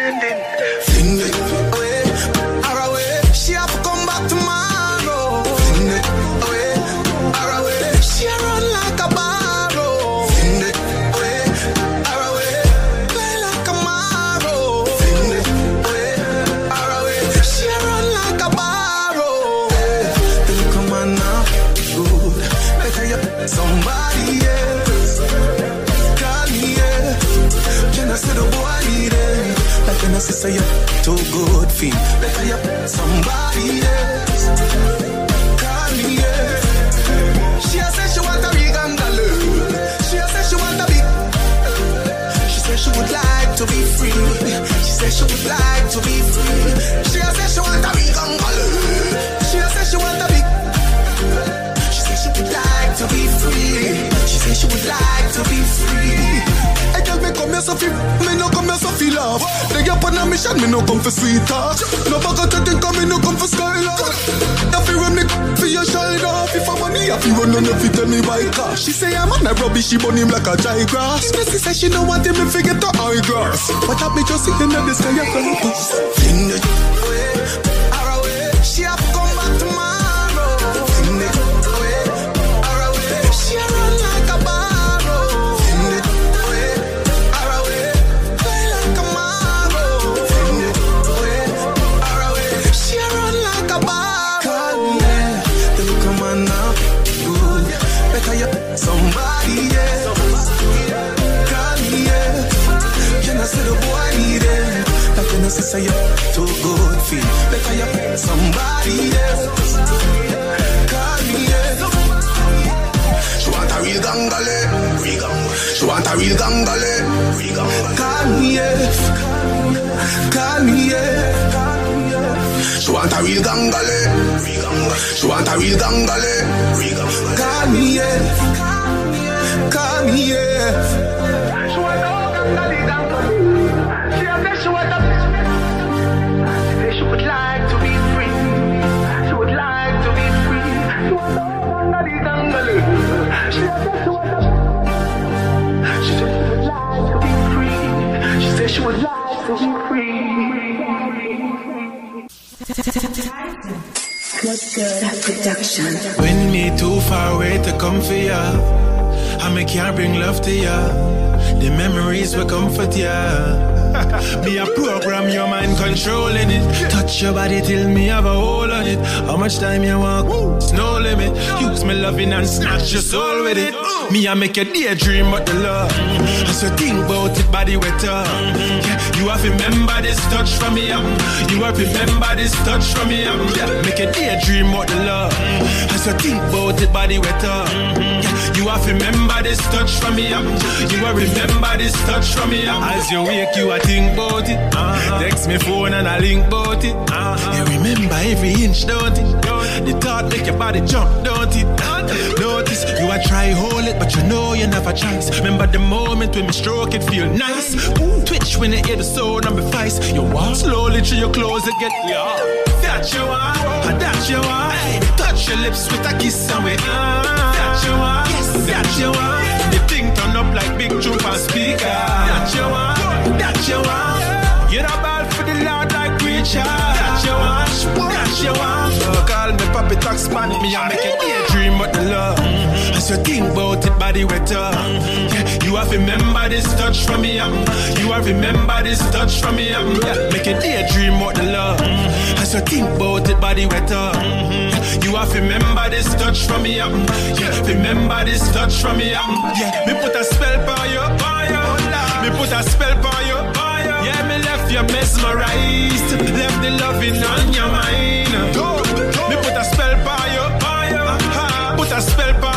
Conversation, me no come for sweet talk. No bag of think me no come for skylark. If you run me for your shoulder, if I'm money, if you run on if you tell me why car. She say I'm on a rubbish, she burn him like a dry grass. Missy say she don't want him to forget the high grass. But I be just sitting in the sky, I can't She want a real gangale. She want a real gangale. Call me, yeah. Call me. She want a real gangale. She want a real gangale. Call me. She would like to be free. What's good production? When me too far away to come for ya, I me can't bring love to ya. The memories will comfort ya. Me a program your mind controlling it. Touch your body till me have a hold on it. How much time you want? It's no limit. Use me loving and snatch your soul with it. Me I make a daydream about the love. As you think about it, body wetter. Yeah, you have remember this touch from me. Um. You have remember this touch from me. Yeah, make a daydream about the love. As you think about it, body wetter. Yeah, you have remember this touch from me. Um. You have remember this touch from me. Um. As you wake, you a think about it. Uh-huh. Text me phone and I link about it. Uh-huh. You remember every inch, don't it? The thought make your body jump, don't it? Notice you a try hold it, but you know you never chance. Remember the moment when me stroke it, feel nice. Ooh, twitch when you hear the sound of my voice. You walk slowly through your clothes and again. Yeah. That you want, that you want. Touch your lips with a kiss and we. Uh, that you want, yes, that you want. The thing turn up like big trooper speaker. That you want, that you want. You're a ball for the Lord like preacher. That you want, that you want. So call me Papi Tax Man. Me I make a daydream about the love. As you think about it, body wetter. Yeah, you have remember this touch from me. Um. You have remember this touch from me. Um. Yeah, make it a daydream about the love. As you think about it, body wetter. Yeah, you have remember this touch from me. Um. Yeah, remember this touch from me. Um. Yeah, me put a spell for you. Me put a spell for you. Yeah, me left you mesmerized. Left the loving on your mind. Me put a spell for you. Uh-huh. Put a spell for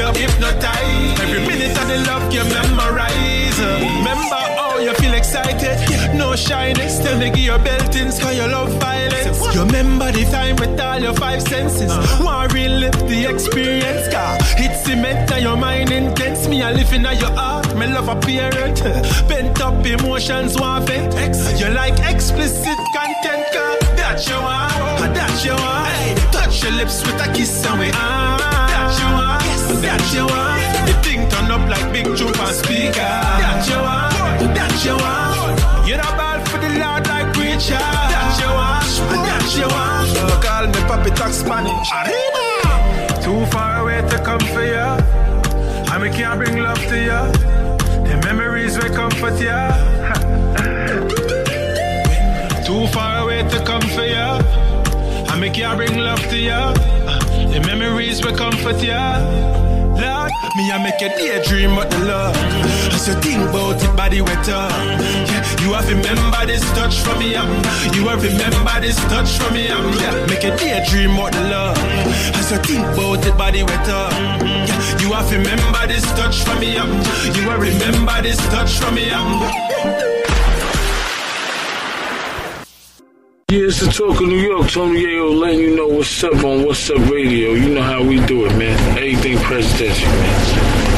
you. Hypnotized. Every minute of the love you memorize. Remember how you feel excited. No shyness. Tell me give your beltings cause you love violence. You remember the time with all your five senses. Want relive the experience. Car it's cement on your mind intense. Me a living in your heart. Me love apparent. Pent up emotions want vent. You like explicit content. Car that you want. That you. Hey, touch your lips with a kiss and we. That you want. That you want. The thing turn up like big trooper speaker. That you want. That you want. You're a ball for the Lord like preacher. That you want. That you want. So call me Papi Talk Spanish. Arriba. Too far away to come for ya. I me can't bring love to ya. The memories will comfort ya. Too far away to come for ya. I me can't bring love to ya. The memories will comfort ya. Lord, me I make a daydream about the love. As you think about it, body wetter. Yeah, you have remember this touch from me. Um. You have remember this touch from me. Um. Yeah, make a daydream about the love. As you think about it, body wetter. Yeah, you have remember this touch from me. Um. You have remember this touch from me. Um. Yeah, it's the talk of New York. Tony Yayo letting you know what's up on What's Up Radio. You know how we do it, man. Anything presidential, man.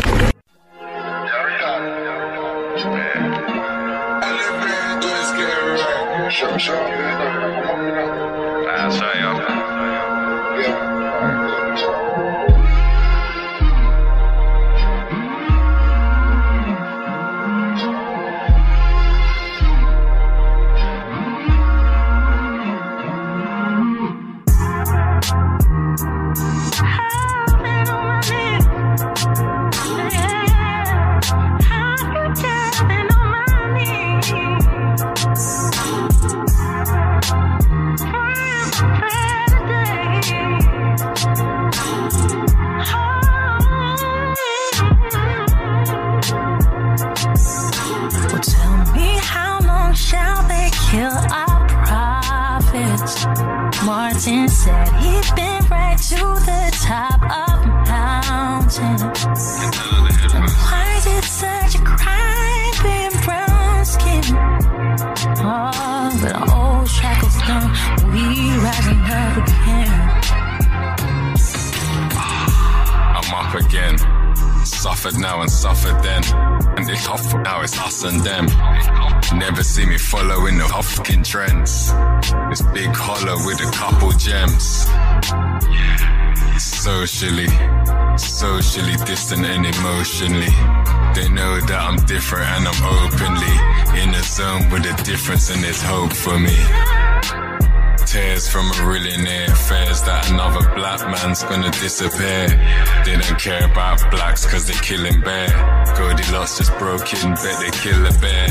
Emotionally. They know that I'm different and I'm openly in the zone with a difference and there's hope for me. Tears from a millionaire fears that another black man's gonna disappear. They don't care about blacks cause they're killing bear. Goldilocks just broke in, bet they kill a bear.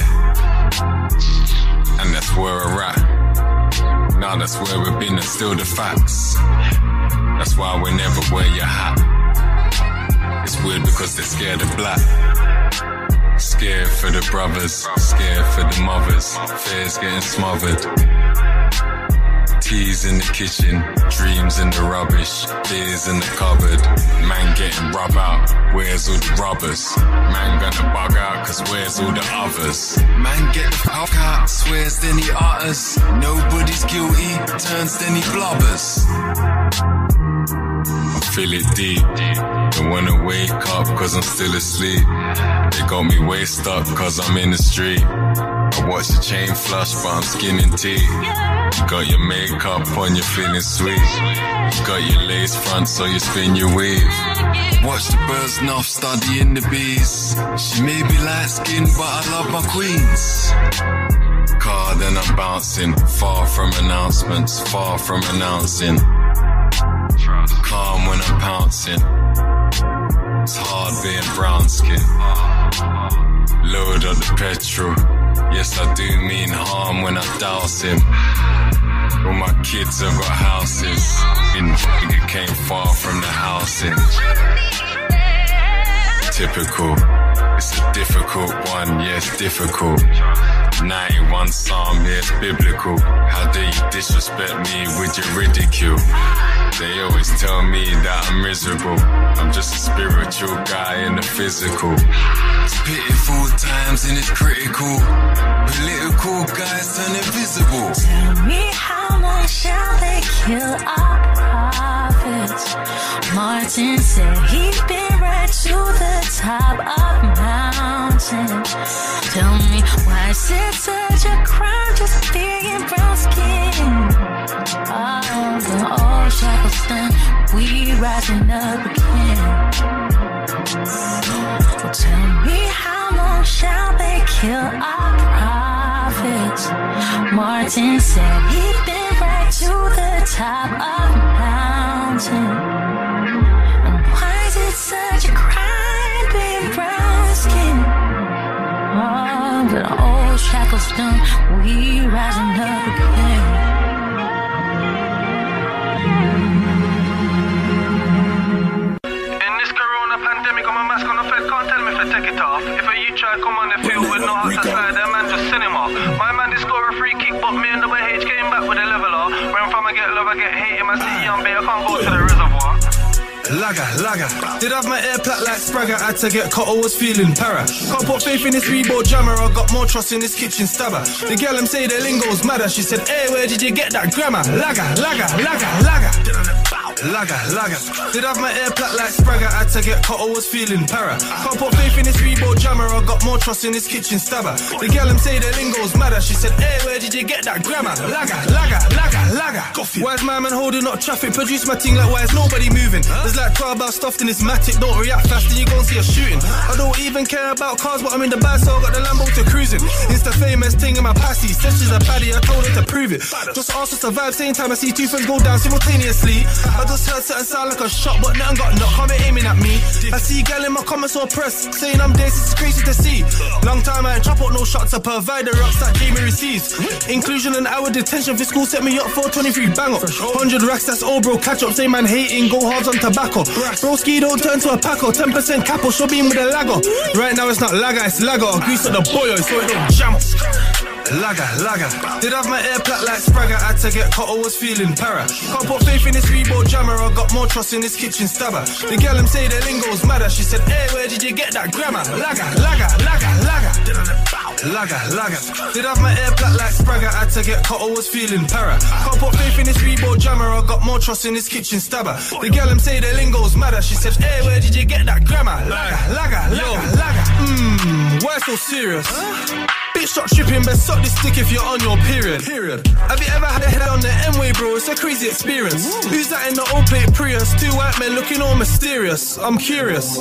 And that's where we're at. Now that's where we've been and still the facts. That's why we never wear your hat. Weird because they're scared of black. Scared for the brothers, scared for the mothers. Fears getting smothered. Teas in the kitchen, dreams in the rubbish, beers in the cupboard. Man getting rub out, where's all the rubbers? Man gonna bug out, cause where's all the others? Man get the fuck out, swears then he utters. Nobody's guilty, turns then he blubbers. I feel it deep. Don't wanna wake up cause I'm still asleep. They got me way stuck cause I'm in the street. I watch the chain flush but I'm skinning tea. You got your makeup on, you're feeling sweet. You got your lace front so you spin your weave. Watch the birds nuff studying the bees. She may be light skinned but I love my queens. Car then I'm bouncing, far from announcements, far from announcing. Calm when I'm pouncing. It's hard being brown skin. Load up the petrol. Yes, I do mean harm when I douse him. All my kids have got houses. In it came far from the housing. Typical. It's a difficult one, yes, difficult. 91 Psalm, yes, biblical. How do you disrespect me with your ridicule? They always tell me that I'm miserable. I'm just a spiritual guy in the physical. It's pitiful times and it's critical. Political guys turn invisible. Tell me how long shall they kill our Martin said he'd been right to the top of mountain. Tell me why is it such a crime just being brown skin? Oh, the old shackles done, we rising up again. Well, tell me how long shall they kill our prophets? Martin said he'd been to the top of the mountain. Why is it such a crime being brown skin? Oh, but old shackles done, we rising up again. Can't tell me if I take it off. If a you try come on the field with no heart to slide, that man just cinema. My man did score a free kick, but me and the H came back with a leveler. Where I'm from, I get love, I get hate. In my city, young bay, I can't go to the reservoir. Lager, lager. Did have my air plat like Spragger, had to get cut, I was feeling para. Can't put faith in this Reebok jammer, I got more trust in this kitchen stabber. The girl them say the lingo's madder, she said, hey, where did you get that grammar? Lager, lager, lager, lager. Lager, lager. Did have my air plat like Spragger, had to get cut, I was feeling para. Can't put faith in this Reebok jammer, I got more trust in this kitchen stabber. The girl them say the lingo's madder, she said, hey, where did you get that grammar? Lager, lager, lager, lager. Why's my man holding up traffic? Produce my thing like why is nobody moving? There's like club about stuff, then it's matic. Don't react fast, then you gon' see a shooting. I don't even care about cars, but I'm in the bad, so I got the Lambo to cruising. It's the famous thing in my passy. Says she's a baddie, I told her to prove it. Just ask to vibe, same time I see two friends go down simultaneously. I just heard certain sound like a shot, but nothing got knocked, come aiming at me. I see gal in my comments or press, saying I'm there, it's crazy to see. Long time I ain't chop out no shots, I provide the rocks that Jamie receives. Inclusion and hour detention for school set me up for 23 bang up. 100 racks, that's all bro, catch up, say man hating, go hard on tobacco. Broski don't turn to a paco, 10% capo, show beam with a lago. Right now it's not lager, it's lager. Grease at the boyo, so it don't jam. Lager, lager. Did have my air plat like Spragger, had to get caught, I was feeling para. Can't put faith in this Reebok jammer, I got more trust in this kitchen stabber. The girl them say the lingo's madder, she said, hey, where did you get that grammar? Lager, lager, lager, lager. Lager, lager. Did have my air plat like Spragger, had to get caught, I was feeling para. Can't put faith in this Reebok jammer, I got more trust in this kitchen stabber. The girl them say the lingo's madder, she said, hey, where did you get that grammar? Lager, lager, lager, lager. Mmm, why so serious? Bitch, stop tripping, best suck this dick if you're on your period. Period. Have you ever had a head on the M-way, bro? It's a crazy experience. Who's that in the old plate Prius? Two white men looking all mysterious. I'm curious.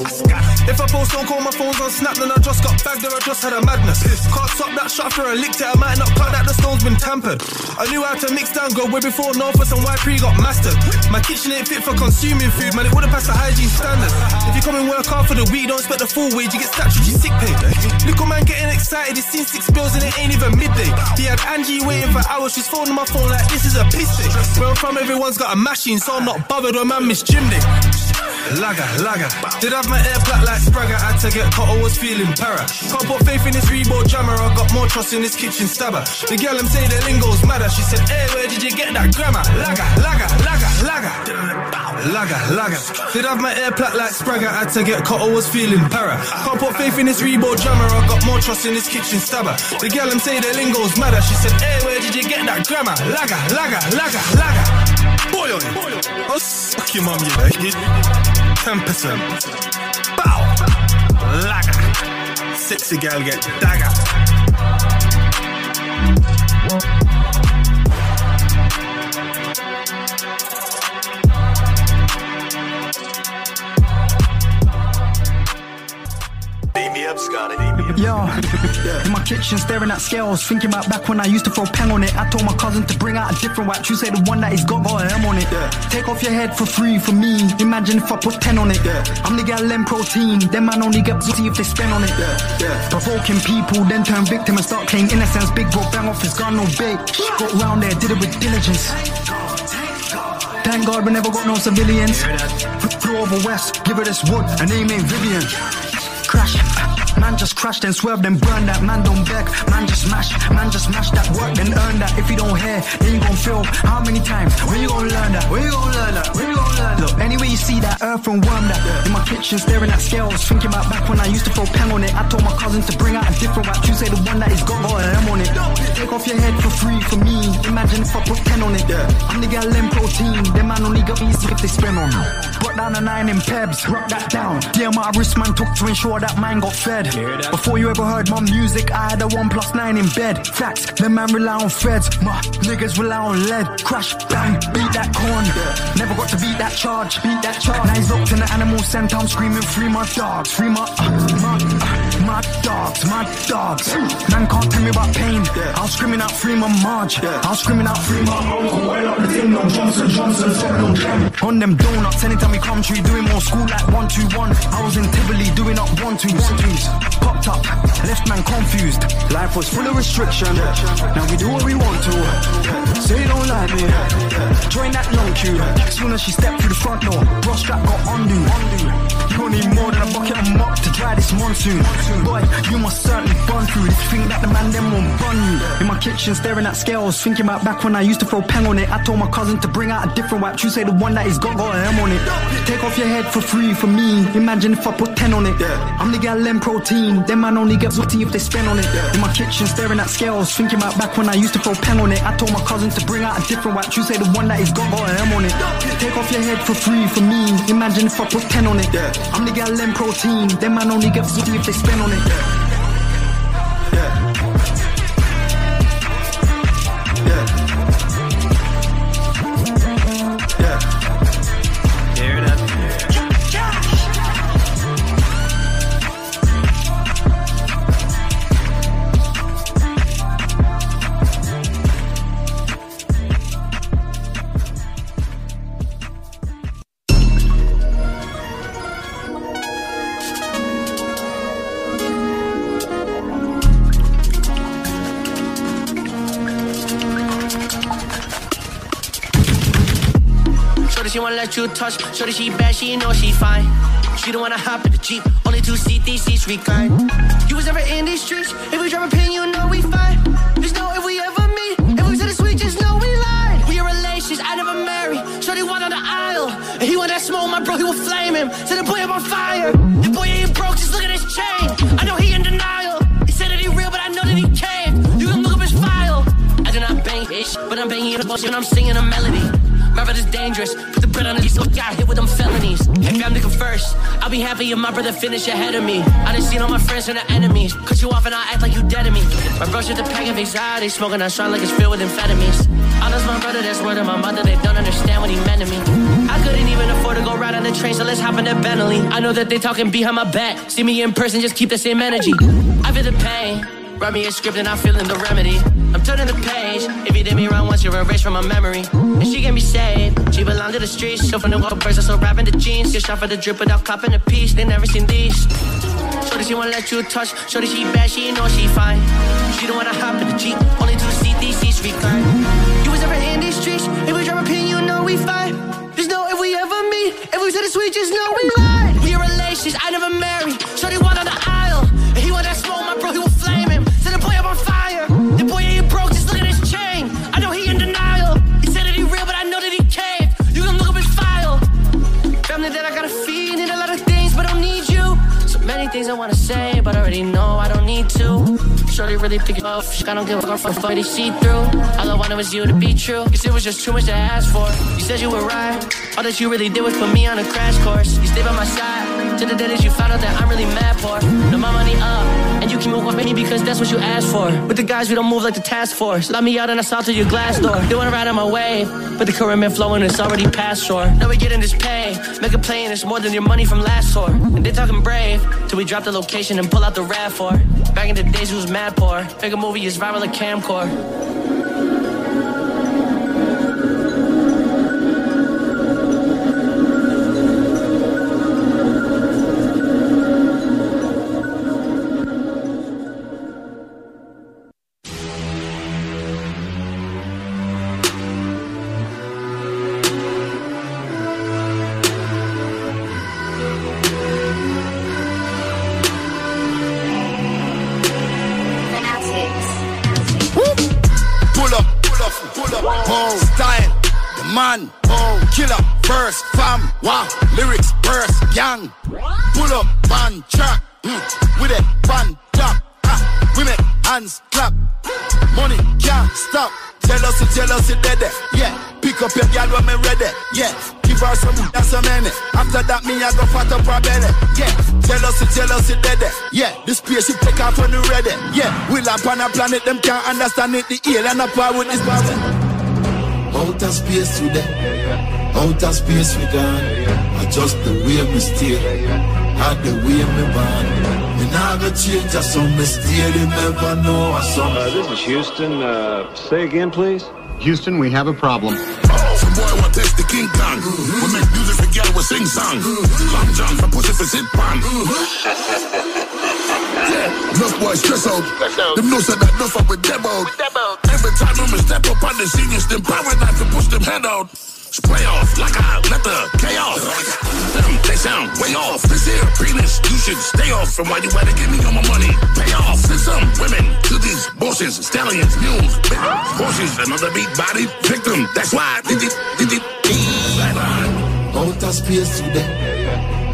If I post don't call my phones on Snap, then I just got bagged or I just had a madness. Can't stop that shot for a licked it. I might not cut that the stone's been tampered. I knew how to mix down, go way before Northwest and YP got mastered. My kitchen ain't fit for consuming food, man. It wouldn't pass the hygiene standards. If you come and work hard for the week, don't expect the full wage. You get statutory sick pay. Little man getting excited. He's seen six bills and it ain't even midday. He had Angie waiting for hours. She's phoning my phone like this is a piss day. Where I'm from, everyone's got a machine, so I'm not bothered when man miss gym day. Lager, lager. Did have my air flat like Spragger, had to get caught, I was feeling para. Can't put faith in this Reebok jammer, I got more trust in this kitchen stabber. The girl them say the lingo's madder, she said, hey, where did you get that grammar? Lager, lager, lager, lager. Lager, lager. Did have my air plat like Spragger, had to get caught, I was feeling para. Can't put faith in this Reebok jammer, I got more trust in this kitchen stabber. The girl them say the lingo's madder, she said, hey, where did you get that grammar? Lager, lager, lager, lager. Boy, oh, suck your mum, you Ten percent. Bow. Lager. Sexy girl get dagger. Beat me up, Scotty. Yo, in my kitchen staring at scales, thinking about back when I used to throw peng on it. I told my cousin to bring out a different wax. You say the one that he's got got an M on it. Take off your head for free for me. Imagine if I put 10 on it. I'm the gal them protein. Them man only get pussy if they spend on it. yeah Provoking people, then turn victim and start claiming innocence. Big bro bang off his gun, no bait. Got round there, did it with diligence. Thank God we never got no civilians. Flew over west, give her this wood, her name ain't Vivian. Crash. Man just crashed and swerved and burned that. Man don't beg, man just smash. Man just smash that work and earn that. If you don't hear, then you gon' feel how many times? When you gon' learn that? When you gon' learn that? When you gon' learn that? Look, anyway you see that earth and worm that. In my kitchen staring at scales, thinking about back when I used to throw pen on it. I told my cousin to bring out a different wax. You say the one that he's got an M on it. Take off your head for free for me. Imagine if I put 10 on it. I'm the gal them protein. Them man only got easy if they spend on me. Brought down a nine in Pebs, rock that down. Yeah, my wrist man took to ensure that mine got fed. Before you ever heard my music, I had a one plus nine in bed. Facts, them man rely on feds. My niggas rely on lead. Crash, bang, beat that corn. Never got to beat that charge, beat that charge. Now he's locked in the animal center. I'm screaming, free my dogs, free my, uh, my, uh, my dogs, my dogs. Man can't tell me about pain. I was screaming out, free my Marge. I was screaming out, free my uncle. Well up the thing, no Johnson, Johnson, no jam. On them donuts, anytime we come tree, doing more school like one, two, one. I was in Tivoli doing up one, two, one, twos. Popped up, left man confused. Life was full of restriction. Now we do what we want to. Say you don't like me. Join that long queue. Soon as she stepped through the front door, bra strap got undo. You need more than a bucket of mop to dry this monsoon. Boy, you must certainly burn through this. Think that the man them won't burn you. In my kitchen, staring at scales, thinking about back when I used to throw pen on it. I told my cousin to bring out a different wipe. You say the one that he's got got an M on it. Take off your head for free for me. Imagine if I put 10 on it. I'm the gal them protein. Them man only get zooty if they spend on it. In my kitchen, staring at scales, thinking about back when I used to throw pen on it. I told my cousin to bring out a different wipe. You say the one that he's got got an M on it. Take off your head for free for me. Imagine if I put 10 on it. I'm the gal them protein. Them man only get zooty if they spend on it. You touch. Shorty, she bad, she know she fine. She don't wanna hop in the Jeep, only two seat, these seats recline. You was never in these streets, if we drop a pin, you know we fine. Just know if we ever meet, if we said the sweet, just know we lied. We in relations, I never married. Shorty one on the aisle, and he want that smoke, my bro, he will flame him. Set the boy I'm on fire. The boy ain't broke, just look at his chain. I know he in denial. He said that he real, but I know that he caved. You can look up his file. I do not bang bitch, but I'm banging your bullshit, when I'm singing a melody. My brother's dangerous, put the bread on the so got hit with them felonies. Hey fam, nigga first, I'll be happy if my brother finish ahead of me. I done seen all my friends and the enemies, cut you off and I act like you dead to me. My bro shit the pack of anxiety, smoking on strong like it's filled with amphetamines. I lost my brother, that's word of my mother, they don't understand what he meant to me. I couldn't even afford to go ride on the train, so let's hop in the Bentley. I know that they talking behind my back, see me in person, just keep the same energy. I feel the pain. Write me a script and I'm feeling the remedy. I'm turning the page. If you did me wrong once, you're erased from my memory. And she can be saved. She belong to the streets. So from the walk person, so rapping the jeans. Get shot for the drip without copping a piece. They never seen these. Shorty, she wanna let you touch. Shorty, she bad, she know she fine. She don't wanna hop in the Jeep. Only two seat, these seats recline. You was never in these streets. If we drop a pin, you know we fine. Just know if we ever meet. If we said it's sweet, just know we lied. We are relations, I never married. Shorty really pick it up. I don't give a fuck for they see through. All I wanted was you to be true. Cause it was just too much to ask for. You said you were right. All that you really did was put me on a crash course. You stayed by my side. To the day that you found out that I'm really mad for. Now my money up. And you keep moving with me because that's what you asked for. With the guys, we don't move like the task force. Let me out and I saw through your glass door. They wanna ride on my wave. But the current been flowing, it's already past shore. Now we getting this pay. Make a play it's more than your money from last tour. And they talking brave. Till we drop the location and pull out the RAV for. Back in the days, we was mad poor. Make a movie is viral like camcorder. The spaceship take off when you ready. Yeah, we land on a planet, them can't understand it. The alien up with this body. Outer space today, outer space we gone. Adjust the way we steer, had the way me born. Me nah go change, just some me steer. You never know a song. Uh, this is Houston. Uh, say again, please. Houston, we have a problem. Some boy want test the King Kong. We make music for girl, we sing song. Long John for pussy for sit pan. Enough boys stress out. Them know say that enough up with them out. Every time them step up on the seniors, them power not to push them head out. Spray off like I let the chaos. Them, they sound way off. This here penis, you should stay off from why you wanna give me all my money. Pay off. Send some women to these bosses, stallions, mules, horses, another beat body victim. That's why. Did it, did it, Outer space today,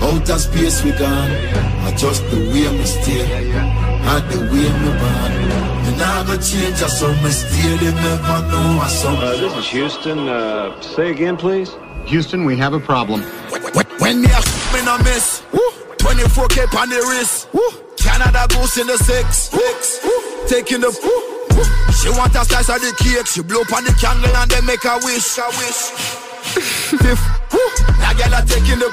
outer space we gone. Adjust the way me steer, had the way me born. Me nah go change, just some me steer. You never know a song. Uh, this is Houston. Uh, say again, please. Houston, we have a problem. When me a me no miss. 24k on the wrist. Canada goose in the six. six. Taking the. She want a slice of the cake. She blow on the candle and then make a wish. A wish. That girl a taking the.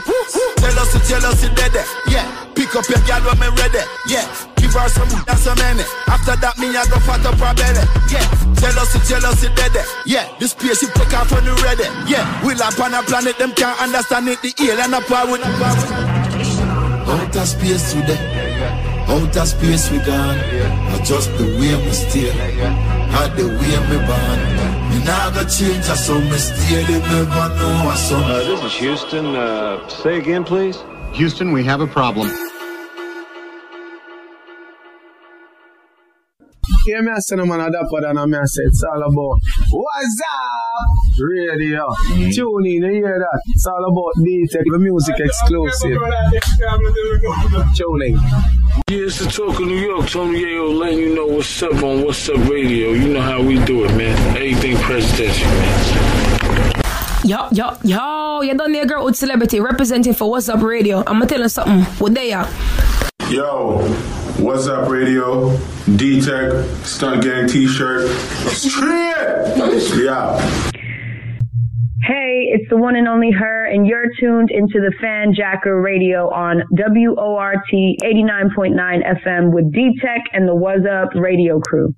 Tell us to tell dead. Yeah. Pick up your girl when me ready. Yeah. Give her some that's a minute. After that, me I go fat up her belly. Yeah. Us it dead. Yeah. The spaceship take off when you ready. Yeah. We land on a planet, them can't understand it. The alien up with. Outer space today, outer space we gone. just the way me steer, had the way me born never change. I saw me never know I saw. Uh, this is Houston. Uh, say again, please. Houston, we have a problem. Me it's all about What's up? Radio. Tune in and hear that. It's all about D-Teck, the music exclusive. Tune in. Yeah, it's the talk of New York. Tony Yayo letting you know what's up on What's Up Radio. You know how we do it, man. Anything presidential, man. Yo, yo, yo, You're done there, girl with celebrity representing for What's Up Radio. I'ma tell you something. What they are. Yo, What's Up Radio, D Teck, Stunt Gang t shirt. Straight! Yeah. Hey, it's the one and only her, and you're tuned into the FanJacker Radio on WORT 89.9 FM with D Teck and the What's Up Radio Crew.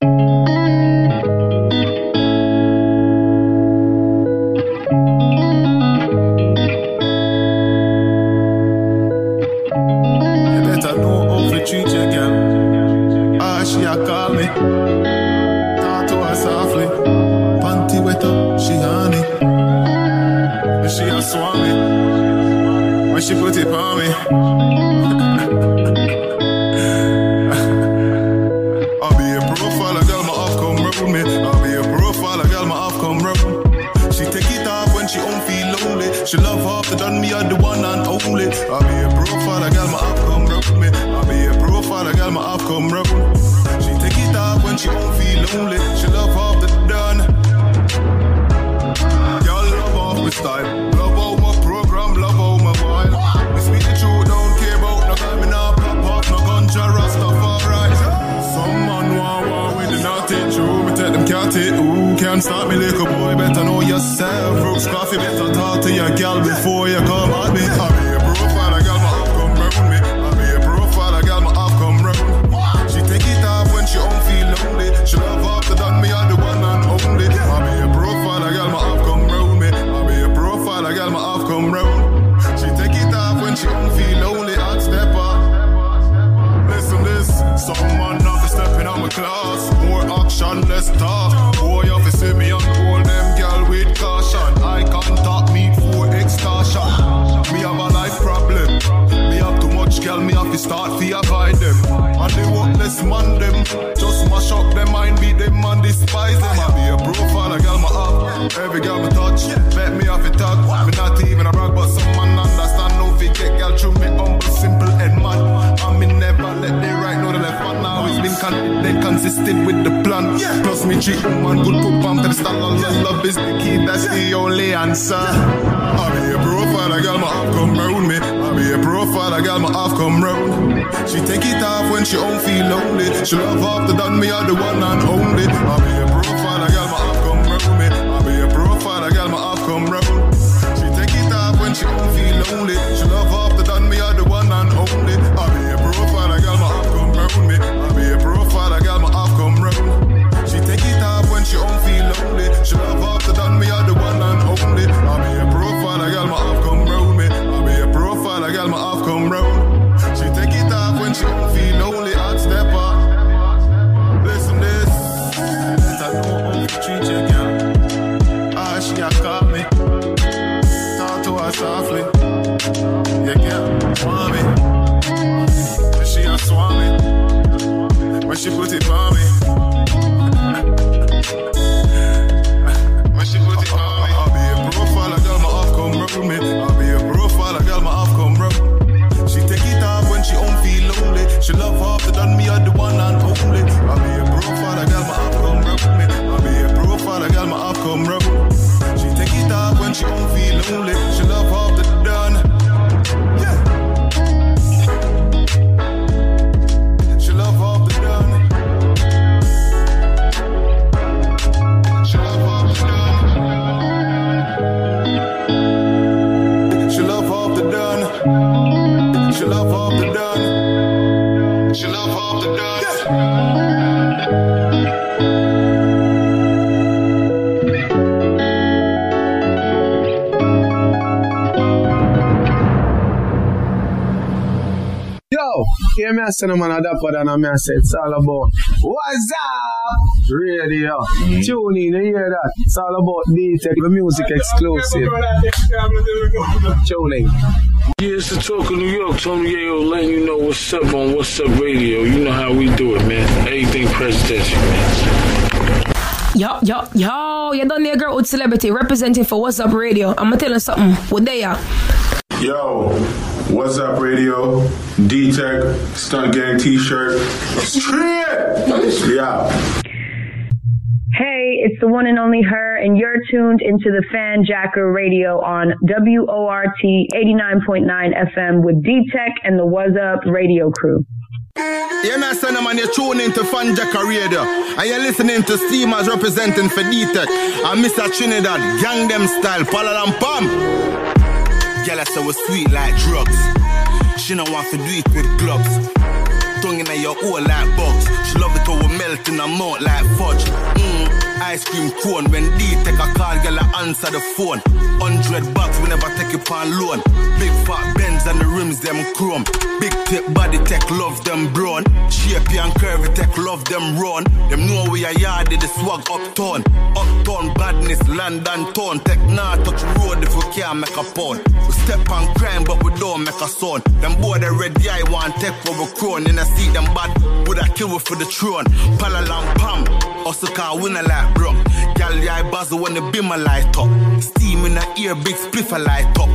Ah, she a call me. she put it on me. jag särvux. Raffi vet att han tar till jag galbur assisted with the plan. Yeah. Plus me cheating man, good cook pan to the stand. Yeah. Love is the key, that's yeah. the only answer. I be a profile, I got my half come round me. I be a profile, I got my half come round. She take it off when she don't feel lonely. She love after done me, I the one and only. I be a profile. Hear me I say no man a dapper than a me I say it's all about What's up? Radio. Mm. Tune in, you hear that? It's all about D-Teck, the music exclusive. Tuning. Yeah, it's the talk of New York. Tony Yayo letting you know what's up on What's Up Radio. You know how we do it, man. Anything presidential, man. Yo, yo, yo, you done there, girl with celebrity representing for What's Up Radio. I'm gonna tell you something. What they are? Yo, what's up, radio? D Teck, Stunt Gang t shirt. Yeah. Hey, it's the one and only her, and you're tuned into the FanJacker Radio on WORT 89.9 FM with D Teck and the What's Up Radio crew. Yeah, man, son, man, you're tuning into FanJacker Radio. And you're listening to Steamers representing for D-Teck. And Mr. Trinidad, Gang Them Style, Palalam Pam. Girl, I said was sweet like drugs. She don't want to do it with gloves. Tongue in your ear like bugs. She love it how we melt in her mouth like fudge. Mm, ice cream cone. When D take a call, girl, I answer the phone. Hundred bucks, we never take it on loan. Big fat bends and the rims, them chrome. Big tip body tech, love them brown. Shapey and curvy tech, love them run. Them know we are yard, the swag uptown. Uptown badness, London town. Tech nah touch road if we can't make a pound. We step on crime, but we don't make a sound. Them boy the red eye want tech for a crown. In I see them bad, would I kill for the throne? Palalam pam, also can't win a like bro. Gal yeah, buzzle when the beam a light up. Steam in the ear, big spliff a light up.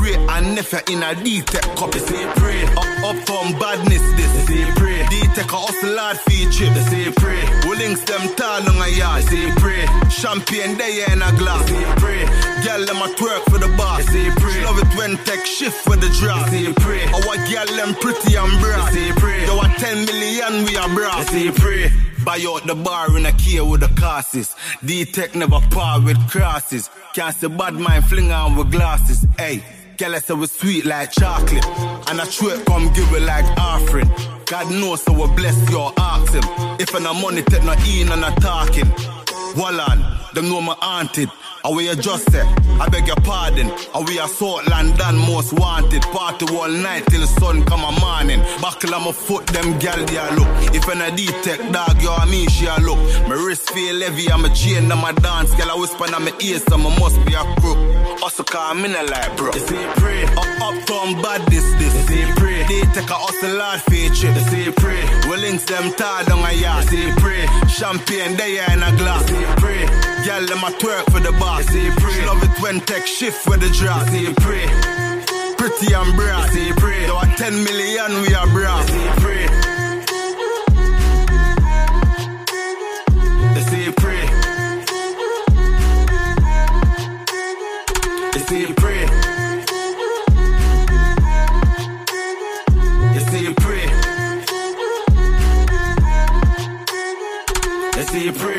Wray and Nephew in a D-Teck cup. They say pray. Up, uptown badness this. Say pray. D-Teck a hustle lad feature. They say pray. We links them tall on a yard. Say pray. Champagne there in a glass. They say pray. Girl them a twerk for the bar. They say pray. Love it when tech shift for the drop. They say pray. Our girl them pretty and broad. They say pray. Yo a 10 million we are broad. They say pray. Buy out the bar in a key with the classes. D-Teck never par with crosses. Can't say bad mind fling on with glasses. Hey, girl, say we sweet like chocolate. And I truth come give it like offering. God knows so we bless your ox him. If an money take no in and a talking. Wallan, them know my aunted. I we just say, I beg your pardon. Are we assault London most wanted? Party all night till the sun come a morning. Buckle on my foot, them gal they a look. If an a detect dog, you and me she a look. My wrist feel heavy, I'm a chain, I'm a dance. Girl, I whisper in my ear, so I must be a crook. Also call me a like bro. They say pray. Up, uptown bad this this. They say pray. They take a hustle hard feature. They say pray. We links them tied on a yard. They say pray. Champagne they in a glass. They say pray. Girl let a twerk for the bar. Say pray. She love it when tech shift with the drop. They say pray. Pretty and broad. They say pray. Though a 10 million we are. They say pray. Say pray. Say pray. Say pray. Say pray.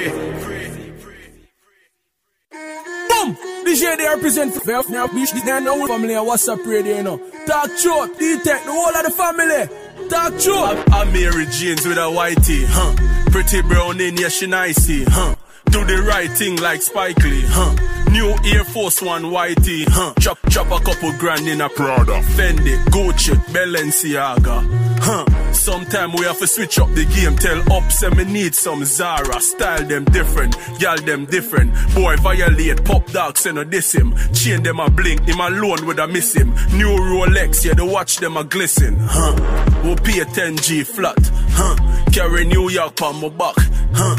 DJ they represent for Velf now bitch they know family and what's up radio you know. Talk short, D-Teck, the whole of the family. Talk short. I'm Mary Jeans with a whitey, huh? Pretty brown in, yeah, she nicey, huh? Do the right thing like Spike Lee, huh? New Air Force One whitey, huh? Chop chop a couple grand in a Prada, Fendi, Gucci, Balenciaga, huh? Sometime we have to switch up the game. Tell up, say me need some Zara. Style them different, y'all them different. Boy violate, pop dog, say a diss him. Chain them a blink, him alone with a miss him. New Rolex, yeah, the watch them a glisten, huh? We'll pay 10G flat, huh? Carry New York on my back, huh?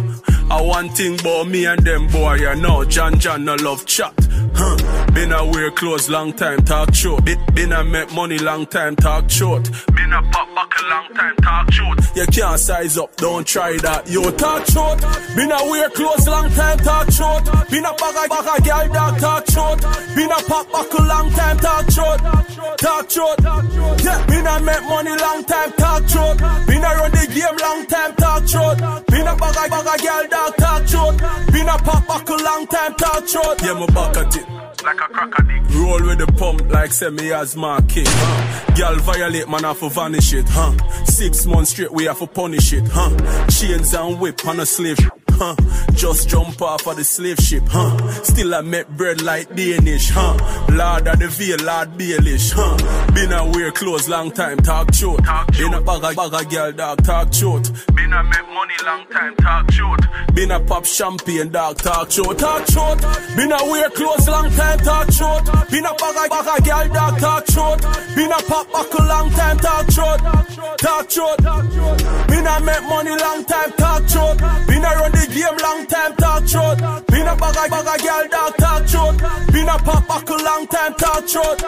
I one thing about me and them boy, you know, John John no love chat. Huh. Been a wear clothes long time, talk short. Been, been a make money long time, talk short. Been a pop back a long time, talk short. You can't size up, don't try that. Yo, talk short. Been a wear clothes long time, talk short. Been a bag a, bag girl dog, talk short. Been a pop back a long time, talk short. Talk short. Yeah, been a make money long time, talk short. Been a run the game long time, talk short. Been a bag a, bag girl dog, talk short. Been a pop back a long time, talk short. Yeah, my back at it. Like a crocodile. Roll with the pump like semi as my king. Huh? Girl violate, man, have to vanish it. Huh? Six months straight, we have to punish it. Huh? Chains and whip on a slave. Huh? Just jump off of the slave ship, huh? Still I make bread like Danish, huh? Lord of the veil, Lord Baelish, huh? Been a wear clothes long time, talk short. Been a bag of, bag of girl, dog, talk short. Been a make money long time, talk short. Been a pop champagne, dog, talk short, talk short. Been a wear clothes long time, talk short. Been a bag of, bag of girl, dog, talk short. Been a pop buckle long time, talk short, talk short. Been a make money long time, talk short. Been a run the game long time, talk short. Been a bag of, bag of girl, dog, talk short. Been a pop buckle long time, talk short.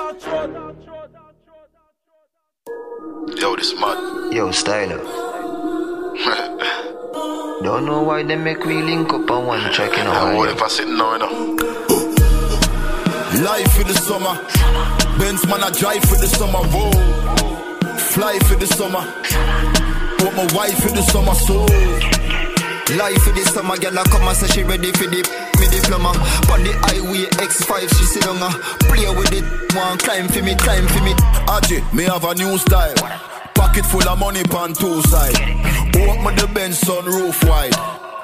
Yo, this mud. Yo, Styler. Don't know why they make we link up on one track, you know. And what why? if I sit now, you know? Life in the summer. Benz man, I drive for the summer. Whoa. Fly for the summer. Want my wife in the summer. So. Life for this summer, girl, I come and say she ready for the me diploma. On the highway X5, she sit uh, play with it. One climb for me, climb for me. Aji, me have a new style. Pocket full of money pan two side. Walk Open the Benz sunroof wide.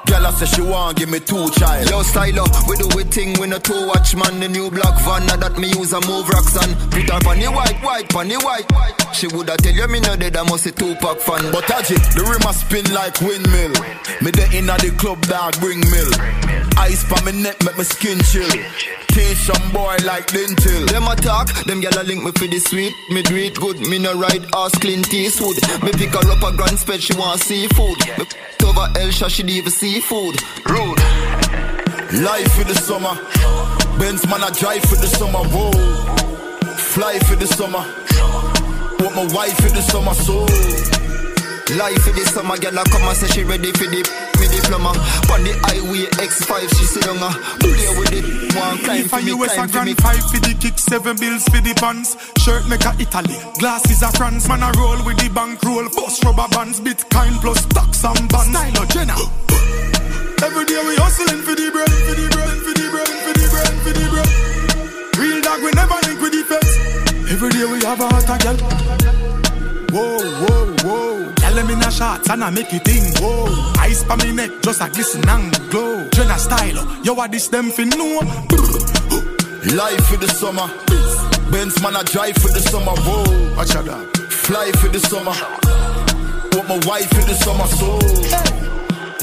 Girl, I say she want give me two child. Yo, styler, we do we thing, we no two watch man. The new black van, now that me use a move rocks and put her on the white, white, on the white. She woulda tell you me no dead, I must a two pack fan. But Aji, the rim a spin like windmill. Me the inna the club dog bring mill. Ice pa me neck make me skin chill. Teach some boy like dental. Them attack, them gyal a link me for the sweet. Me do it good, me no ride ass clean Clint Eastwood. Me pick her up a grand spread, she want seafood. Me over Elsha, she even seafood. Rude. Life for the summer. Benz man I drive for the summer. Whoa. Fly for the summer. Want my wife for the summer. So. Life for this summer, girl, I come and say she ready for the me diploma. On the highway X5, she sit down, play with it. One climb If for a me, US a climb for me. grand five for the kick, seven bills for the pants. Shirt make a Italy, glasses a France. Man a roll with the bank roll, bust rubber bands, Bitcoin plus stocks and bonds. Style of Jenna. Every day we hustling for the bread, for the bread, for the bread, for the bread, for the bread. Real dog, we never link with the feds. Every day we have a hot a girl. Whoa, whoa, whoa. Tell them in a shots and I make you think. Whoa. Ice pa me neck, just a glisten and glow. Jenna style, yo, what this them fin know? Life for the summer. Benz man I drive for the summer. Whoa. Watch out, dog. Fly for the summer. Want my wife for the summer. So.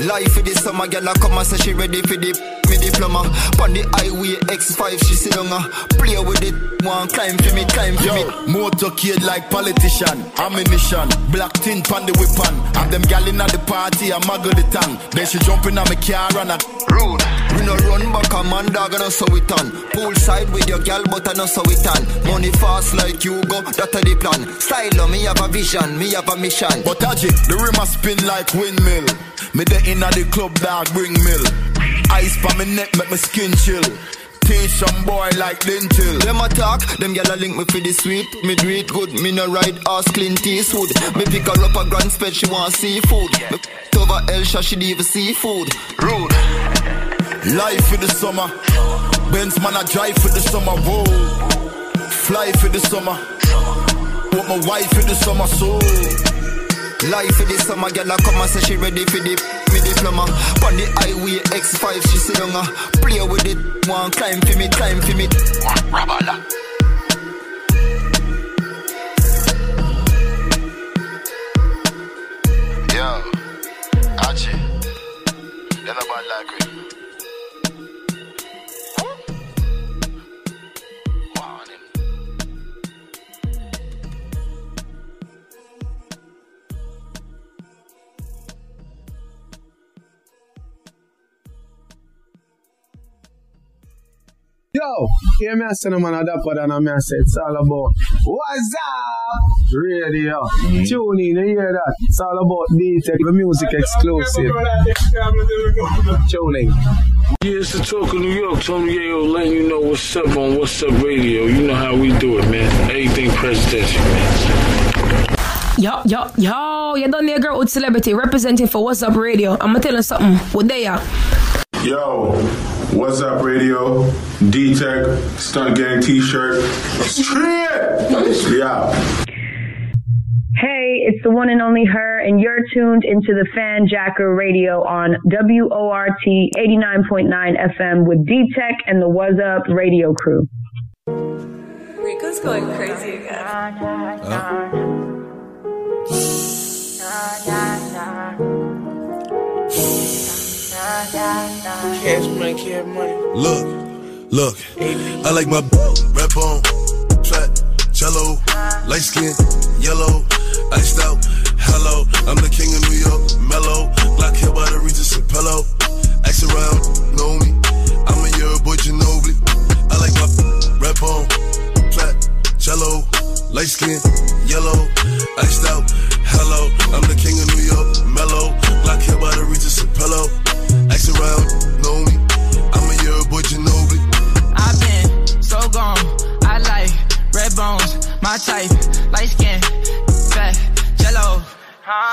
Life for this summer, girl, I come and say she ready for the me diploma. On the highway X5, she down, uh, play with it. One climb for me, climb for me. Motorcade like politician, ammunition, black tint on the weapon. And them gal in at the party, I muggle the tongue. Then she jump in on my car and I Rude. We no run back a man dog and so it on. Poolside with your gal but I no so it on. Money fast like you go, that a the plan. Style me have a vision, me have a mission. But Aji, the rim a spin like windmill. Me the inna the club dog bring mill. Ice pa me neck make my skin chill. Teach some boy like dental. Them attack, them gyal a link me for the sweet. Me do it good, me no ride ass Clint Eastwood. Me pick her up a grand spread, she want seafood. Me over Elsha, she even seafood. Rude. Life for the summer. Benz man I drive for the summer. Whoa. Fly for the summer. Want my wife for the summer. So. Life for this summer, girl, I come and say she ready for the me diploma. On the highway X5, she sit down, uh, play with it. One climb for me, climb for me. Rabala. Yo, hear me I say no man a dapper than a me I say it's all about What's up? Radio. Mm-hmm. Tune in, you hear that? It's all about D-Teck, the music exclusive. Tune in. Yeah, it's the talk of New York. Tony Yayo letting you know what's up on What's Up Radio. You know how we do it, man. Everything presidential, man. Yo, yo, yo, you done there, girl with celebrity representing for What's Up Radio. I'm gonna tell you something. What they are? Yo, what's up, radio? D Teck, Stunt Gang t shirt. Straight! Yeah. Hey, Hey, it's the one and only her, and you're tuned into the FanJacker Radio on WORT 89.9 FM with D Teck and the Was Up radio crew. Rico's going crazy again. Cash money, cash money. Look, look, I like my red bone, fat, cello, light skin, yellow, iced out. Hello, I'm the king of New York, mellow, black hair by the Regis and pillow. Ask around, know me. I'm a year boy, Ginobili. I like my red bone, fat, jello, light skin, yellow, iced out. Hello, I'm the king of New around, know me. I'm a year boy, Ginobili. I've been so gone. I like red bones, my type, light skin, fat, jello.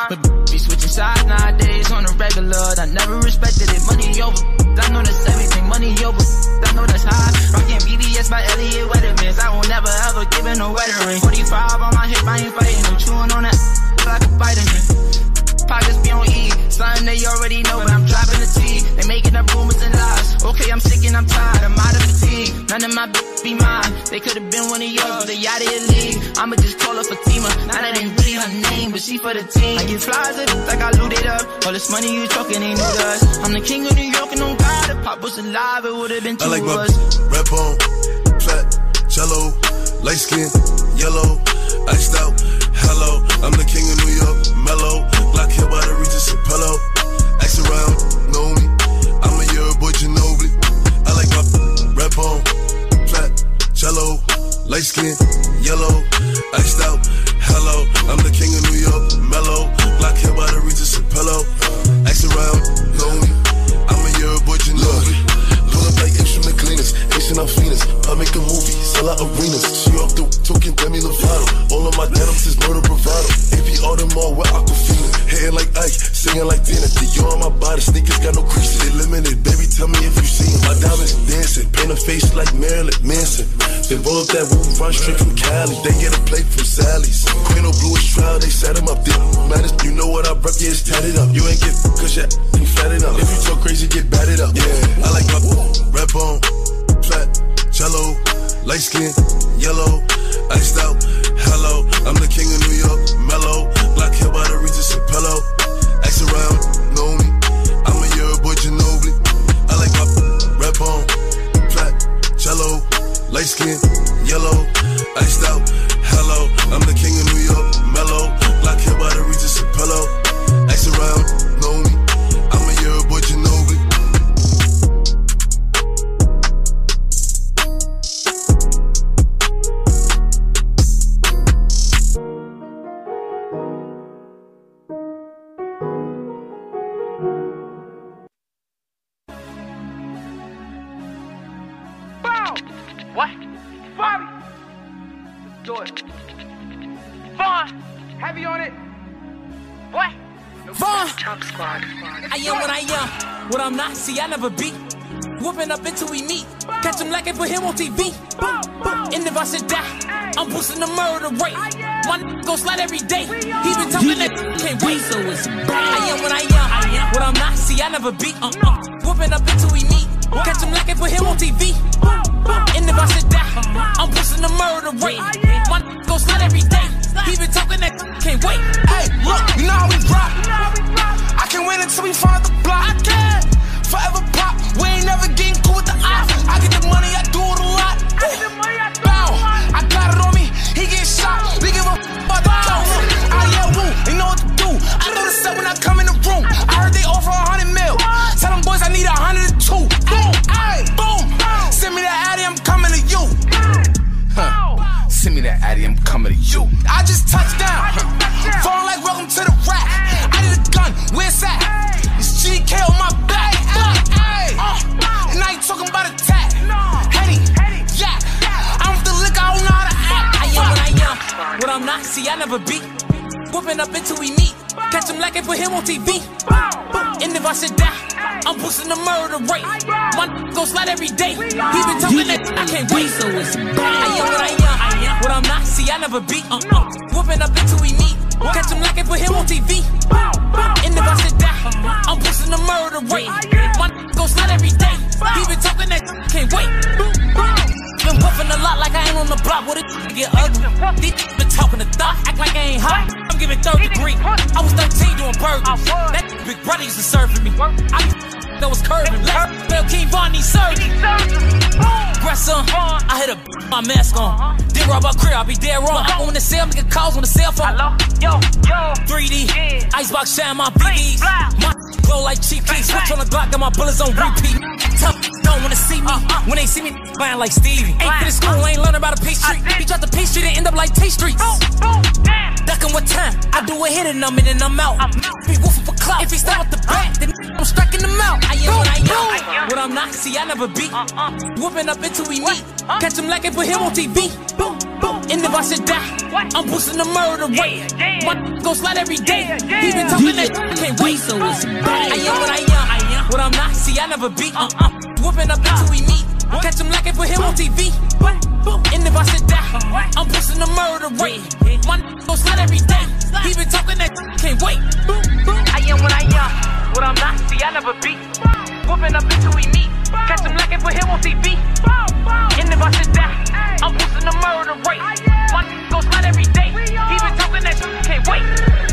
But be switching sides nowadays on a regular. I never respected it. Money over. I know that's everything. Money over. I know that's high. Rockin' BBS by Elliot Weathermans. I will never ever give in a wedding ring. 45 on my hip, I ain't fighting. I'm chewing on that like a vitamin. Pockets be on E. Something they already know, but I'm dropping the T. They making up rumors and lies. Okay, I'm sick and I'm tired. I'm out of fatigue. None of my b- be mine. They could have been one of yours, but they out of your league. I'ma just call her Fatima. Now that ain't really her name, but she for the team. I get flies up like I looted up. All this money you talking ain't new to us. I'm the king of New York and on God. If Pop was alive, it would have been two I like my us. red bone, fat, jello, light skin, yellow, iced out. Hello, I'm the king of New York, Ask around, know me. I'm a year boy, Ginobili. I like my red bone, fat, jello, light skin, yellow, iced out. Hello, I'm the king of New York, mellow, black hair by the Regis pillow. Ask around, know me. I'm a year boy, Ginobili. Pull up like instrument cleaners, Asian Alphinas. I make a movie, sell out arenas. She off the talking Demi Lovato. All of my denims is murder bravado. AP Audemars with Aquafina. Hair like Ike, singing like Tina. Dior on my body, sneakers got no creases. Limited, baby, tell me if you see 'em. My diamonds dancing, paint a face like Marilyn Manson. Then roll up that roof, run straight from Cali. They get a plate from Sally's. Queen of Blue is trial, they set him up. They matters, you know what I rep, yeah, it's tatted up. You ain't get cause you ain't fat enough. If you talk crazy, get batted up. Yeah, I like my red bone, flat, jello, light skin, yellow, iced out. Hello, I'm the king of New York, Around, know me. I'm a year boy, Ginobili. I like my red bone, flat, cello, light skin, yellow, iced out. Heavy on it. What? Vaughn. I am what I am. What I'm not, see, I never beat. Whooping up until we meet. Catch him like I put him on TV. Boom, boom. And if I should die, I'm boosting the murder rate. My n- go slide every day. He been talking that can't wait. So it's I am what I am. What I'm not, see, I never beat. Uh, uh. Whooping up until we meet. Catch him like I put him on TV. And if I should die, I'm boosting the murder rate. My n- go slide every day. He been talking that can't wait. Hey, look, you know how we rock. I can win until we find the block. I can forever pop. We ain't never getting cool with the ops. I get the money, I do it a lot. Bow, I got it on me. He get shot. We give a f- about the coast. I yeah, woo. They know what to do. I know the set when I come Addy, I'm coming to you. I just touched down. Falling like welcome to the rack. I need a gun, where's that? It's GK on my back. Uh, and I ain't talking about a tat. Henny, yeah. I'm the liquor, I don't know how to act. I am what I am. What I'm not, see, I never beat. Whooping up until we meet. Catch him like I put him on TV. And if I should die, I'm boosting the murder rate. My n- go slide every day. He been talking that I can't wait. So it's I am what I am. What I'm not, see, I never beat. Uh, uh. Whooping up until we meet. Catch him like it, put him on TV. And if I should die, I'm pushing the murder rate. My go slide every day. He been talking that can't wait. Been puffing a lot like I ain't on the block. What it get ugly? These been talking the thought, act like I ain't hot. I'm giving third degree. I was 13 doing burgers. That big brother used to serve me. I that was curving. Left Bell King Von need surgery. Breast on, I hit a my mask on. Did rob my crib, I be dead wrong. I'm on the cell, making calls on the cell phone. Hello, yo, yo, 3D, icebox shine my BBs. My glow like cheap keys. Switch on the Glock, got my bullets on repeat. Tough don't wanna see me. When they see me, buying like Stevie. Ain't finished school, ain't learn about a P Street. He dropped the P Street and end up like T Streets. Ducking what time? I do a hit and I'm in and I'm out. Be woofing for clout. If he step up the back, then I'm striking him out. I am what I am. What I'm not, see, I never beat. Whooping up until we meet. Catch him like it, put him on TV. Boom, boom. And if I should die, I'm boosting the murder rate. My go slide every day. He been talking that can't wait. So it's bad. I am what I am. What I'm not, see, I never beat. Whooping up until we meet. Catch him like it, put him on TV. And if I should die, I'm boosting the murder rate. My go slide every day. He been talking that can't wait. I am what I am. What I'm not, see, I never beat. Whooping up until we meet. Catch him it, put him on TV. And if I should die, I'm boosting the murder rate. My go slide every day. He been talking that you can't wait.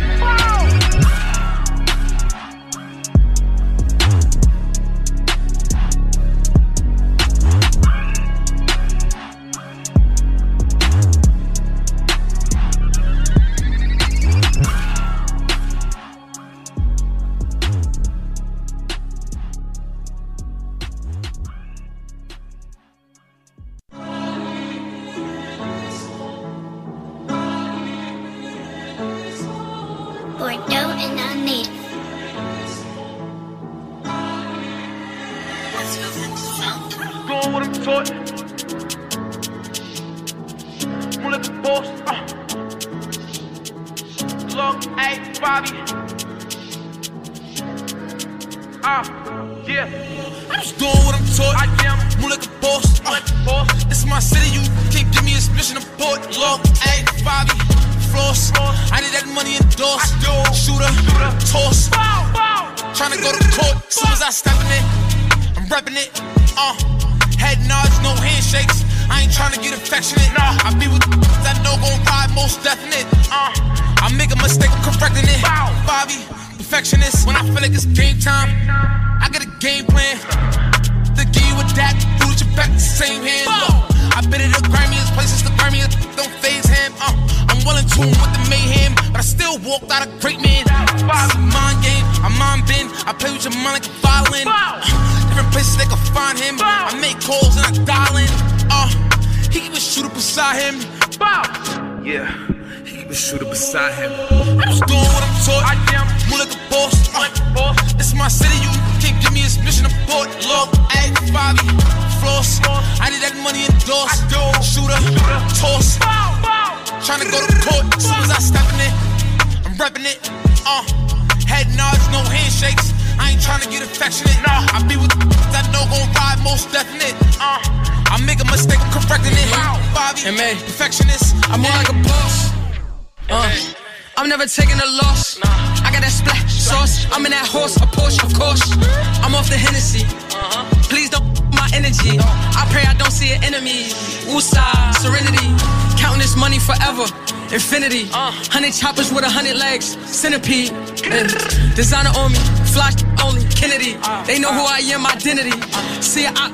Centipede. Eh, Designer on me. Flash only. Kennedy. They know who I am, identity. See, I.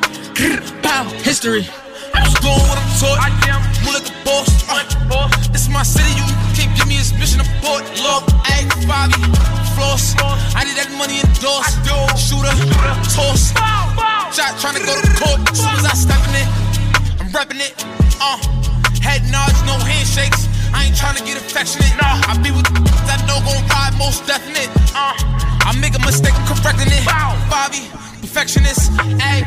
Pow. History. I'm just doing what I'm taught. I am more like a boss. This is my city, you can't give me a mission of port. Look, hey, Bobby, floss. I need that money endorsed. Yo shooter, toss. Shot trying to go to court. As soon as I step in it, I'm repping it. Uh, head nods, no handshakes. I ain't trying to get affectionate. Nah, I be with that know gon' ride most definite. Uh, I make a mistake, I'm correcting it. Bobby, perfectionist. Hey.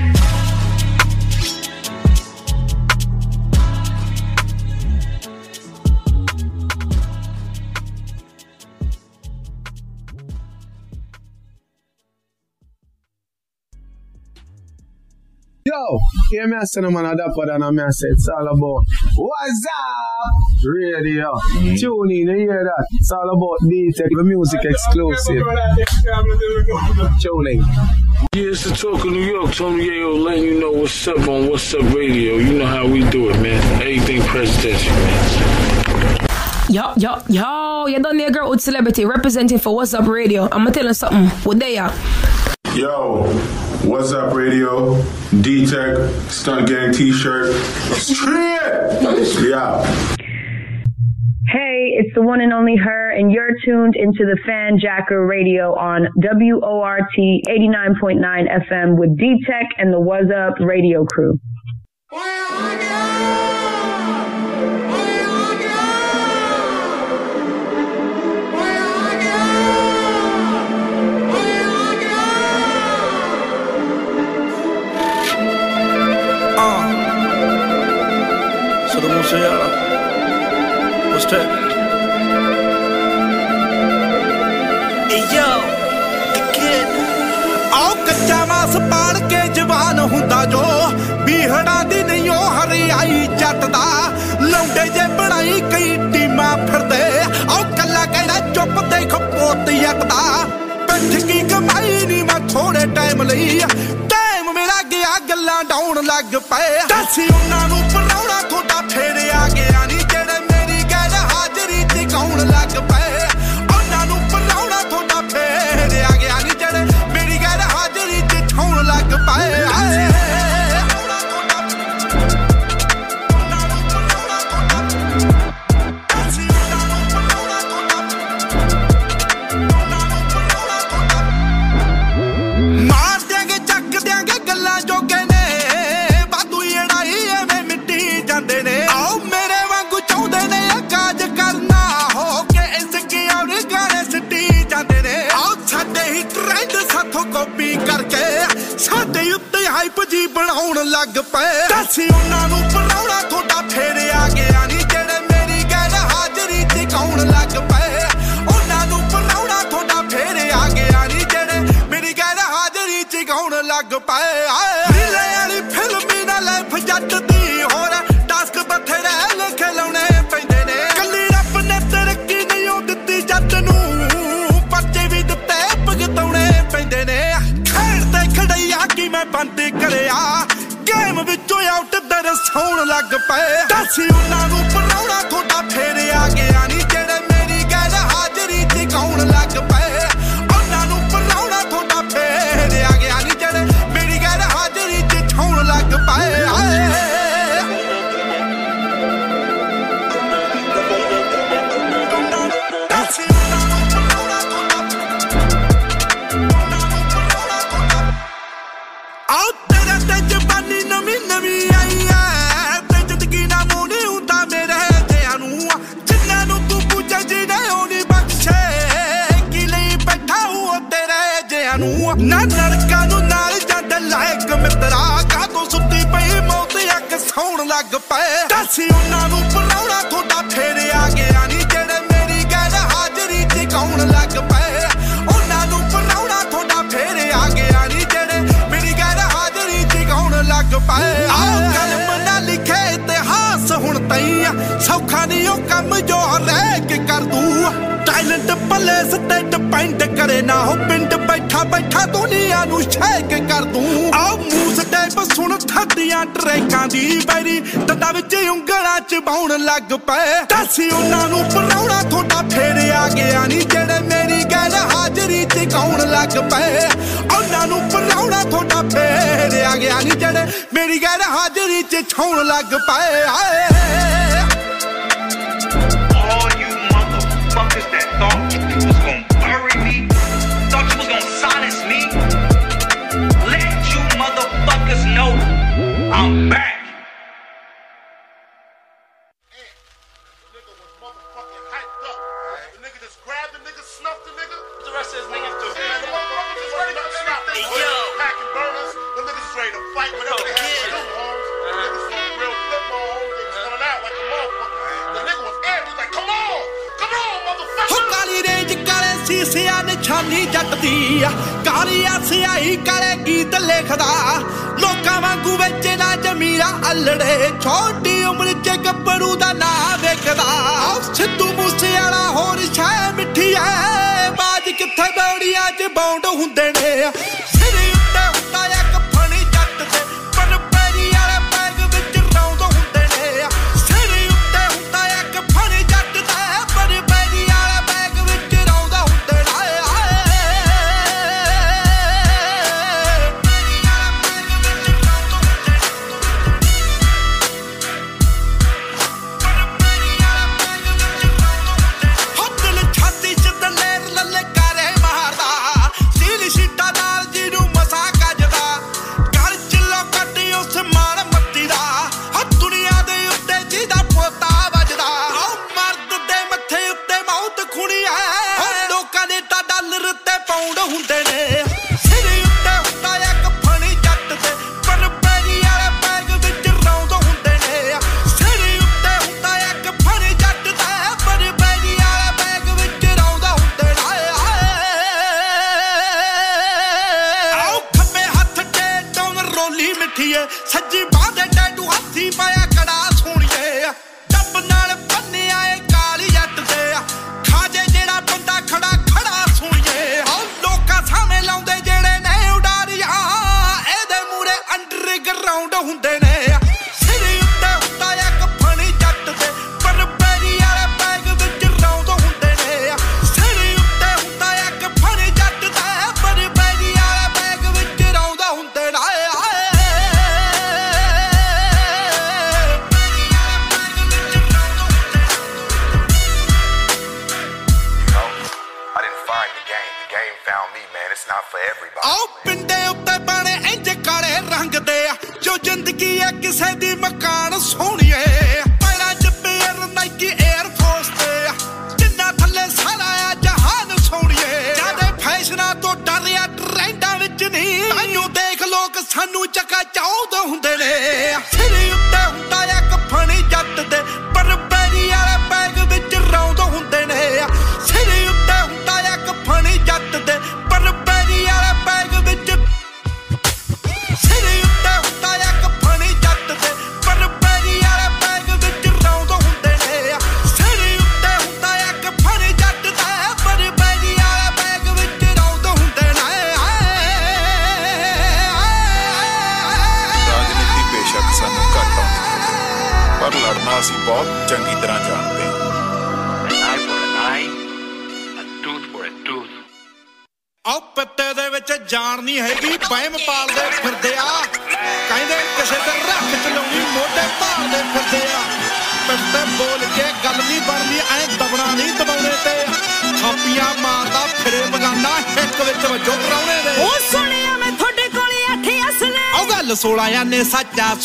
Yo, hear me I say no man a dapper than a me I say it's all about What's up Radio. Tune in, you hear that? It's all about D-Teck, the music exclusive. Tune in. Yeah, it's the talk of New York. Tony Yayo letting you know what's up on What's Up Radio. You know how we do it, man. Everything presidential, man. Yo, yo, yo, you done there, girl with celebrity representing for What's Up Radio. I'm gonna tell you something. What they are? Yo, what's up, radio? D Teck, Stunt Gang t shirt. Straight! Yeah. Hey, it's the one and only her, and you're tuned into the FanJacker Radio on WORT 89.9 FM with D Teck and the Was Up Radio crew. Ah. Solo musea. What's that? ਯੋ ਆਓ ਕੱਚਾ ਮਾਸ ਪਾੜ ਕੇ ਜਵਾਨ ਹੁੰਦਾ ਜੋ। ਬੀਹੜਾ ਦੀ ਨਹੀਂ ਉਹ ਹਰਿਆਈ ਜੱਟ ਦਾ ਲੌਂਡੇ ਜੇ ਬਣਾਈ ਕਈ ਟੀਮਾਂ ਫਿਰਦੇ। ਆਓ ਕੱਲਾ ਕਹਿਣਾ ਚੁੱਪ ਦੇਖ ਪੋਤ ਜੱਟ ਦਾ ਪਿੱਠ ਕੀ ਕਮਾਈ ਨਹੀਂ ਮੈਂ ਥੋੜੇ ਟਾਈਮ ਲਈ। ਟਾਈਮ ਮੇਰਾ ਗਿਆ, ਗੱਲਾਂ ਡਾਉਣ ਲੱਗ ਪਏ। ਦੱਸੀ ਉਹਨਾਂ ਨੂੰ ਪਰਾਉਣਾ ਤੁਹਾਡਾ ਫੇਰ ਕਾਪੀ ਕਰਕੇ ਸਾਡੇ ਉੱਤੇ ਹਾਈਪ ਜੀ ਬਣਾਉਣ ਲੱਗ ਪਏ। ਦੱਸੀ ਉਹਨਾਂ ਨੂੰ ਪਰਾਉਣਾ ਤੁਹਾਡਾ ਫੇਰ ਆ ਗਿਆ ਨਹੀਂ ਜਿਹੜੇ ਮੇਰੀ ਗੈਰ ਹਾਜ਼ਰੀ ਚ ਗਾਉਣ ਲੱਗ ਪਏ। ਉਹਨਾਂ ਨੂੰ ਪਰਾਉਣਾ ਤੁਹਾਡਾ ਫੇਰ ਆ ਗਿਆ ਨਹੀਂ ਜਿਹੜੇ ਮੇਰੀ ਗੈਰ ਹਾਜ਼ਰੀ ਚ ਗਾਉਣ ਲੱਗ ਪਏ। ਦਰਸਾਉਣ ਲੱਗ ਪਏ। ਦੱਸੀ ਉਹਨਾਂ ਨੂੰ ਪਰਾਉਣਾ ਤੁਹਾਡਾ ਨੂੰ ਨਾ ਨਰਕਾਂ ਨੂੰ ਨਾਲ ਜਾਂਦੇ ਲਾਇਕ ਮਿੱਤਰਾ ਕਾਤੋਂ ਸੁੱਤੀ ਪਈ? ਮੌਤ ਅੱਖ ਸੌਣ ਲੱਗ ਪਏ। ਦੱਸੀ ਉਹਨਾਂ ਨੂੰ ਪਰਾਉਣਾ ਤੁਹਾਡਾ ਫੇਰ ਆ ਗਿਆ ਨਹੀਂ ਜਿਹੜੇ ਮੇਰੀ ਗੈਰ ਹਾਜ਼ਰੀ ਚ ਗਾਉਣ ਲੱਗ ਪਏ। ਉਹਨਾਂ ਨੂੰ ਪਰਾਉਣਾ ਤੁਹਾਡਾ ਫੇਰ ਆ ਗਿਆ ਨਹੀਂ ਜਿਹੜੇ ਮੇਰੀ ਗੈਰ ਹਾਜ਼ਰੀ ਚ ਗਾਉਣ ਲੱਗ ਪਏ। ਆਓ ਕਲਮ ਨਾ ਲਿਖੇ ਇਤਿਹਾਸ ਹੁਣ ਤਈਆ। ਸੌਖਾ ਨਹੀਂ ਉਹ ਕੰਮ ਜੋ ਰਹਿ ਕੇ ਕਰ ਦੂੰ ਟੈਲੈਂਟ ਪਲੇਸ ਤੇ ਡਿਪੈਂਡ ਕਰੇ ਨਾ ਹੋ ਪਿੰਡ ਬੈਠਾ ਬੈਠਾ ਦੁਨੀਆ ਨੂੰ ਛੇਕ ਕਰ ਦੂੰ। ਆਓ ਮੂਸ ਟੈਪ ਸੁਣ ਥੱਡੀਆਂ ਟਰੈਕਾਂ ਦੀ ਬੈਰੀ। ਦੰਦਾਂ ਵਿੱਚ ਉਂਗਲਾਂ ਚ ਬਾਉਣ ਲੱਗ ਪਏ। ਦੱਸੀ ਉਹਨਾਂ ਨੂੰ ਪਰਾਉਣਾ ਤੁਹਾਡਾ ਫੇਰ ਆ ਗਿਆ ਨਹੀਂ ਜਿਹੜੇ ਮੇਰੀ ਗੈਰ ਹਾਜ਼ਰੀ ਚ ਗਾਉਣ ਲੱਗ ਪਏ। ਉਹਨਾਂ ਨੂੰ ਪਰਾਉਣਾ ਤੁਹਾਡਾ ਫੇਰ ਆ ਗਿਆ ਨਹੀਂ ਜਿਹੜੇ ਮੇਰੀ ਗੈਰ ਹਾਜ਼ਰੀ ਚ ਛਾਉਣ ਲੱਗ ਪਏ। ਆਏ ਨੀ ਜੱਟ ਦੀ ਆ। ਕਾਲੀ ਸਿਆਹੀ ਕਰੇ ਗੀਤ ਲਿਖਦਾ। ਲੋਕਾਂ ਵਾਂਗੂ ਵਿੱਚ ਨਾ ਜਮੀਰਾ ਅਲੜੇ। ਛੋਟੀ ਉਮਰ ਚ ਗੱਭਰੂ ਦਾ ਨਾਂ ਵੇਖਦਾ। ਸਿੱਧੂ ਮੂਸੇ ਵਾਲਾ ਹੋਰ ਸ਼ਾਇ ਮਿੱਠੀ ਐ। ਬਾਜ ਕਿੱਥੇ ਬੌੜੀਆਂ ਚ ਬੌਂਡ ਹੁੰਦੇ ਨੇ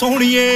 ਸੋਹਣੀਏ।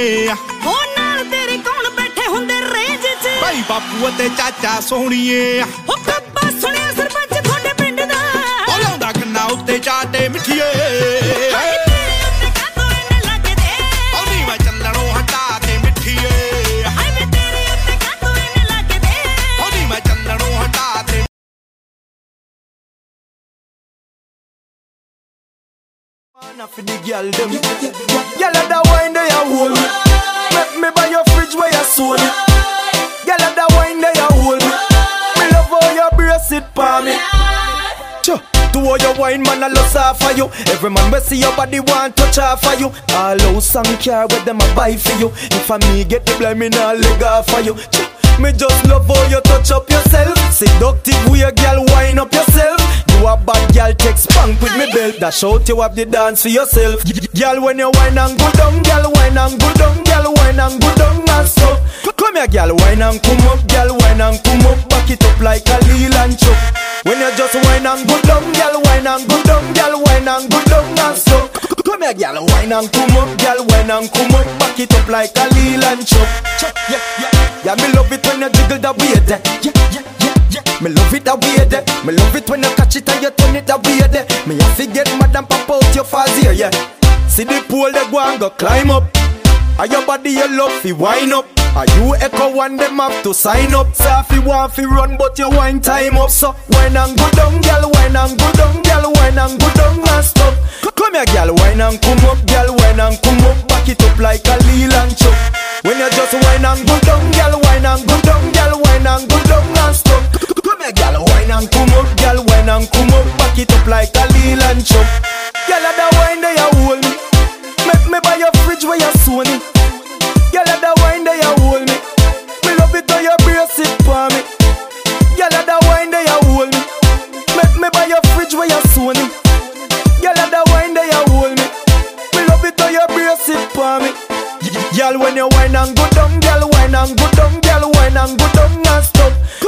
star where them a buy for you. If I me get the blame, me nah leg off for you. Me just love how you touch up yourself. Seductive way, girl, wind up yourself. You a bad girl, take spank with me belt. That shout you up the dance for yourself. Girl, when you wine and go down, girl, wine and go down, girl, wine and go down and stop. Come here, girl, wine and come up, girl, wine and come up, back it up like a lil and chop. When you just wine and go down, girl, wine and go down, girl, wine and go down and stop. Me a gal, wine and come up, gal, wine and come up. Back it up like a leel and chop, chop, yeah, yeah. Yeah, me love it when you jiggle that way. Yeah, yeah, yeah. Me love it that way there. Me love it when you catch it and you turn it that way there. Me have to get mad and pop out your fuzz yeah. See the pole, they go and go climb up. Are your body your love fi wine up? Are you echo one them up to sign up? Say so fi want fi run but your wine time up So wine and go down girl, wine and go down girl, wine and go down and stop Come here girl, wine and come up girl, wine and come up Back it up like a leel and chop When you just wine and go down girl, wine and go down girl, wine and go down and stop Come here girl, wine and come up girl, wine and come up Back it up like a leel and chop Girl, I don't wine they are hold me me buy your fridge where you're Sony. Girl, at the wine there you hold me. Me love it how you brace it for me. Girl, at the wine there you hold me. Make me buy your fridge where you're Sony. Girl, at the wine there you hold me. Me love it how you brace it for me. Girl, when you wine and go dumb, girl, wine and go dumb, girl, wine and go dumb and stop.